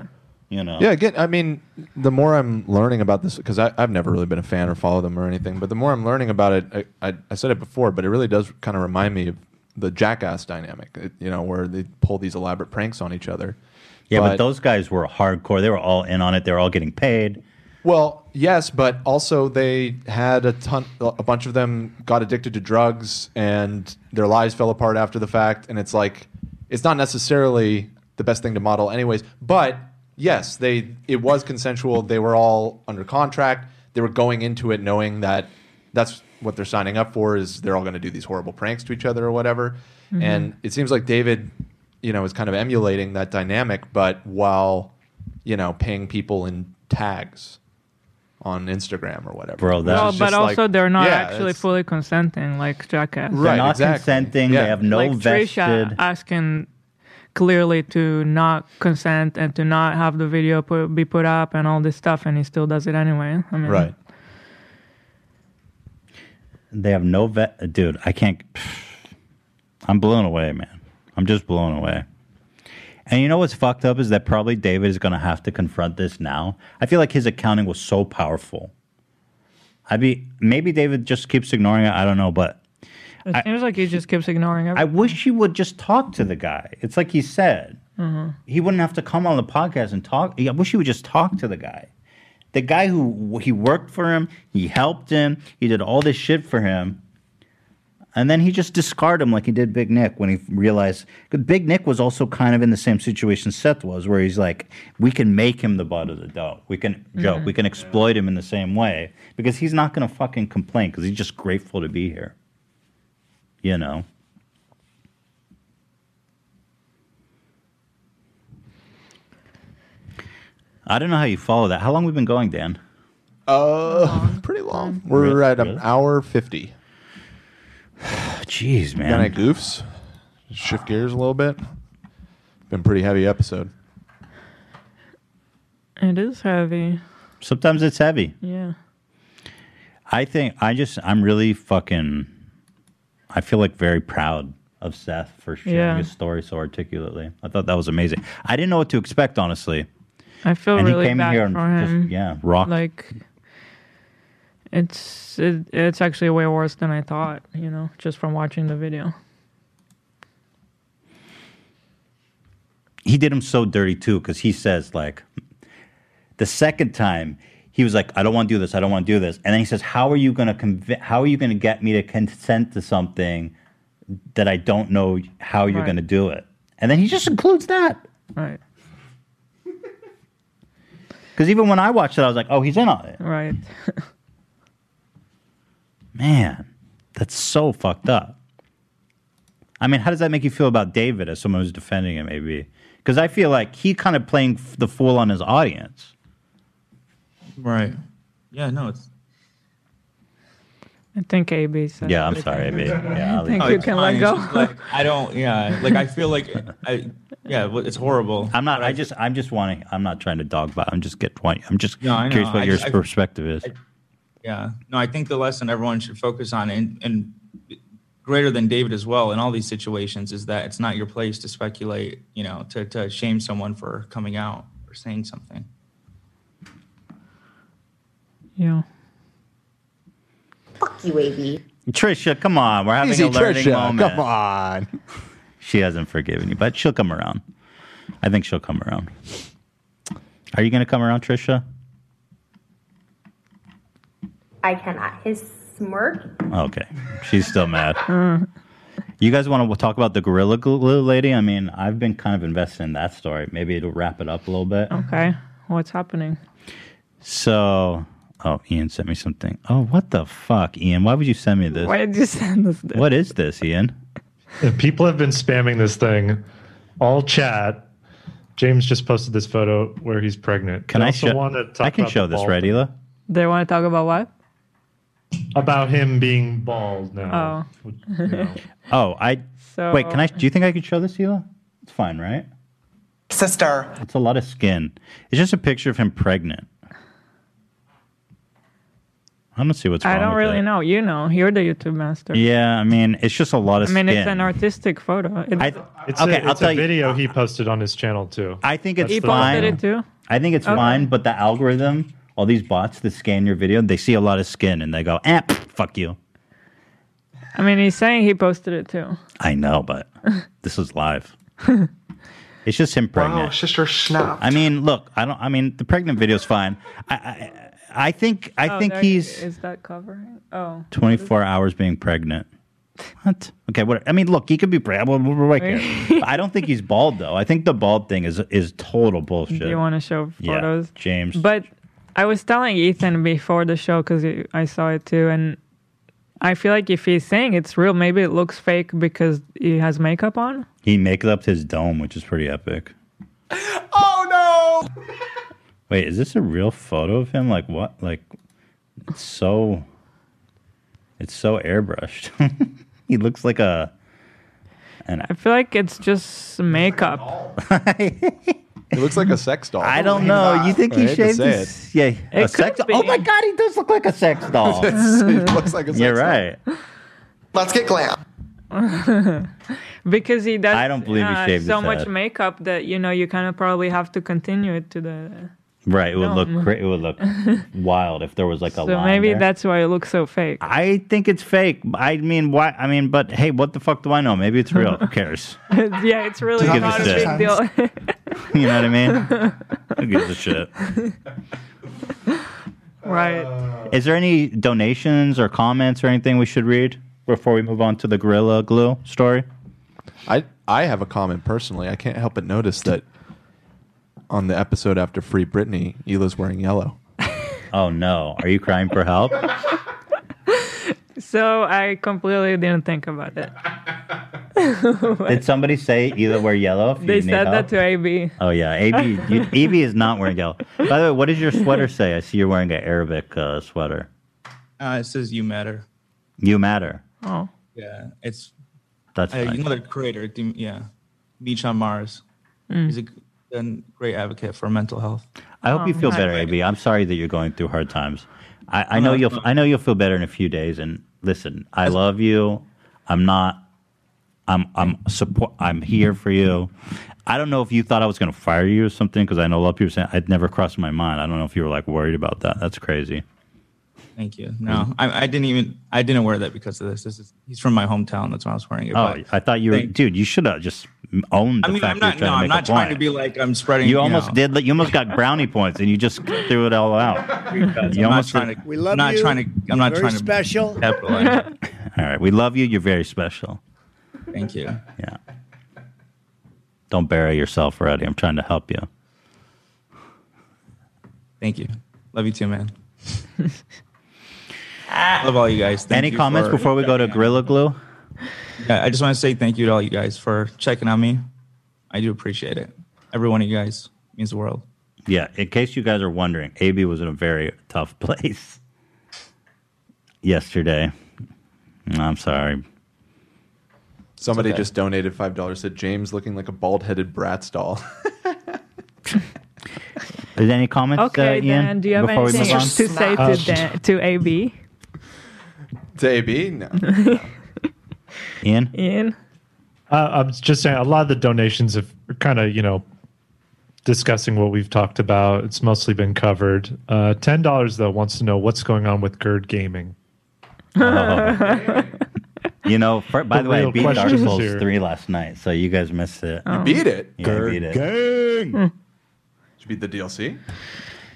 You know? Yeah, again, I mean, the more I'm learning about this, because I've never really been a fan or follow them or anything, but the more I'm learning about it, I, I, I said it before, but it really does kind of remind me of the jackass dynamic, it, you know, where they pull these elaborate pranks on each other. Yeah, but, those guys were hardcore. They were all in on it. They were all getting paid. Well, yes, but also they had a ton. A bunch of them got addicted to drugs, and their lives fell apart after the fact. And it's like, it's not necessarily the best thing to model, anyways. But yes, they it was consensual. They were all under contract. They were going into it knowing that that's what they're signing up for. Is they're all going to do these horrible pranks to each other or whatever. Mhm. And it seems like David, you know, is kind of emulating that dynamic, but while you know paying people in tags on Instagram or whatever. Bro, Which that- Well, but also like- they're not yeah, actually it's- fully consenting like Jackass. They're Right, not exactly. consenting. Yeah. They have no like vested. Trisha asking clearly to not consent and to not have the video put, be put up and all this stuff, and he still does it anyway. I mean, Right. They have no vet. Dude, I can't. <sighs> I'm blown away, man. I'm just blown away. And you know what's fucked up is that probably David is going to have to confront this now. I feel like his accounting was so powerful. I'd be maybe David just keeps ignoring it. I don't know, but It seems like he just keeps ignoring it. I wish he would just talk to the guy. It's like he said. Mhm. He wouldn't have to come on the podcast and talk. I wish he would just talk to the guy. The guy who he worked for him, he helped him, he did all this shit for him. And then he just discarded him like he did Big Nick when he realized. 'cause Big Nick was also kind of in the same situation Seth was, where he's like, we can make him the butt of the joke. We can joke. Mhm. We can exploit him in the same way because he's not going to fucking complain because he's just grateful to be here. You know. I don't know how you follow that. How long we been going, Dan? Uh, pretty long. <laughs> We're Really? at an hour fifty. <sighs> Jeez, man. Got any goofs? Shift gears a little bit. Been pretty heavy episode. It is heavy. Sometimes it's heavy. Yeah. I think I just I'm really fucking. I feel like very proud of Seth for sharing Yeah. his story so articulately. I thought that was amazing. I didn't know what to expect, honestly. I feel And he really came in bad here and for just- him. yeah, rocked. Like, it's it, it's actually way worse than I thought. You know, just from watching the video. he did him so dirty too because he says like the second time he was like i don't want to do this i don't want to do this and then he says how are you going to conv- how are you going to get me to consent to something that i don't know how you're Right. going to do it and then he just includes that Right. <laughs> because even when i watched it i was like oh he's in on it Right. <laughs> man that's so fucked up i mean how does that make you feel about david as someone who's defending him maybe because i feel like he kind of playing f- the fool on his audience Right. Yeah, no, it's I think AB said. Yeah, I'm sorry, AB. <laughs> Yeah, I'll think No, you can fine. let go. Like, I don't. Yeah, like I feel like I. Yeah, well, it's horrible. I'm not. I just. I'm just wanting. I'm not trying to dog by. I'm just get. I'm just No, curious what I your just- I- perspective is. Yeah. No, I think the lesson everyone should focus on, and, and greater than David as well, in all these situations, is that it's not your place to speculate. You know, to to shame someone for coming out or saying something. Yeah. Fuck you, AB. Trisha, come on. We're having Easy, a learning Trisha. moment. Come on. <laughs> She hasn't forgiven you, but she'll come around. I think she'll come around. Are you going to come around, Trisha? I cannot. His smirk. Okay. She's still mad. You guys want to talk about the Gorilla Glue lady? I mean, I've been kind of invested in that story. Maybe it'll wrap it up a little bit. Okay. What's happening? So, Oh, Ian sent me something. Oh, what the fuck, Ian? Why would you send me this? Why did you send us this? What is this, Ian? Yeah, People have been spamming this thing all chat. James just posted this photo where he's pregnant. Can I show? want to talk I can about show this, right, Hila? They want to talk about what? About him being bald now. Oh. You know. <laughs> Oh, I. So- Wait, can I? Do you think I could show this, Hila? It's fine, right? Sister. It's a lot of skin. It's just a picture of him pregnant. I don't see what's wrong I don't with really it. know. You know, you're the YouTube master. Yeah, I mean, it's just a lot of I mean, skin. it's an artistic photo. It's, I, It's okay, a, I'll it's tell a you. video he posted on his channel too. I think it's he fine. posted it too. I think it's Okay. fine, but the algorithm, all these bots that scan your video, they see a lot of skin and they go, eh, fuck you. I mean, he's saying he posted it too. I know, but <laughs> this is live. <laughs> It's just him pregnant. Wow, sister snap. I mean, look, I don't. I mean, the pregnant video is fine. I, I, I think, I Oh, think there- he's Is that covering? Oh. 24 hours being pregnant. What? Okay, what? I mean, look, he could be pregnant. We'll, we'll right here. I don't think he's bald though. I think the bald thing is is total bullshit. Do you want to show Yeah, photos? James. But I was telling Ethan before the show because I saw it too, and I feel like if he's saying it's real, maybe it looks fake because he has makeup on. He makes up his dome, which is pretty epic. <laughs> Oh no! Wait, is this a real photo of him? Like what? Like it's so it's so airbrushed. <laughs> he looks like a. And I feel like it's just makeup. <laughs> It looks like a sex doll. I don't know. You think I he hate shaved say his Yeah, a It sex could Oh my god, he does look like a sex <laughs> doll. it looks like a sex You're doll. right. Let's get glam. <laughs> because he does. I don't believe he uh, shaved so his much head. makeup that you know you kind of probably have to continue it to the. Right, it would look No. cra- it would look <laughs> wild if there was like a So line maybe there. that's why it looks so fake. I think it's fake. I mean, why? I mean, but hey, what the fuck do I know? Maybe it's real. Who <laughs> cares? yeah, it's really Who gives not a a shit? big deal. <laughs> You know what I mean? Who gives a shit? right. Is there any donations or comments or anything we should read before we move on to the Gorilla Glue story? I I have a comment personally. I can't help but notice that on the episode after Free Britney, Hila's wearing yellow. <laughs> Oh no! Are you crying for help? So I completely didn't think about it. <laughs> Did somebody say either wear yellow? If They you said help? that to AB. Oh yeah, AB. You, <laughs> AB is not wearing yellow. By the way, what does your sweater say? I see you're wearing an Arabic uh, sweater. Uh, it says you matter. You matter. Oh. Yeah, it's That's uh, nice. you know the creator. Yeah, Beach on Mars. Mm. He's a g- a great advocate for mental health. I hope you Oh, feel nice. better, AB. I'm sorry that you're going through hard times. I, I know uh, you'll. I know you'll feel better in a few days. And listen, I love you. I'm not. I'm. I'm support. I'm here for you. I don't know if you thought I was going to fire you or something because I know a lot of people saying I'd never crossed my mind. I don't know if you were like worried about that. That's crazy. Thank you. No, mm-hmm. I, I didn't even. I didn't wear that because of this. This is he's from my hometown. That's why I was wearing it. Oh, but I thought you were, Thank- dude. You should have just owned the I mean, fact I'm not. you're No, trying I'm to not make a trying to be like I'm spreading. You almost know, did. You almost got brownie points, and you just threw it all out. <laughs> You I'm not almost trying did- to. We love I'm not you. trying to. I'm not Very trying to. special. capitalize. <laughs> All right, we love you. You're very special. Thank you. Yeah. Don't bury yourself already. I'm trying to help you. Thank you. Love you too, man. <laughs> Love all you guys. Thank Any you comments for- before we go to Gorilla Glue? <laughs> Yeah, I just want to say thank you to all you guys for checking on me. I do appreciate it. Every one of you guys means the world. Yeah, in case you guys are wondering, AB was in a very tough <laughs> place yesterday. I'm sorry. Somebody okay. just donated five dollars. Said James looking like a bald-headed Bratz doll. <laughs> Is there any comments, Okay, uh, Ian? Dan, do you have anything to say Uh, to Dan, to AB? to AB, no. Ian? Ian? Uh, I'm just saying, a lot of the donations have kind of, you know, discussing what we've talked about. It's mostly been covered. Uh, Ten dollars though wants to know what's going on with Gerd Gaming. <laughs> Oh. You know, for, by The the way, I beat Dark questions Souls here. 3 last night, so you guys missed it. Oh. Beat it. Yeah, I beat it. Did you beat the DLC?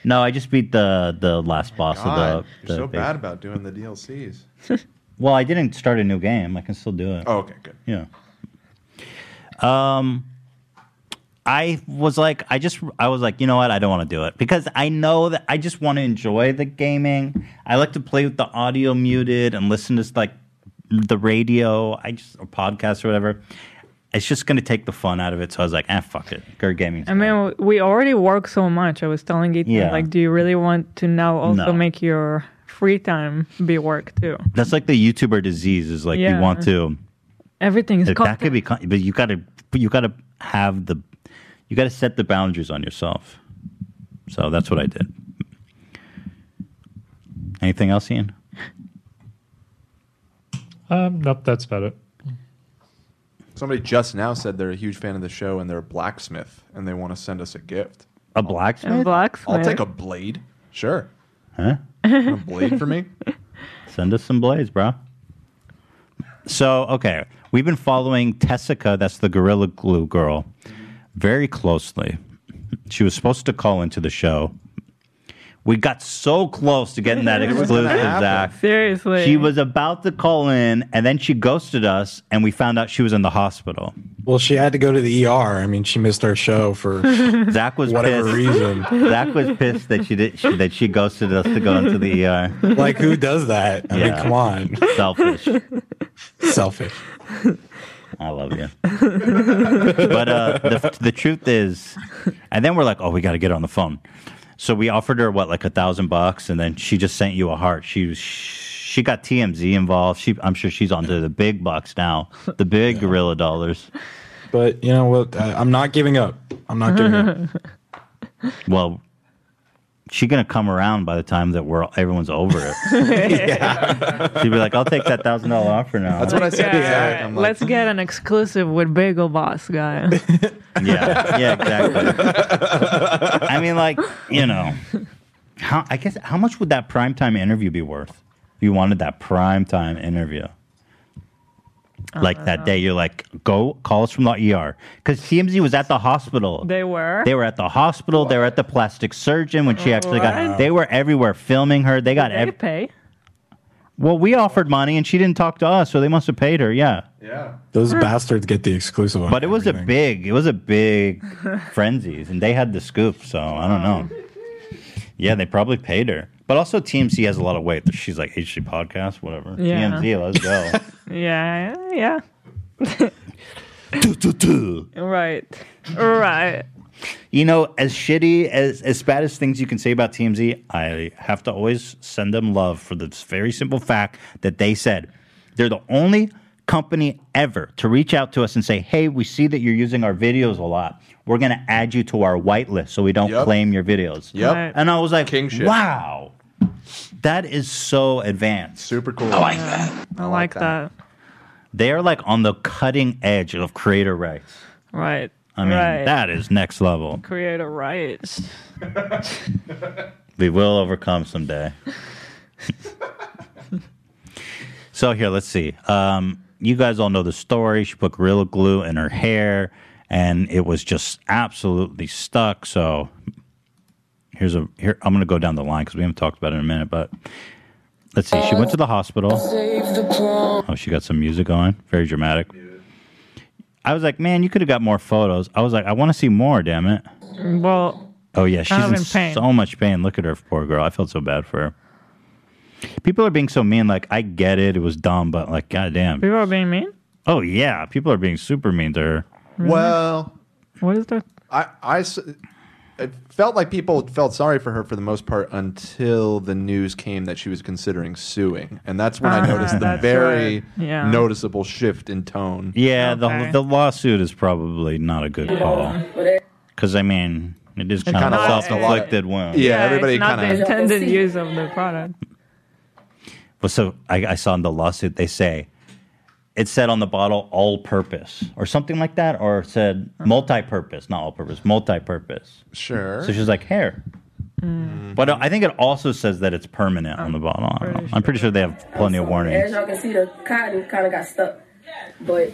No, I just beat the the last boss God, of the. you're the so base- bad about doing the DLCs. <laughs> Well, I didn't start a new game. I can still do it. Oh, okay, good. Yeah. Um, I was like, I just, I was like, you know what? I don't want to do it because I know that I just want to enjoy the gaming. I like to play with the audio muted and listen to like the radio. I just or podcasts or whatever. It's just going to take the fun out of it. So I was like, ah, fuck it. Go gaming. I mean, we already work so much. I was telling Ethan, Yeah. like, do you really want to now also No. make your free time be work too? That's like the YouTuber disease. Is like you want to. Everything is that, content. could be, but you got to, you got to have the, you got to set the boundaries on yourself. So that's what I did. Anything else, Ian? Um, nope, that's about it. Somebody just now said they're a huge fan of the show and they're a blacksmith and they want to send us a gift. A blacksmith? A blacksmith. I'll take a blade. Sure. Huh? a blade for me? <laughs> Send us some blades, bro. So, okay, we've been following Tessica, that's the Gorilla Glue girl, very closely. She was supposed to call into the show. We got so close to getting that <laughs> exclusive. Zach. Seriously. She was about to call in, and then she ghosted us, and we found out she was in the hospital. Well, she had to go to the ER. I mean, she missed our show for <laughs> Zach was whatever pissed. reason. <laughs> Zach was pissed that she did she, that she ghosted us to go into the ER. Like, who does that? I mean, Yeah. come on. Selfish. Selfish. I love you. but uh, the, the truth is, and then we're like, oh, we got to get on the phone. So we offered her what, like a thousand bucks, and then she just sent you a heart. She was, she got TMZ involved. She, I'm sure she's onto the big bucks now, the big gorilla dollars. But you know what? I, I'm not giving up. I'm not giving up. Well, she gonna come around by the time that we're everyone's over it. <laughs> She'd be like, "I'll take that thousand dollar offer now." That's what I said Yeah, Zach. I'm like, Let's get an exclusive with Bagel Boss guy. <laughs> Yeah, yeah, exactly. <laughs> I mean, like, you know, how I guess how much would that primetime interview be worth? If you wanted that primetime interview. Like that day, you're like, go call us from the ER. Because TMZ was at the hospital. they were. They were at the hospital. They were at the plastic surgeon when she actually got. What? They were everywhere filming her. They got. They Ev- pay. well, we offered money and she didn't talk to us, so they must have paid her. Yeah. yeah. Those bastards get the exclusive on But it was a everything. big, it was a big <laughs> frenzies, and they had the scoop. So I don't know. <laughs> Yeah, they probably paid her. But also, TMZ has a lot of weight. She's like H3 podcast, whatever. Yeah. TMZ, let's go. <laughs> Yeah, yeah. <laughs> right. Right. you know, as shitty as as bad as things you can say about TMZ, I have to always send them love for the very simple fact that they said they're the only company ever to reach out to us and say, "Hey, we see that you're using our videos a lot. We're going to add you to our whitelist so we don't Yep. claim your videos." Yep. Right. And I was like, King shit. "Wow, that is so advanced." Super cool. I like that. I, like that. They are like on the cutting edge of creator rights. Right. I mean, right. that is next level. creator rights. We will overcome someday. so here, let's see. Um, you guys all know the story. She put Gorilla Glue in her hair, and it was just absolutely stuck. So here's a here. I'm going to go down the line because we haven't talked about it in a minute. But let's see. She went to the hospital. Oh, she got some music on. Very dramatic. I was like, man, you could have got more photos. I was like, I want to see more. Damn it. Well, Oh yeah, she's in, in pain. so much pain. Look at her, poor girl. I felt so bad for her. People are being so mean. Like I get it, it was dumb, but like, goddamn. people are being mean. Oh yeah, people are being super mean to her. Well, What is that? I, I s- it felt like people felt sorry for her for the most part until the news came that she was considering suing, and that's when I Ah, noticed the very right. Yeah. noticeable shift in tone. Yeah, Okay. the the lawsuit is probably not a good call because I mean it is kind of kinda a lost a lot. self-inflicted wound. Yeah, everybody it's not kinda- the intended use of the product. But so I, I saw in the lawsuit they say it said on the bottle all purpose or something like that, or it said multi-purpose, not all purpose, multi-purpose. Sure. So she's like hair. But uh, I think it also says that it's permanent on the bottle. I don't know. I'm pretty sure they have plenty of warnings. As y'all can see, the cotton kind of got stuck, but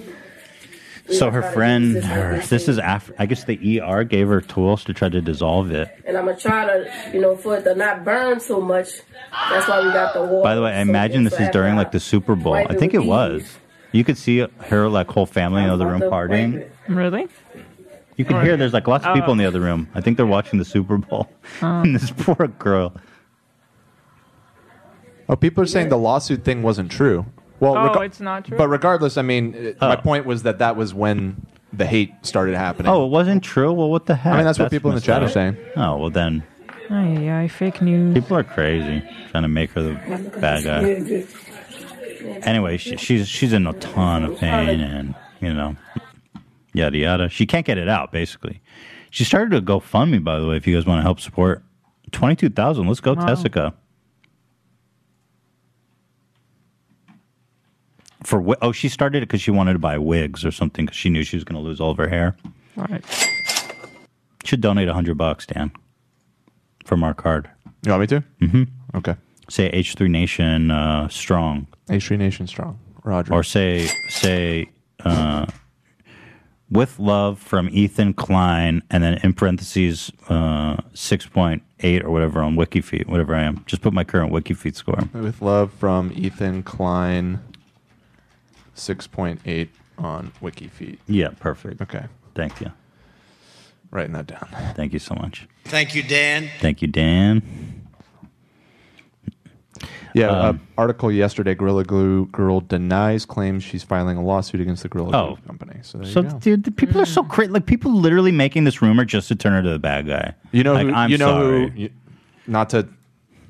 So her friend, her, this is after, I guess the ER gave her tools to try to dissolve it. and I'm gonna try to, you know, for it to not burn so much. That's why we got the water. By the way, I imagine this is during like the Super Bowl. I think it was. You could see her like whole family in the other room partying. Really? You can Or- hear there's like lots of oh. people Oh. in the other room. I think they're watching the Super Bowl. Oh. <laughs> and this poor girl. Oh, people are saying the lawsuit thing wasn't true. Well, Oh, rega- it's not true? But regardless, I mean, it- my Oh. point was that that was when the hate started happening. Oh, it wasn't true? Well, what the heck? I mean, that's what people in the messed chat are up. saying. Oh, well then. Ay, yeah, fake news. People are crazy, trying to make her the bad guy. Anyway, she, she's she's in a ton of pain, and you know, yada yada. She can't get it out. Basically, she started a GoFundMe. By the way, if you guys want to help support, twenty two thousand. Let's go, Wow. Tessica. For wi- oh, she started it because she wanted to buy wigs or something because she knew she was going to lose all of her hair. Right. Should donate a hundred bucks, Dan, from our card. You want me to? Mm-hmm. Okay. Say H three Nation uh, strong. H three Nation strong. Roger. Or say say uh, with love from Ethan Klein, and then in parentheses uh, six point eight or whatever on WikiFeet, whatever I am. Just put my current WikiFeet score. With love from Ethan Klein, six point eight on WikiFeet. Yeah, perfect. Okay. Thank you. Writing that down. Thank you so much. Thank you, Dan. Thank you, Dan. Yeah, Um, uh, article yesterday. Gorilla Glue girl denies claims she's filing a lawsuit against the Gorilla Oh. Glue company. So there So, you go. dude, the people are so crazy. Like, people literally making this rumor just to turn her to the bad guy. You know, like, who, I'm you know sorry. who. You, not to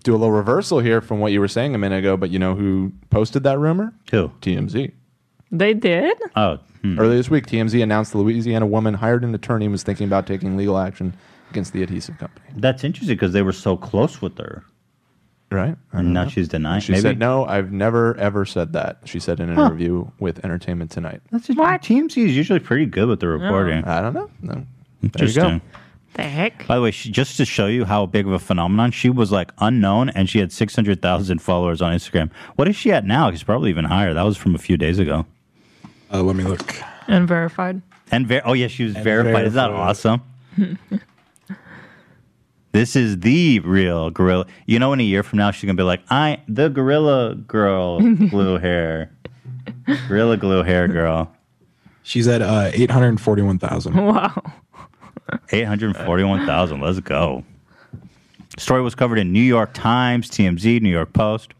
do a little reversal here from what you were saying a minute ago, but you know who posted that rumor? Who? TMZ. They did? Oh, hmm. Earlier this week, TMZ announced the Louisiana woman hired an attorney and was thinking about taking legal action against the adhesive company. That's interesting because they were so close with her. Right? And now know. she's denying. She Maybe said, "No, I've never ever said that." She said in an Huh. interview with Entertainment Tonight. That's just, what? TMZ is usually pretty good with the reporting. I don't know. No. There you Interesting. go. The heck? By the way, she, just to show you how big of a phenomenon, she was like unknown and she had 600,000 followers on Instagram. What is she at now? She's probably even higher. That was from a few days ago. Uh, let me look. And verified. And ver- oh, yeah, she was verified. Isn't that verified. awesome? <laughs> this is the real gorilla. You know, in a year from now, she's going to be like, I, the gorilla girl, <laughs> glue hair. Gorilla glue hair girl. She's at uh, 841,000. Wow. 841,000. Let's go. Story was covered in New York Times, TMZ, New York Post.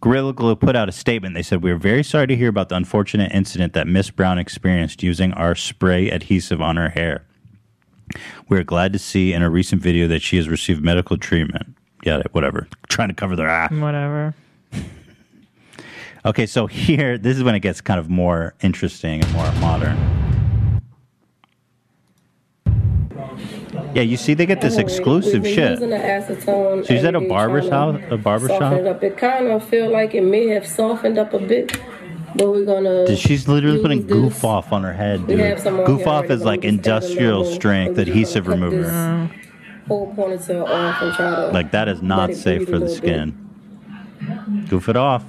Gorilla Glue put out a statement. They said, We are very sorry to hear about the unfortunate incident that Miss Brown experienced using our spray adhesive on her hair. We are glad to see in a recent video that she has received medical treatment. Yeah, whatever. Trying to cover their ass. Whatever. Okay, so here, this is when it gets kind of more interesting and more modern. Yeah, you see, they get this exclusive shit. Using She's at a every day barber's house, a barber shop. It, it kind of feel like it may have softened up a bit, but we're gonna. Dude, She's literally use putting this. goof off on her head, We dude. have some Goof off is like we just add a industrial strength adhesive remover. Whole ponytail off and try to. Like that is not safe for the little bit. skin. Goof it off.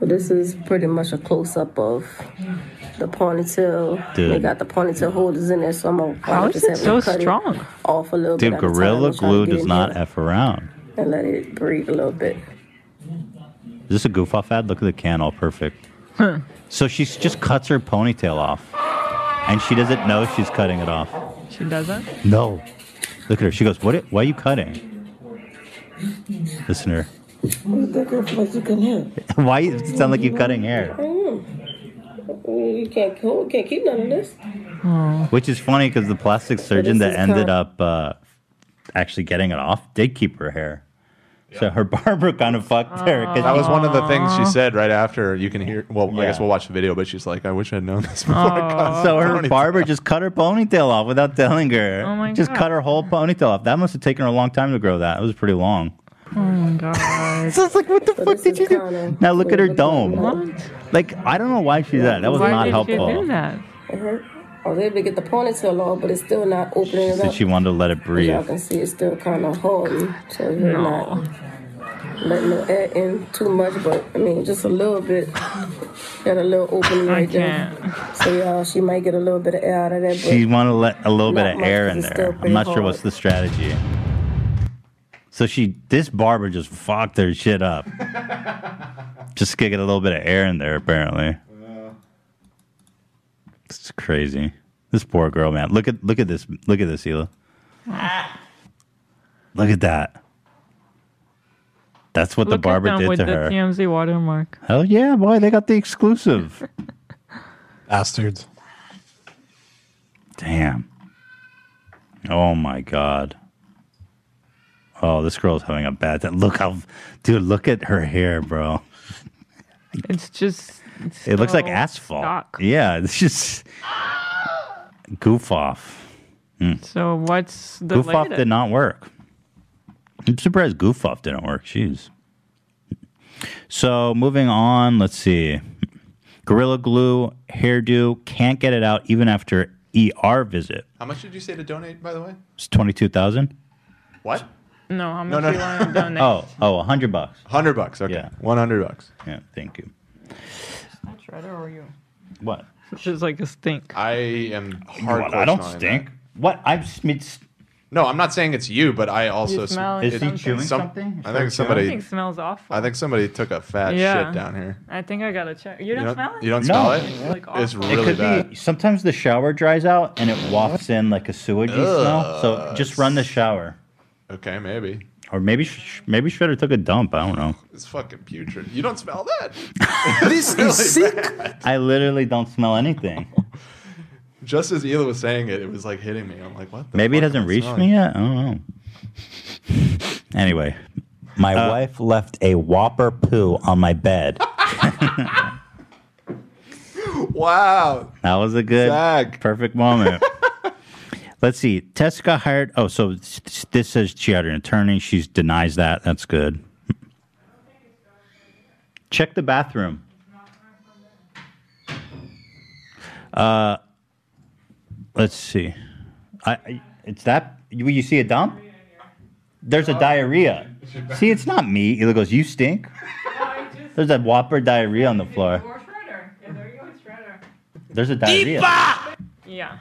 But this is pretty much a close up of the ponytail. Dude. They got the ponytail holders in there, so I'm gonna How probably is just it so strong? it off a little Dude, bit. at a time Gorilla and try to Glue does not F around. And let it breathe a little bit. Is this a goof off ad? Look at the can, all perfect. So she just cuts her ponytail off. And she doesn't know she's cutting it off. She doesn't? No. Look at her. She goes, "What? Why are you cutting?" Listen to her. That <laughs> girl like you can hear. Why does it sound like you're cutting hair? I don't know. You can't hold, can't keep none of this. Which is funny because the plastic surgeon that ended kind- up uh, actually getting it off did keep her hair. So her <laughs> barber kind of fucked her. 'cause That she- was one of the things she said right after. You can hear. Well, I guess Yeah. we'll watch the video, but she's like, "I wish I'd known this before." I cut So her ponytail." barber just cut her ponytail off without telling her. Oh my god. just God. cut her whole ponytail off. That must have taken her a long time to grow that. It was pretty long. Oh my god. <laughs> So it's like, what the fuck did you do? Now look at her dome. What? Like, I don't know why she's that. That was Why not did helpful. she do that? It hurt. I was able to get the ponytail off, but it's still not opening it So up. she wanted to let it As breathe. y'all can see, it's still kind of holding, so you're No. not letting the air in too much. But I mean, just a little bit. Got a little opening I right there. So y'all, she might get a little bit of air out of that. But She wanted to let a little bit of much, air 'cause in there. I'm pretty not sure what's the strategy. So she, this barber just fucked her shit up. just to get a little bit of air in there, apparently. It's crazy. This poor girl, man. Look at look at this. Look at this, Hila. Look at that. That's what Look the barber at them did with to the her. TMZ watermark. Hell yeah, boy! They got the exclusive. <laughs> Bastards. Damn. Oh my god. Oh, this girl's having a bad time. Look how, dude. Look at her hair, bro. It's just. It's It looks like asphalt. stock. Yeah, it's just goof off. Hmm. So what's the goof off did not work. I'm surprised goof off didn't work. Jeez. So moving on, let's see. Gorilla Glue hairdo can't get it out even after ER visit. How much did you say to donate, by the way? It's twenty two thousand. What? No, how No, much no, you no. want to <laughs> donate? Oh, oh, a hundred bucks. Hundred bucks. Okay. Yeah. One hundred bucks. Yeah. Thank you. Not Shredder or are you? What? It's <laughs> just like a stink. I am hardcore. What? I don't smelling stink. that. What? I'm. It's, No, I'm not saying it's you, but I also You smell Is he something. chewing some- something? I think I somebody. think it smells awful. I think somebody took a fat Yeah. shit down here. I think I gotta check. You don't, don't- smell it? you don't No. smell it? It's like It's awful. really it could bad. be. Sometimes the shower dries out and it wafts in like a sewagey smell. So just run the shower, Okay, maybe. Or maybe sh- maybe Shredder took a dump. I don't know. <laughs> It's fucking putrid. You don't smell that. <laughs> This is sick. I literally don't smell anything. <laughs> Just as Hila was saying it, it was like hitting me. I'm like, what? The Maybe it fuck am hasn't I reached smelling? me yet. I don't know. Anyway, my uh, wife left a Whopper poo on my bed. Wow. That was a good, Zach. perfect moment. Let's see. Tessica hired. Oh, so this says she hired an attorney. She denies that. That's good. Check the bathroom. Uh, let's see. I, I it's that you, you see a dump. There's a diarrhea. See, it's not me. He goes, "You stink." There's a Whopper diarrhea on the floor. There's a diarrhea. Yeah.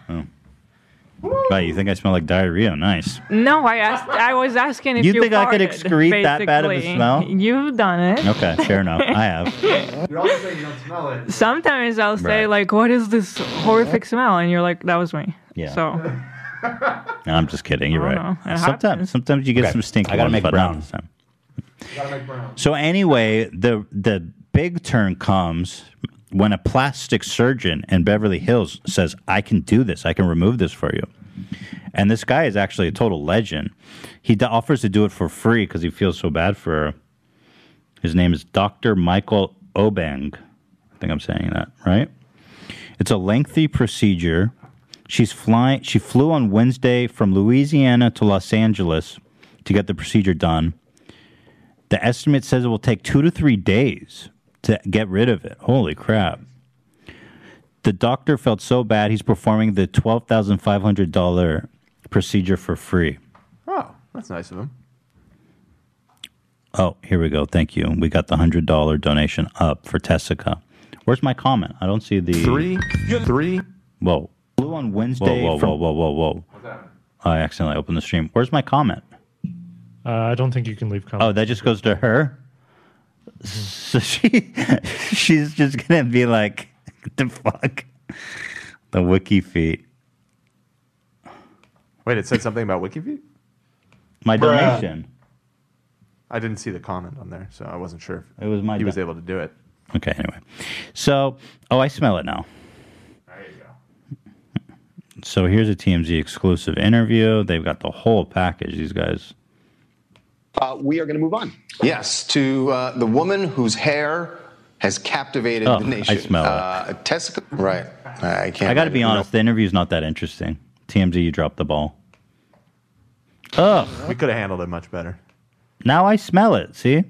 Wow, you think I smell like diarrhea? Nice. No, I asked. I was asking if You you, think I could farted, excrete that bad of a basically. smell? <laughs> You've done it. Okay, fair enough. I have. <laughs> You're also say you don't smell it. Sometimes I'll say Right. like, "What is this horrific smell?" And you're like, "That was me." Yeah. So No, <laughs> I'm just kidding. You're right. don't know. It Sometimes, happens. sometimes you get Okay, some stink. I gotta ones, make but not brown. all the time. So anyway, the the big turn comes when a plastic surgeon in Beverly Hills says, "I can do this. I can remove this for you." And this guy is actually a total legend. He d- offers to do it for free because he feels so bad for her. His name is Dr. Michael Obeng. I think I'm saying that right. It's a lengthy procedure. She's flying. She flew on Wednesday from Louisiana to Los Angeles to get the procedure done. The estimate says it will take two to three days to get rid of it. Holy crap! The doctor felt so bad he's performing the twelve thousand five hundred dollar procedure for free. Oh, that's nice of him. Oh, here we go. Thank you. We got the hundred dollar donation up for Tessica. Where's my comment? I don't see the Three, three. Whoa. Flew on Wednesday. Whoa, whoa, from- whoa, whoa, whoa, whoa. I accidentally opened the stream. Where's my comment? Uh, I don't think you can leave comments. Oh, that just goes to her. So <laughs> she, she's just gonna be like, <laughs> the fuck, the wiki feet. Wait, it said something about WikiFeet? My donation. I didn't see the comment on there, so I wasn't sure if It was my. he was able to do it. okay. Anyway, so oh, I smell it now. There you go. So here's a TMZ exclusive interview. They've got the whole package. These guys. Uh, we are going to move on. Yes, to uh, the woman whose hair has captivated Oh, the nation. I nation. smell it. uh, Tessica, right? I can't. I got to be you know, honest. The interview's not that interesting. TMZ, you dropped the ball. Ugh. We could have handled it much better. Now I smell it. See?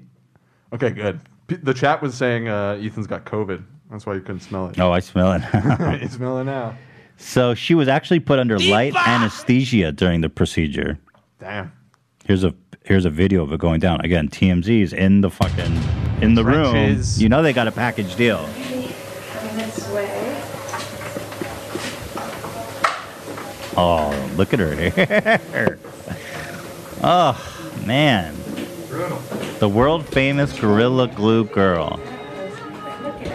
Okay, good. P- The chat was saying uh, Ethan's got COVID. That's why you couldn't smell it. Oh, I smell it. <laughs> you smell it now. So she was actually put under light anesthesia during the procedure. Damn. Here's a here's a video of it going down. Again, TMZ's in the fucking in the room. You know they got a package deal. Oh, look at her <laughs> hair. Oh man. The world famous Gorilla Glue girl.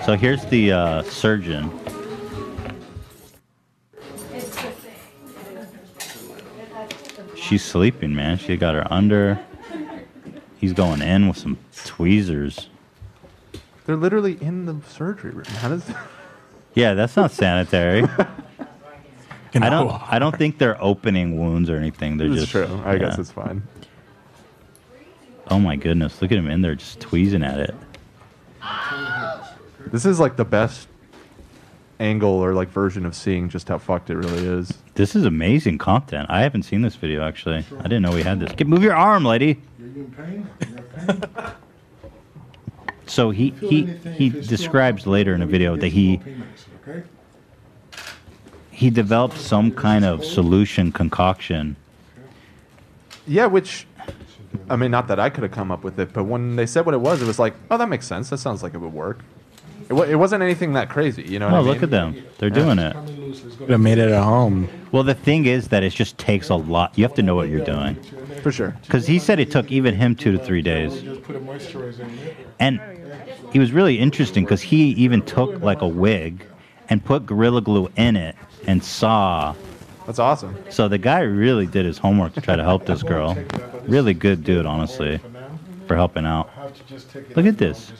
So here's the uh, surgeon. She's sleeping, man. She got her under. He's going in with some tweezers. They're literally in the surgery room. How does? <laughs> Yeah, that's not sanitary. I don't. I don't think they're opening wounds or anything. They're This is just. true. I guess it's fine. Oh my goodness! Look at him in there, just tweezing at it. This is like the best angle or like version of seeing just how fucked it really is. This is amazing content. I haven't seen this video actually. I didn't know we had this. Get move your arm, lady. <laughs> So he he he describes later in a video that he he developed some kind of solution concoction. Yeah, which I mean, not that I could have come up with it, but when they said what it was, it was like, oh, that makes sense. That sounds like it would work. It, wa- it wasn't anything that crazy, you know. What Oh, I mean? look at them. They're Yeah. doing it. They made it at home. Well, the thing is that it just takes a lot. You have to know what you're doing. For sure. Because he said it took even him two to three days. And he was really interesting because he even took like a wig and put Gorilla Glue in it and saw. That's awesome. So the guy really did his homework to try to help this girl. Really good dude, honestly, for helping out. Look at this.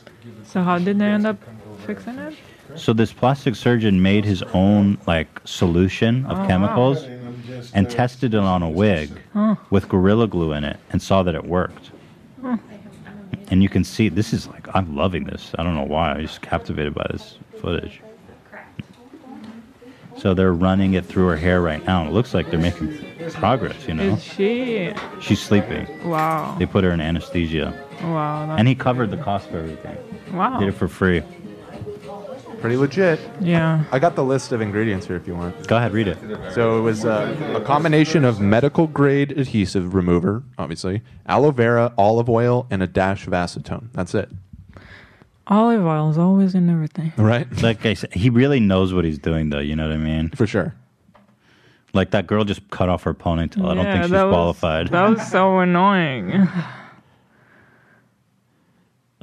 So how did they end up fixing it? So this plastic surgeon made his own like solution of Oh, wow. chemicals and tested it on a wig Huh. with Gorilla Glue in it and saw that it worked. Huh. And you can see this is like I'm loving this. I don't know why. I'm just captivated by this footage. So they're running it through her hair right now. It looks like they're making progress, you know. Is she? She's sleeping. Wow. They put her in anesthesia. Wow. That's, And he covered the cost of everything. Wow. Did it for free. Pretty legit. Yeah. I got the list of ingredients here if you want. Go ahead, read it. So it was uh, a combination of medical grade adhesive remover, obviously, aloe vera, olive oil, and a dash of acetone. That's it. Olive oil is always in everything. Right? <laughs> Like I said, he really knows what he's doing, though. You know what I mean? For sure. Like that girl just cut off her ponytail. I don't Yeah, think she's that was- qualified. That was so annoying. <laughs>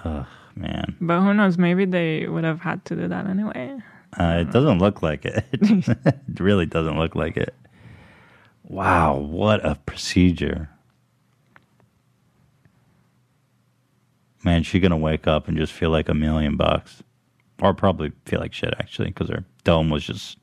Ugh, man. But who knows? Maybe they would have had to do that anyway. Uh, it doesn't look like it. <laughs> it really doesn't look like it. Wow, what a procedure. Man, she's going to wake up and just feel like a million bucks. Or probably feel like shit, actually, because her dome was just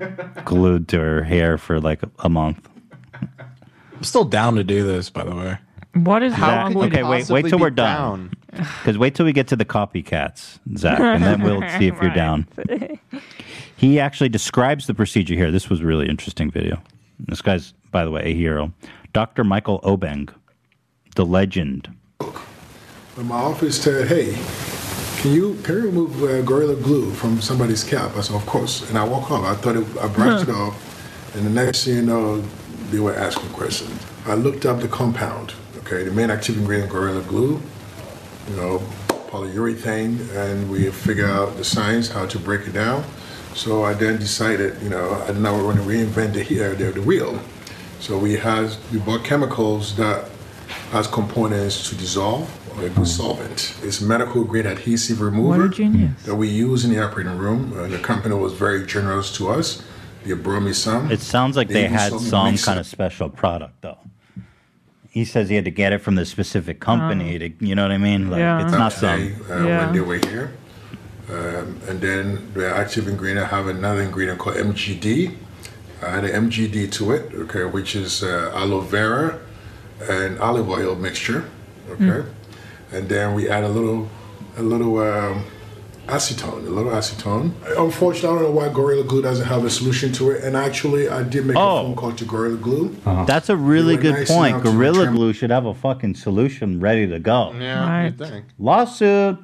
<laughs> glued to her hair for like a, a month. I'm still down to do this, by the way. What is Zach, wrong with okay, wait, wait till we're done. <laughs> Because wait till we get to the copycats, Zach, and then we'll <laughs> see if you're down. He actually describes the procedure here. This was a really interesting video. This guy's, by the way, a hero. Dr. Michael Obeng, the legend. And my office said, "Hey, can you can you remove uh, gorilla glue from somebody's cap?" I said, "Of course." And I walk off. I thought it, I brushed it off, and the next thing you know, they were asking questions. I looked up the compound. Okay, the main active ingredient gorilla glue, you know, polyurethane, and we figure out the science how to break it down. So I then decided, you know, I now want to reinvent the, uh, the, the wheel. So we has we bought chemicals that has components to dissolve or a good solvent. It's medical grade adhesive remover What a genius. that we use in the operating room. Uh, the company was very generous to us. They brought me some. It sounds like they even had sold me some kind of special product, though. He says he had to get it from the specific company to, you know what I mean? Like, Yeah. it's not Okay, some. uh, when they were here. Um, and then the active ingredient, I have another ingredient called MGD. I add an MGD to it, okay, which is uh, aloe vera and olive oil mixture, okay. And then we add a little, a little um, acetone, a little acetone. Unfortunately, I don't know why Gorilla Glue doesn't have a solution to it. And actually, I did make Oh. a phone call to Gorilla Glue. That's a really were good nice point. Gorilla trim- Glue should have a fucking solution ready to go. Yeah, you think. Lawsuit.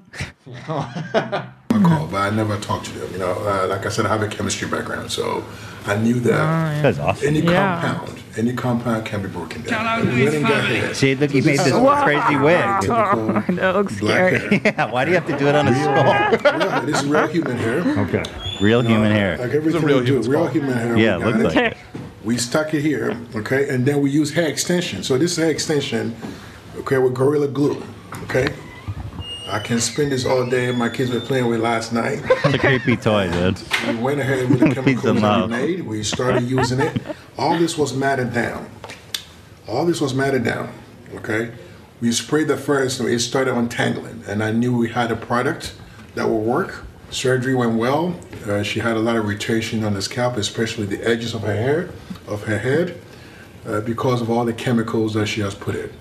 <laughs> I call, but I never talked to them. You know, uh, like I said, I have a chemistry background, so I knew that That's awesome. any Yeah. compound, any compound can be broken down. And Lennon got hit. See, look, he made this Wow. crazy wig. <laughs> Oh, that looks scary. <laughs> yeah, why do you have to do it on a skull? Yeah, this is real human hair. Okay. Real human hair. Like everything real we do, human real human hair. Yeah, we it got looks like it. We stuck it here, okay, and then we use hair extension. So this is hair extension, okay, with Gorilla Glue, okay. I can spend this all day. My kids were playing with last night. It's a creepy toy, dude. We went ahead with the chemicals that we made. We started using it. All this was matted down. All this was matted down. Okay, we sprayed the first, so it started untangling, and I knew we had a product that will work. Surgery went well. Uh, she had a lot of retention on the scalp, especially the edges of her hair, of her head, uh, because of all the chemicals that she has put in.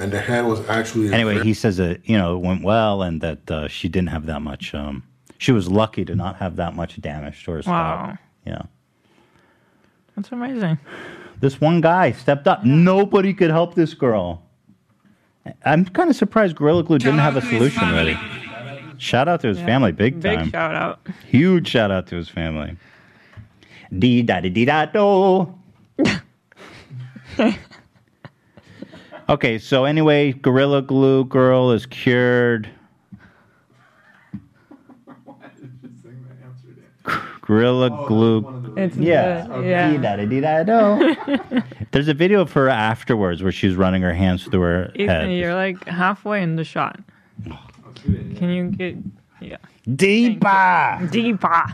And the head was actually Anyway, he says that you know it went well and that uh, she didn't have that much. Um, she was lucky to not have that much damage to her scalp. Wow. Yeah. That's amazing. This one guy stepped up. Nobody could help this girl. I'm kind of surprised Gorilla Glue didn't have a solution ready. Shout out to his Yeah. family, big Big time. shout out. Huge shout out to his family. Dee da dee da do. <laughs> okay, so anyway, Gorilla Glue girl is cured. Gorilla Glue. It's yeah. good, yeah. Dee da dee dee da do. <laughs> There's a video of her afterwards where she's running her hands through her Ethan, head. you're like halfway in the shot. Can you get yeah deeper? Deeper.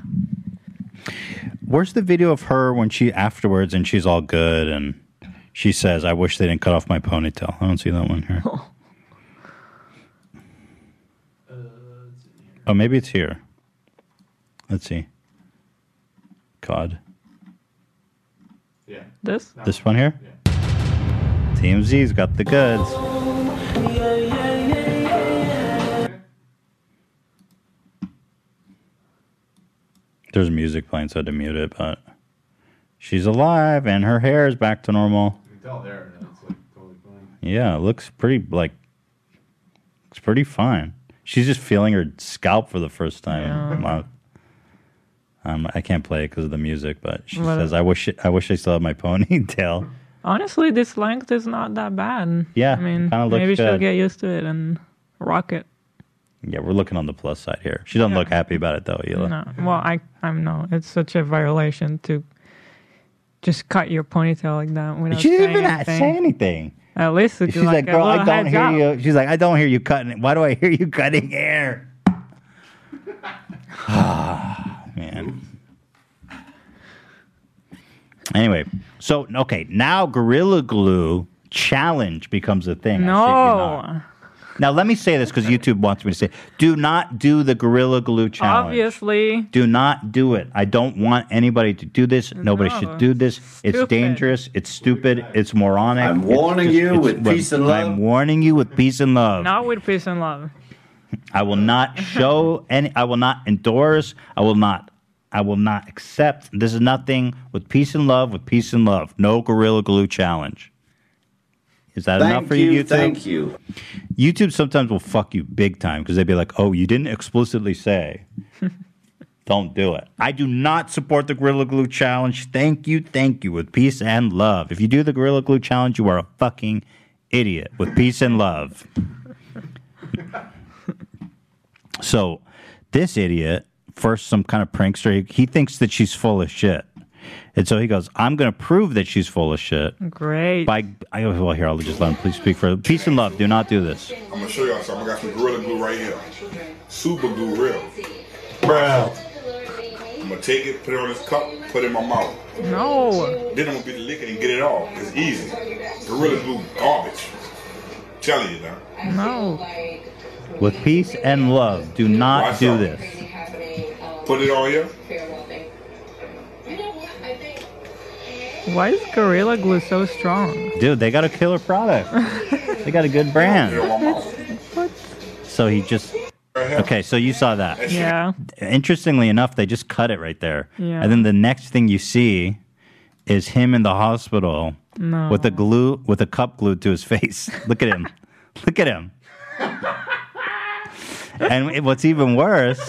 Where's the video of her when she afterwards and she's all good and she says, "I wish they didn't cut off my ponytail." I don't see that one here. <laughs> Uh, oh, maybe it's here. Let's see. God, Yeah. This? this one here. TMZ's got the goods. There's music playing, so I had to mute it, but she's alive and her hair is back to normal. You can tell there. It's like totally fine. Yeah, it looks pretty like it's pretty fine. She's just feeling her scalp for the first time. Wow. Um, I can't play it because of the music, but she Well- says, "I wish I wish I still had my <laughs> ponytail." Honestly, this length is not that bad. Yeah, I mean, kinda looks maybe she'll get used to it and rock it. Yeah, we're looking on the plus side here. She doesn't look happy about it though, Hila. No, well, I I'm no. It's such a violation to just cut your ponytail like that without She didn't even anything. say anything. At least it's She's like, like, "Girl, I don't hear you." She's like, "I don't hear you cutting it. Why do I hear you cutting hair?" <sighs> Ah, man. Anyway, so okay, now Gorilla Glue challenge becomes a thing. I shit you not. No, Now let me say this because YouTube wants me to say: Do not do the Gorilla Glue challenge. obviously. Do not do it. I don't want anybody to do this. Nobody No, should do this. It's dangerous. It's stupid. It's moronic. I'm warning just- you it's- with peace and love. I'm warning you with peace and love. Not with peace and love. I will not show any. I will not endorse. I will not. I will not accept. This is nothing with peace and love. With peace and love. No Gorilla Glue challenge. Is that enough for you, you, YouTube? thank you. YouTube sometimes will fuck you big time because they'd be like, "Oh, you didn't explicitly say." <laughs> Don't do it. I do not support the Gorilla Glue challenge. Thank you, thank you, with peace and love. If you do the Gorilla Glue challenge, you are a fucking idiot. With peace and love. <laughs> So, this idiot, first some kind of prankster, he thinks that she's full of shit. And so he goes, I'm going to prove that she's full of shit. Great. By, I go, well, here, I'll just let him please speak for Peace and love. Do not do this. I'm gonna show y'all something. I got some Gorilla Glue right here. Super glue real. Bruh. I'm gonna take it, put it on this cup, put it in my mouth. No. Then I'm gonna be the liquor and get it all. It's easy. Gorilla Glue garbage. telling you now. No. With peace and love, do not Watch do out. this. Put it on here. Why is Gorilla Glue so strong? Dude, they got a killer product. they got a good brand. So he just. Okay, so you saw that. Yeah. Interestingly enough, they just cut it right there. Yeah. And then the next thing you see is him in the hospital No. with a glue with a cup glued to his face. <laughs> Look at him. Look at him. and what's even worse,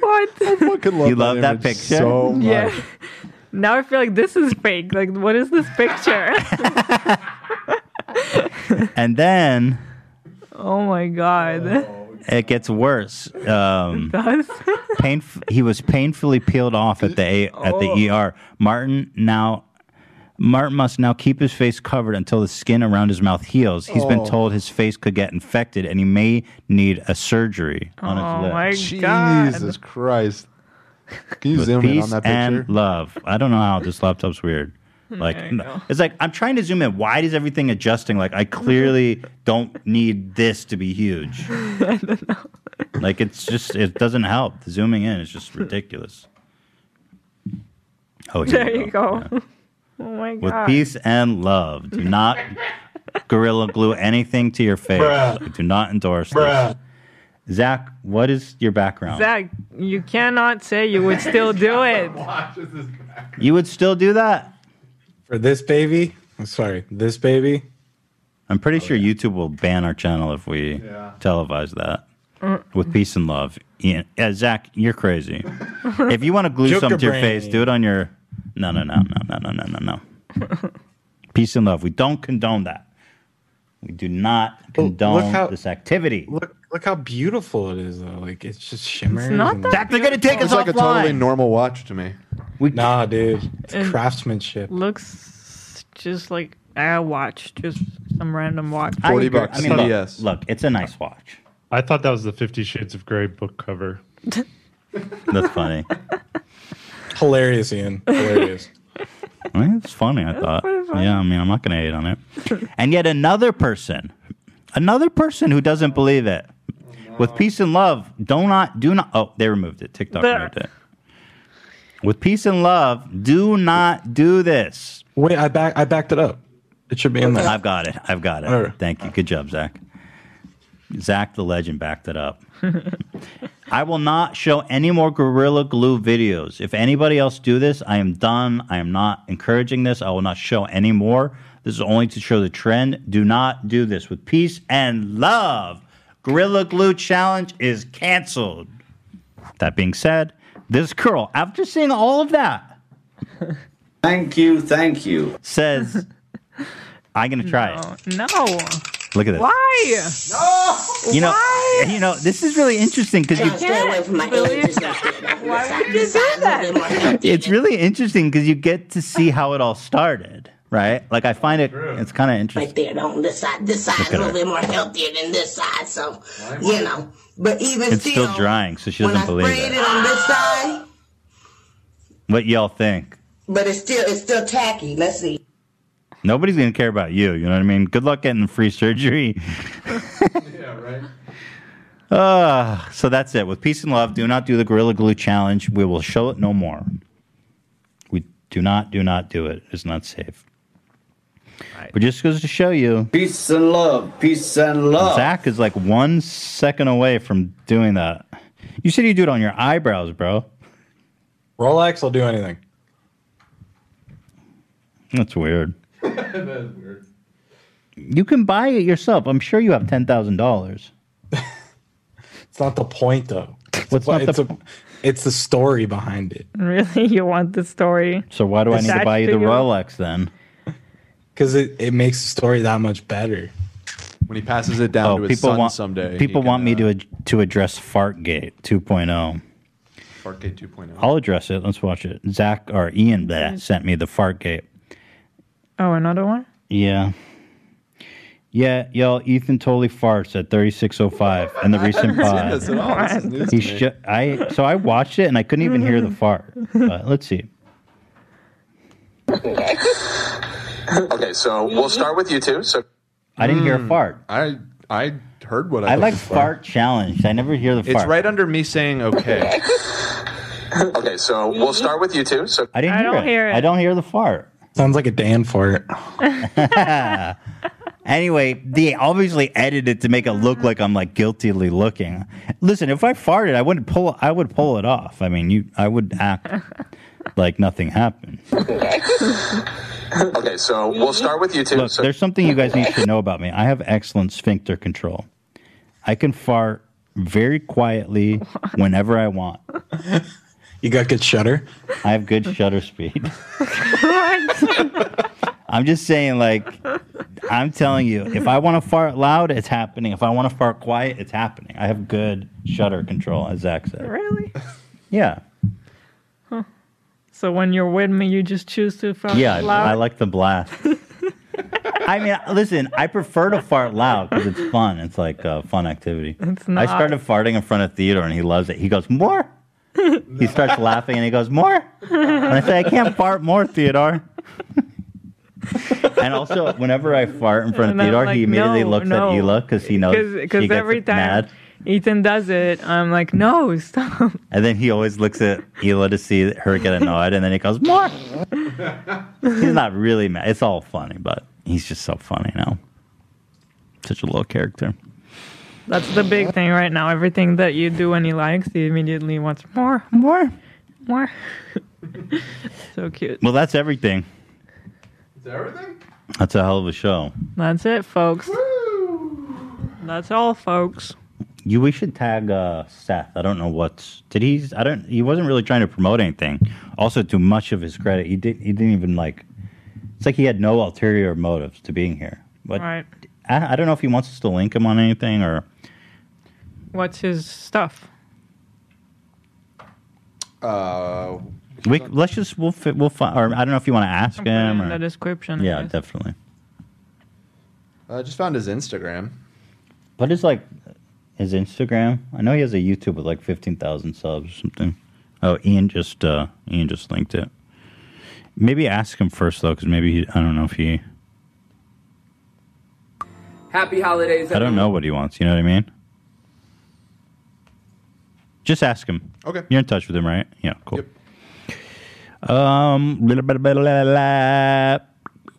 What? you love that, picture. so Yeah. Now I feel like this is fake. Like, what is this picture? <laughs> and then oh my god. <laughs> it gets worse. Um, Does? painf- he was painfully peeled off at the A- at the. ER. Martin now Martin must now keep his face covered until the skin around his mouth heals. He's been Oh. told his face could get infected and he may need a surgery on Oh his lips. Oh my god. Jesus Christ. Can you With zoom in peace on that and love. I don't know how this laptop's weird. Hmm, like There it's like I'm trying to zoom in. Why is everything adjusting? Like I clearly <laughs> don't need this to be huge. <laughs> I don't know. Like it's just it doesn't help. The zooming in is just <laughs> ridiculous. Oh, here there we you go. Oh my god. With peace and love, do not gorilla glue anything to your face. Bruh. Do not endorse Bruh. this. Zach, what is your background? Zach, you cannot say you would still do <laughs> it. You would still do that? For this baby? I'm sorry, this baby? I'm pretty oh, sure yeah. YouTube will ban our channel if we yeah. televise that. Mm. With peace and love. Yeah, Zach, you're crazy. <laughs> if you want to glue Joker something to your brain. face, do it on your. No, no, no, no, no, no, no, no. no. <laughs> peace and love. We don't condone that. We do not condone how, this activity. Look, look how beautiful it is though. Like it's just shimmering. not that Zach, they're gonna take It's us like a offline. totally normal watch to me. nah, dude. It's And- craftsmanship. Looks just like a watch, just some random watch. I agree. I mean, look, look, it's a nice watch. I thought that was the Fifty Shades of Grey book cover. <laughs> That's funny. Hilarious, Ian. Hilarious. <laughs> I mean, it's funny. I thought. Yeah, I mean, I'm not going to hate on it. And yet another person, another person who doesn't believe it, with peace and love, do not, do not. Oh, they removed it. TikTok There. removed it. With peace and love, do not do this. Wait, I back I backed it up. It should be in there. I've got it. I've got it. All right. Thank you. Good job, Zach. Zach the legend backed it up. <laughs> I will not show any more Gorilla Glue videos. If anybody else do this, I am done. I am not encouraging this. I will not show any more. This is only to show the trend. Do not do this with peace and love. Gorilla Glue challenge is canceled. That being said, this girl, after seeing all of that, <laughs> Thank you, thank you. says, "I'm gonna try it." No. Look at this. Why? No. You know, you know, this is really interesting because you Stay away from my images. Why would you do that? it's really interesting because you get to see how it all started, right? Like I find it, it's kind of interesting. Right there, don't this side. This Look side's a little her. bit more healthier than this side, so you know. But even still. It's still drying, so she doesn't I believe sprayed it. it on this side, What y'all think? but it's still it's still tacky. Let's see. Nobody's gonna care about you. You know what I mean? Good luck getting free surgery. <laughs> yeah, right. Uh, so that's it. With peace and love, do not do the Gorilla Glue challenge. We will show it no more. We do not, do not do it. It's not safe. But just goes to show you. Peace and love. Peace and love. Zach is like one second away from doing that. You said you do it on your eyebrows, bro. Rolex will do anything. That's weird. <laughs> that is weird. You can buy it yourself. I'm sure you have ten thousand dollars. It's not the point though. What's But not it's, the- a, it's the story behind it. Really? <laughs> You want the story? So why do I need to buy you the you? Rolex then? Because it, it makes the story that much better. When he passes it down oh, to his son Oh, want someday, People he can, want me to uh, ad- to address Fartgate 2.0. Fartgate 2.0. I'll address it. Let's watch it. Zach or Ian bleh, sent me the Fartgate. Oh, another one? Yeah. Yeah, y'all. Ethan totally farts at 3605 in the <laughs> recent haven't pod. this at all. This is news He's to me. ju- I so I watched it and I couldn't even hear the <laughs> fart. But let's see. <laughs> <laughs> Okay, so we'll start with you two. So I didn't hear a hmm. fart. I I heard what I, I like fart challenge. I never hear the fart It's fart. right under me saying okay. <laughs> okay, so we'll start with you two. So I didn't I hear, don't it. hear it. I don't hear the fart. Sounds like a Dan fart. <laughs> Anyway, they obviously edited to make it look like I'm like guiltily looking. Listen, if I farted, I wouldn't pull. I would pull it off. I mean, you. I would act like nothing happened. <laughs> okay, so we'll start with you two. Look, So there's something you guys need <laughs> to know about me. I have excellent sphincter control. I can fart very quietly whenever I want. <laughs> You got good shutter. I have good shutter speed. I'm just saying, like, I'm telling you, if I want to fart loud, it's happening. If I want to fart quiet, it's happening. I have good shutter control, as Zach said. Really? Yeah, So when you're with me, you just choose to fart yeah, I, loud? I like the blast. <laughs> I mean, listen, I prefer to fart loud because it's fun. It's like a fun activity. It's not. I started farting in front of Theodore, and he loves it. He goes more. he starts <laughs> laughing, and he goes more. And I say, I can't fart more, Theodore. <laughs> and also, whenever I fart in front of And I'm Theodore, like, he immediately no, looks no. at Hila because he knows she Because gets every time mad. Ethan does it, I'm like, no, stop. And then he always looks at Hila to see her get annoyed, and then he goes, More. he's not really mad. It's all funny, but he's just so funny now. Such a little character. That's the big thing right now. Everything that you do and he likes, he immediately wants more, more, more. <laughs> so cute. Well, that's everything. Is everything? That's a hell of a show. That's it, folks. That's all, folks. You, we should tag uh, Seth. I don't know what's did he's I don't. He wasn't really trying to promote anything. Also, to much of his credit, he didn't He didn't even like. It's like he had no ulterior motives to being here. But Right. I, I don't know if he wants us to link him on anything or. What's his stuff? Uh, We let's just we'll fit, we'll find. Or I don't know if you want to ask I'll put it him in the description, Yeah, definitely. I just found his Instagram. But it's like his Instagram? I know he has a YouTube with like fifteen thousand subs or something. Oh, Ian just uh Ian just linked it. Maybe ask him first though, because maybe he, I don't know if he. Happy holidays. I don't know what he wants. You know what I mean? Just ask him. Okay. You're in touch with him, right? Yeah. Cool. Um. blah, blah, blah, blah, blah.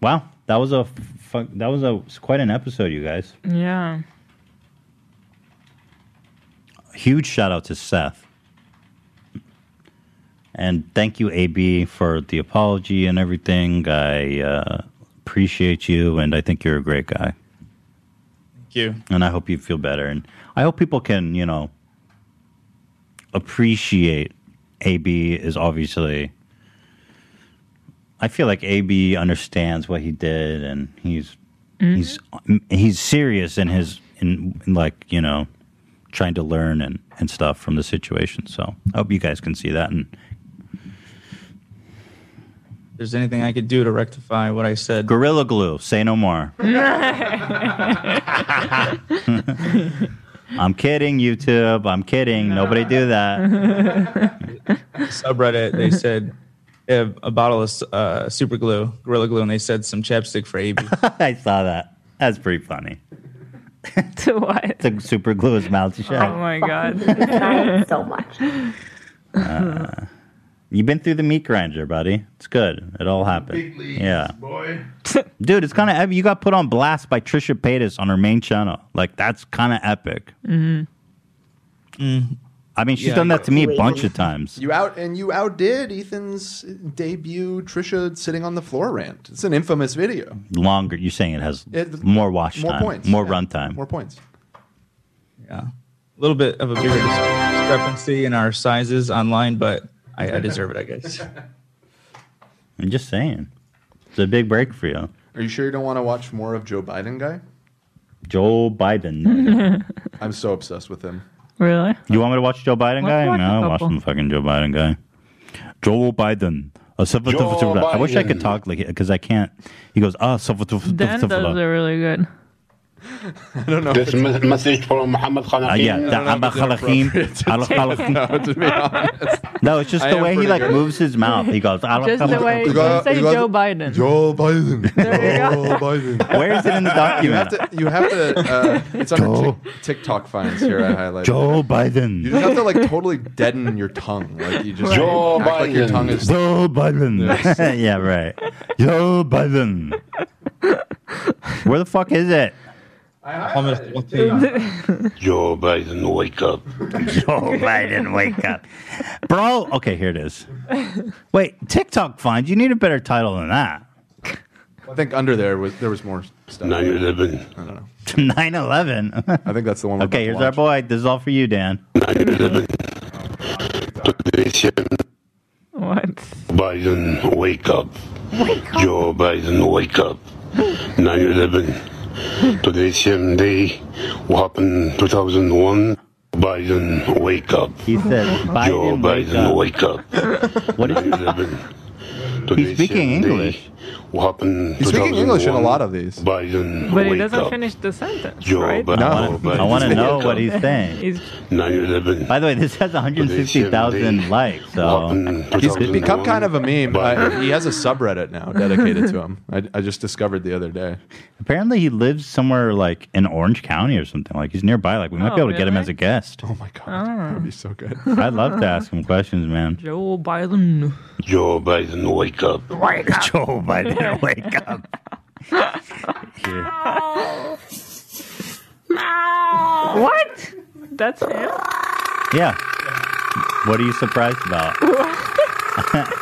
Wow, that was a fu- that was a quite an episode, you guys. Yeah. Huge shout out to Seth. And thank you, AB, for the apology and everything. I uh, appreciate you, and I think you're a great guy. Thank you. And I hope you feel better. And I hope people can, you know, appreciate AB is obviously. I feel like AB understands what he did, and he's he's he's serious in his in, in like you know trying to learn and and stuff from the situation. So I hope you guys can see that. And If there's anything I could do to rectify what I said. Gorilla Glue, say no more. <laughs> I'm kidding, YouTube. I'm kidding. Nobody do that. <laughs> subreddit they said a, a bottle of uh, super glue gorilla glue and they said some chapstick for ab <laughs> I saw that. That's pretty funny. <laughs> to what? To super glue his mouth shut. Oh my god. <laughs> so much. Uh, you've been through the meat grinder, buddy. It's good. It all happened. yeah, boy. <laughs> dude. It's kind of you got put on blast by Trisha Paytas on her main channel. Like that's kind of epic. hmm I mean, she's Yeah, done that to me a bunch of times. You out and you outdid Ethan's debut Trisha sitting on the floor rant. It's an infamous video. Longer. You're saying it has It- more watch more time, points, more yeah. runtime. More points. yeah a little bit of a bigger discrepancy in our sizes online but i, I deserve it i guess <laughs> I'm just saying, it's a big break for you, Are you sure you don't want to watch more of Joe Biden guy? Joe Biden. <laughs> I'm so obsessed with him. Really? You want me to watch Joe Biden Let's guy? watch a no, watch couple. the fucking Joe Biden guy. Joe Biden. Uh, Joe I wish I could talk like because I can't. He goes, ah, suffer- suffer- Dan suffer- does it really good. I don't know. This is message from Muhammad Uh, yeah, the Abba Khalaqim, Al Khalaqim. No, to be honest. <laughs> No, it's just I the way he like good. moves his mouth. He goes, Al Just the way You got- say you got- Joe Biden. Joe Biden. <laughs> Joe Biden. Where is it in the You have document? to. You have to. Uh, it's under Joe. TikTok fines here. I highlighted. Joe Biden. You just have to like totally deaden your tongue. Like you just Joe act like your Biden. tongue is. Joe Biden. Yes. <laughs> yeah, right. Joe Biden. Where the fuck is it? Joe Biden, wake up. <laughs> Joe Biden, wake up. Bro, okay, here it is. Wait, TikTok fines. You need a better title than that. I think under there was there was more stuff. 9/11. I don't know. 9 11. I think that's the one. We're Okay, here's to our boy. This is all for you, Dan. 9/11. What? Biden, wake up. Wake up. Joe Biden, wake up. 9/11. Today's same day. What happened 2001? Biden, wake up. He said, Joe Biden, wake up. wake up. What is 9/11. He's speaking English. day. English. what happened He's speaking English in a lot of these. Biden, But he doesn't up. finish the sentence, Joe right? Biden, No. Biden, I want to know what he's saying. He's 9/11. By the way, this has 160,000 likes. So He's become kind of a meme. Uh, he has a subreddit now dedicated to him. I, I just discovered the other day. apparently he lives somewhere like in Orange County or something. Like he's nearby. Like we might Oh, be able to get him as a guest. Oh my god, Oh. that'd be so good. <laughs> I'd love to ask him questions, man. Joe Biden. Joe Biden, wake up. Wake up. <laughs> Joe Biden, wake up. What? That's him? Yeah. What are you surprised about? <laughs>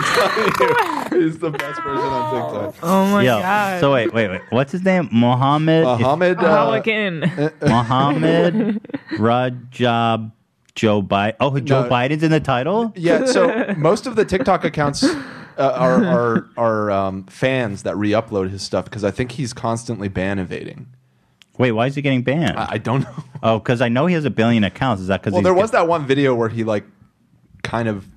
<laughs> He's the best person on TikTok. Oh my Yo, god. So wait, wait, wait. What's his name? Mohammed. Mohammed. How Uh. Mohammed <laughs> Rajab Joe Biden. Oh, Joe No. Biden's in the title. Yeah, so <laughs> most of the TikTok accounts uh, are are are um, fans that re-upload his stuff because I think he's constantly ban evading. Wait, why is he getting banned? I, I don't know. <laughs> oh, because I know he has a billion accounts. Is that because Well, there was that one video where he like kind of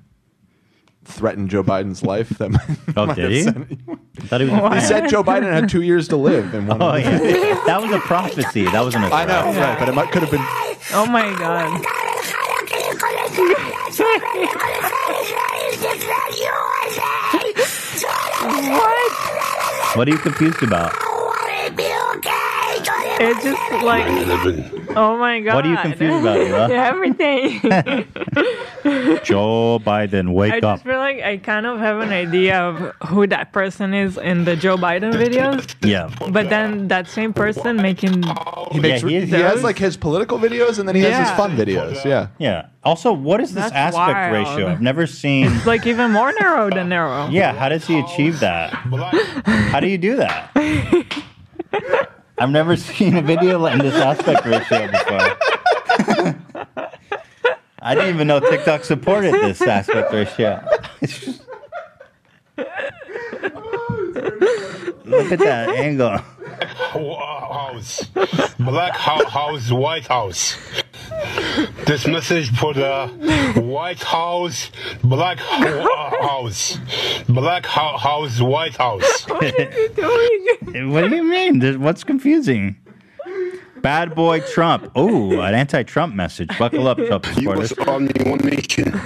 threatened Joe Biden's life. That <laughs> might, Oh, might did have he? sent- I thought he was. He said Joe Biden had two years to live. In one Oh of yeah, that was a prophecy. That wasn't a I know, right? But it might, could have been. Oh my god. What? Are you confused about? It's just like, oh my god. What are you confused about, Eva? <laughs> Everything. <laughs> Joe Biden, I wake up. just feel like I kind of have an idea of who that person is in the Joe Biden videos, Yeah. but then that same person making He makes. Yeah, he is- he has like his political videos, and then he has his fun videos. Yeah. Yeah. Also, what is this That's aspect wild. ratio? I've never seen. It's <laughs> like even more narrow than narrow. Yeah, how does he achieve that? How do you do that? I've never seen a video in this aspect ratio before. I didn't even know TikTok supported this aspect ratio. <laughs> Look at that angle. House. Black House, White House. This message for the White House, Black uh, House. Black House, White House. <laughs> What do you mean? What's confusing? Bad boy Trump. Oh, an anti-Trump message. Buckle up, Trump supporters. U.S. Army, one nation. <laughs>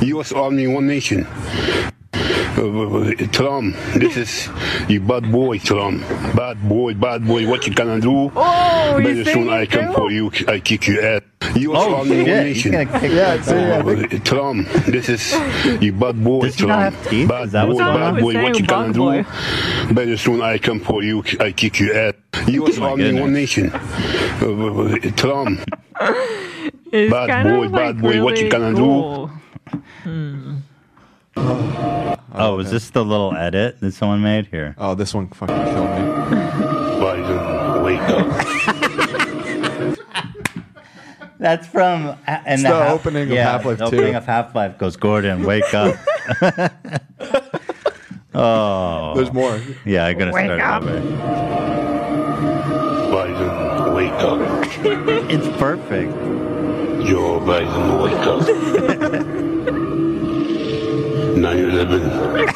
U.S. Army, one nation. Trump, this is you bad boy, Trump. Bad boy, bad boy. What you gonna do? Oh, Very he's soon I it come for you. I kick you ass. U.S. Oh, Army, one. He's nation. gonna kick Yeah, yeah, I down. think- Trump, this is you bad boy, Does Trump. not have teeth? Bad boy, bad on? boy. What you saying gonna bad do? Very soon I come for you. I kick you ass. U.S. Oh my Army, one nation. Trump. It's Bad boy, of bad like boy, what you really gonna do? cool. Oh, is this the little edit that someone made here? Oh, this one fucking killed me. Biden, wake up. That's from uh, and It's the opening of Half-Life the 2. opening of Half Life goes Gordon, wake up. <laughs> oh, There's more. Yeah, I gotta Wake start up. it over. Biden, wake up. <laughs> It's perfect. Joe Biden, wake up. <laughs> 9/11.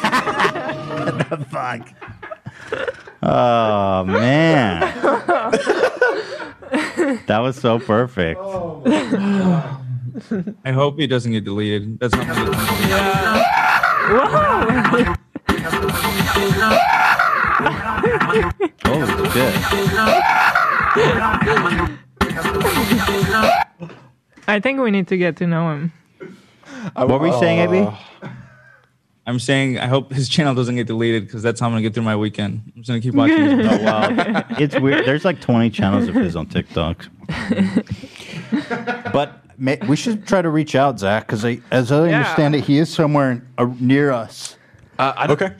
the fuck? Oh man, that was so perfect. I hope he doesn't get deleted. That's not gonna Whoa. Holy shit! I think we need to get to know him. What were you saying, AB? Uh, I'm saying I hope his channel doesn't get deleted because that's how I'm gonna get through my weekend. I'm just gonna keep watching. Oh <laughs> wow, it's weird. There's like 20 channels of his on TikTok. <laughs> but ma- we should try to reach out, Zach, because as I Yeah. understand it, he is somewhere uh, near us. Uh, I okay.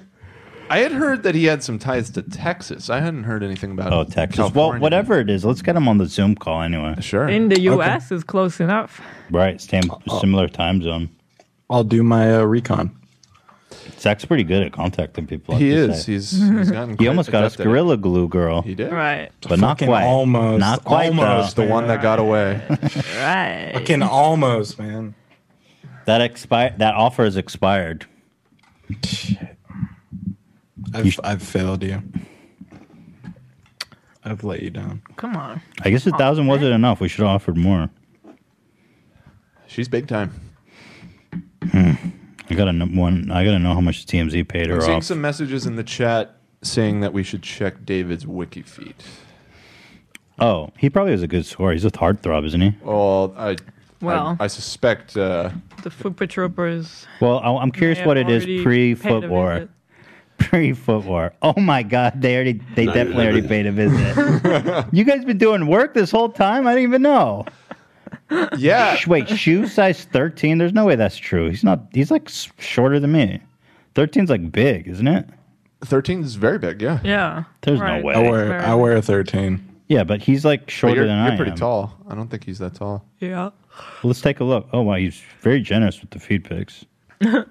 I had heard that he had some ties to Texas. I hadn't heard anything about. It. Oh, Texas. California. Well, whatever it is, let's get him on the Zoom call anyway. Sure. In the U.S. is close enough. Right, same similar time zone. I'll do my uh, recon. Zach's pretty good at contacting people. I He is. say. He's he's gotten. He almost got us adept at it. Gorilla Glue girl, He did. Right. but not Fucking quite. almost, Not quite. almost. The one that got away. Right. Fucking almost, man. That expired. That offer is expired. I've, I've failed you. I've let you down. Come on. I guess a thousand wasn't enough. We should have offered more. She's big time. Hmm. I gotta know one. I gotta know how much TMZ paid her I'm seeing off. some messages in the chat saying that we should check David's WikiFeet. Oh, he probably has a good score. He's a Heartthrob, isn't he? Well, I, Well. I, I suspect. Uh, The Foot Troopers. Well, I- I'm curious may what it is already pre paid a foot war. visit. Pre foot war. Oh my God, they already, they No, definitely already paid a visit. <laughs> you guys been doing work this whole time? I didn't even know. Yeah. Sh- Wait, shoe size 13? There's no way that's true. He's not. He's like s- shorter than me. 13's like big, isn't it? 13 is very big. Yeah. Yeah. There's right. no way. I wear I wear a thirteen. Yeah, but he's like But shorter you're, than you're pretty am. tall. I don't think he's that tall. Yeah. Let's take a look. Oh wow, he's very generous with the feed pics. <laughs> I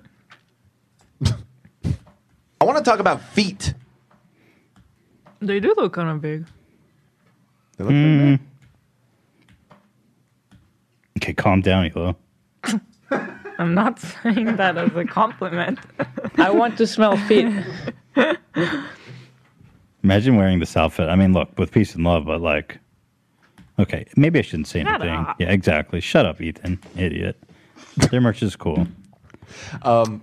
want to talk about feet. They do look kind of big. They look pretty mm-hmm. big. Okay, calm down, Elo. <laughs> I'm not saying that as a compliment. I want to smell feet. <laughs> Imagine wearing this outfit. I mean, look, with peace and love, but like, okay, maybe I shouldn't say Shut anything. up. Yeah, exactly. Shut up, Ethan, idiot. Their merch is cool. Um,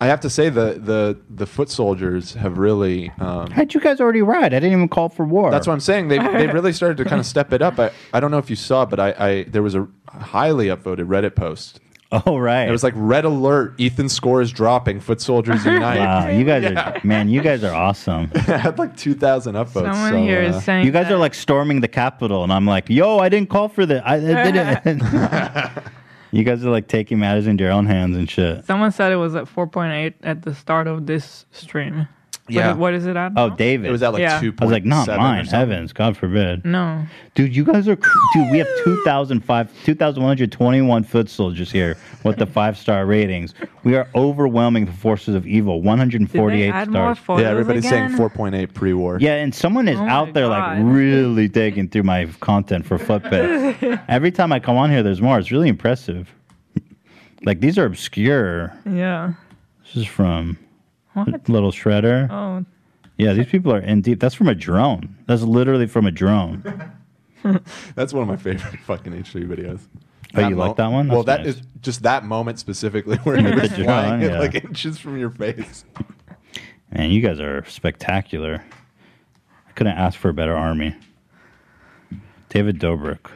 I have to say the the the foot soldiers have really. Um, How'd you guys already ride? I didn't even call for war. That's what I'm saying. They they really <laughs> started to kind of step it up. I, I don't know if you saw, but I, I there was a highly upvoted Reddit post. Oh right. It was like red alert. Ethan's score is dropping. Foot soldiers <laughs> unite. Wow, you guys <laughs> Yeah. are man, you guys are awesome. it had like two thousand upvotes. Someone so, here uh, is saying You guys are like storming the Capitol, and I'm like, yo, I didn't call for that. I, I didn't. You guys are like taking matters into your own hands and shit. Someone said it was at 4.8 at the start of this stream. What- Yeah. what is it at? Oh, now? David. It was at like Yeah. I was like, not mine. Heavens, God forbid. No. Dude, you guys are cr- dude. We have 2,005 2,121 foot soldiers here with the five star ratings. We are overwhelming the forces of evil. 148 add stars. photos Yeah, everybody's again? saying 4.8 pre-war. Yeah, and someone is Oh out my there like really digging through my content for footbit. <laughs> Every time I come on here, there's more. It's really impressive. like these are obscure. Yeah. This is from What? Little Shredder. Oh. Yeah, these people are in deep. That's from a drone. That's literally from a drone. <laughs> That's one of my favorite fucking H3 videos. Oh, you like that one? Well, That's that is nice. just that moment specifically where The it was drone, flying yeah. like inches from your face. Man, you guys are spectacular. I couldn't ask for a better army. David Dobrik.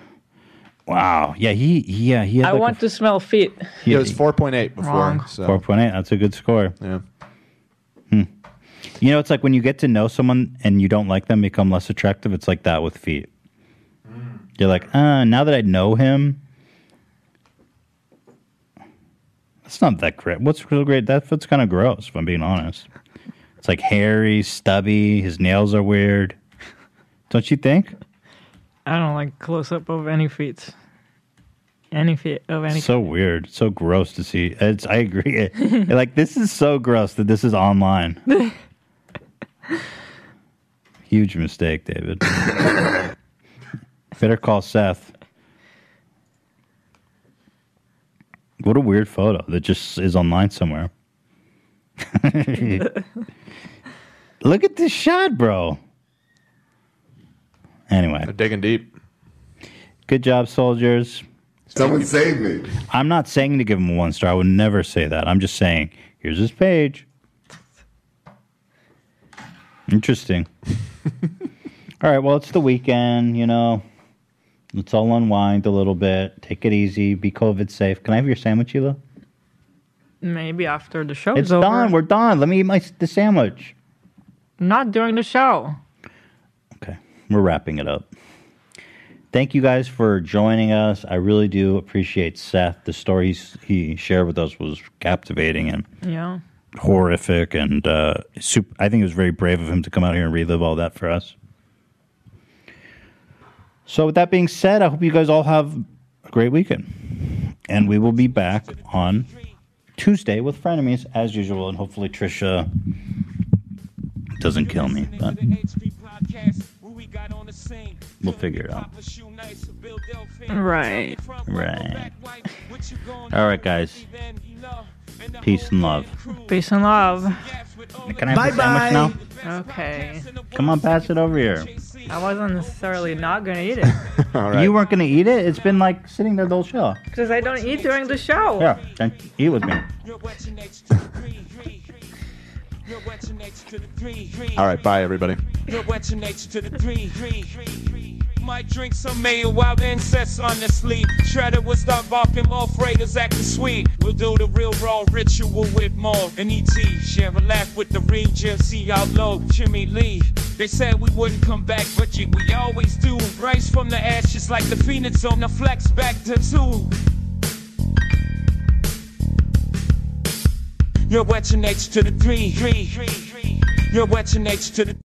Wow. Yeah, he yeah, he had I like want to smell feet. He- it was 4.8 before. Wrong. So. 4.8. That's a good score. Yeah. You know, it's like when you get to know someone and you don't like them, become less attractive. It's like that with feet. You're like, uh, now that I know him, that's not that great. What's real great? That foot's kind of gross, if I'm being honest. It's like hairy, stubby. His nails are weird. Don't you think? I don't like close up of any feet. Any feet of any. so weird. So gross to see. It's. I agree. <laughs> like this is so gross that this is online. <laughs> Huge mistake, David. Better call Seth. What a weird photo that just is online somewhere. <laughs> Look at this shot, bro. Anyway, They're digging deep. good job, soldiers. Someone save me. I'm not saying to give him a one star. I would never say that. I'm just saying, here's his page. Interesting. <laughs> all right, well, it's the weekend, you know. Let's all unwind a little bit. Take it easy. Be COVID safe. Can I have your sandwich, Ela? Maybe after the show It's over. done. We're done. Let me eat my the sandwich. Not during the show. Okay, we're wrapping it up. Thank you guys for joining us. I really do appreciate Seth. The stories he shared with us was captivating and Yeah. Horrific and uh, super, I think it was very brave of him to come out here and relive all that for us. So, with that being said, I hope you guys all have a great weekend, and we will be back on Tuesday with frenemies as usual, and hopefully Trisha doesn't kill me, but we'll figure it out. Right. Right. All right, guys. Peace and love. Peace and love. Can I have the sandwich now? Okay. Come on, pass it over here. I wasn't necessarily not gonna eat it <laughs> You weren't gonna eat it. It's been like sitting there the whole show. because I don't eat during the show. Yeah, then eat with me. All right, bye everybody. <laughs> You're three. Might drink some mayo while incest on the sleep. Shredder will start barking, more freighters acting sweet. We'll do the real raw ritual with more and ET. Share a laugh with the Rangers, see how low Jimmy Lee. They said we wouldn't come back, but you, we always do. Rise from the ashes like the phoenix on the flex back to two. You're your nature to the three. You're wet your nature to the